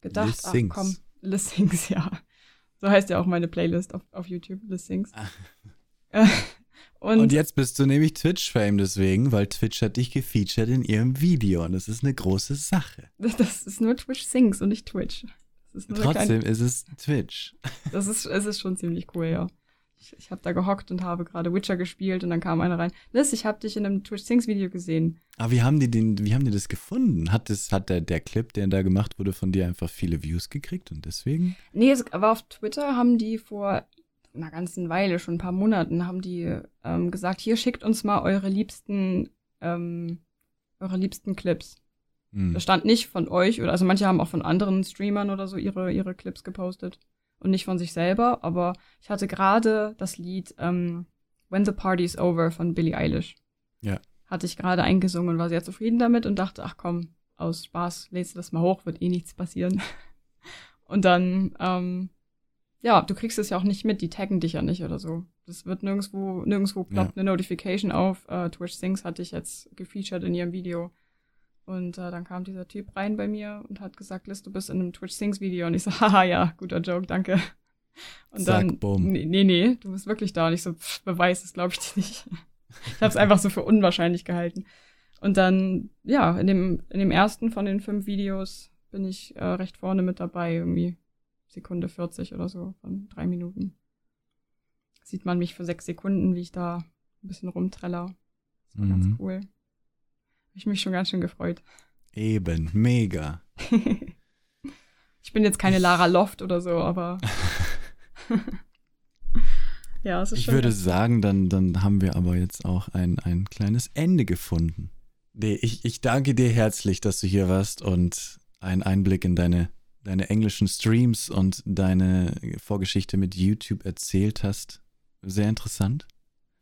gedacht, Liz ach Sings. komm, Liz Sings, ja. So heißt ja auch meine Playlist auf, auf YouTube, Liz Sings. Ah. Und, Und jetzt bist du nämlich Twitch-Fame deswegen, weil Twitch hat dich gefeatured in ihrem Video und das ist eine große Sache. das ist nur Twitch Sings und nicht Twitch. Ist Trotzdem ist es Twitch. Kleine, das ist, es ist schon ziemlich cool, ja. Ich, ich habe da gehockt und habe gerade Witcher gespielt und dann kam einer rein. Liz, ich habe dich in einem Twitch Sings Video gesehen. Aber wie haben die den, wie haben die das gefunden? Hat das, hat der, der Clip, der da gemacht wurde, von dir einfach viele Views gekriegt und deswegen? Nee, es war auf Twitter, haben die vor einer ganzen Weile, schon ein paar Monaten, haben die ähm, gesagt, hier schickt uns mal eure liebsten, ähm, eure liebsten Clips. Hm. Das stand nicht von euch, oder also manche haben auch von anderen Streamern oder so ihre, ihre Clips gepostet. Und nicht von sich selber, aber ich hatte gerade das Lied ähm, When the Party's Over von Billie Eilish. Ja. Hatte ich gerade eingesungen und war sehr zufrieden damit und dachte, ach komm, aus Spaß lädst du das mal hoch, wird eh nichts passieren. Und dann, ähm, ja, du kriegst es ja auch nicht mit, die taggen dich ja nicht oder so. Das wird nirgendwo, nirgendwo ploppt eine Notification auf. Äh, Twitch Sings hatte ich jetzt gefeatured in ihrem Video. Und äh, dann kam dieser Typ rein bei mir und hat gesagt, Liz, du bist in einem Twitch Sings Video. Und ich so, haha, ja, guter Joke, danke. Und Zack, dann, bumm. nee, nee, nee, du bist wirklich da. Und ich so, pff, Beweis, das glaube ich dir nicht. Ich habe es einfach so für unwahrscheinlich gehalten. Und dann, ja, in dem, in dem ersten von den fünf Videos bin ich äh, recht vorne mit dabei, irgendwie Sekunde 40 oder so, von drei Minuten. Sieht man mich für sechs Sekunden, wie ich da ein bisschen rumtreller. Das war Mhm. ganz cool. Ich mich schon ganz schön gefreut. Eben, mega. ich bin jetzt keine Lara Loft oder so, aber Ja, es ist Ich schon würde sagen, dann, dann haben wir aber jetzt auch ein, ein kleines Ende gefunden. Nee, ich, ich danke dir herzlich, dass du hier warst und einen Einblick in deine, deine englischen Streams und deine Vorgeschichte mit YouTube erzählt hast. Sehr interessant.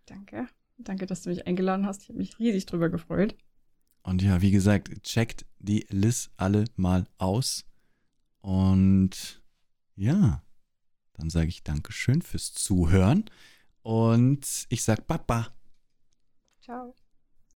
Danke. Danke, dass du mich eingeladen hast. Ich habe mich riesig drüber gefreut. Und ja, wie gesagt, checkt die Liz alle mal aus. Und ja, dann sage ich Dankeschön fürs Zuhören. Und ich sage Baba. Ciao.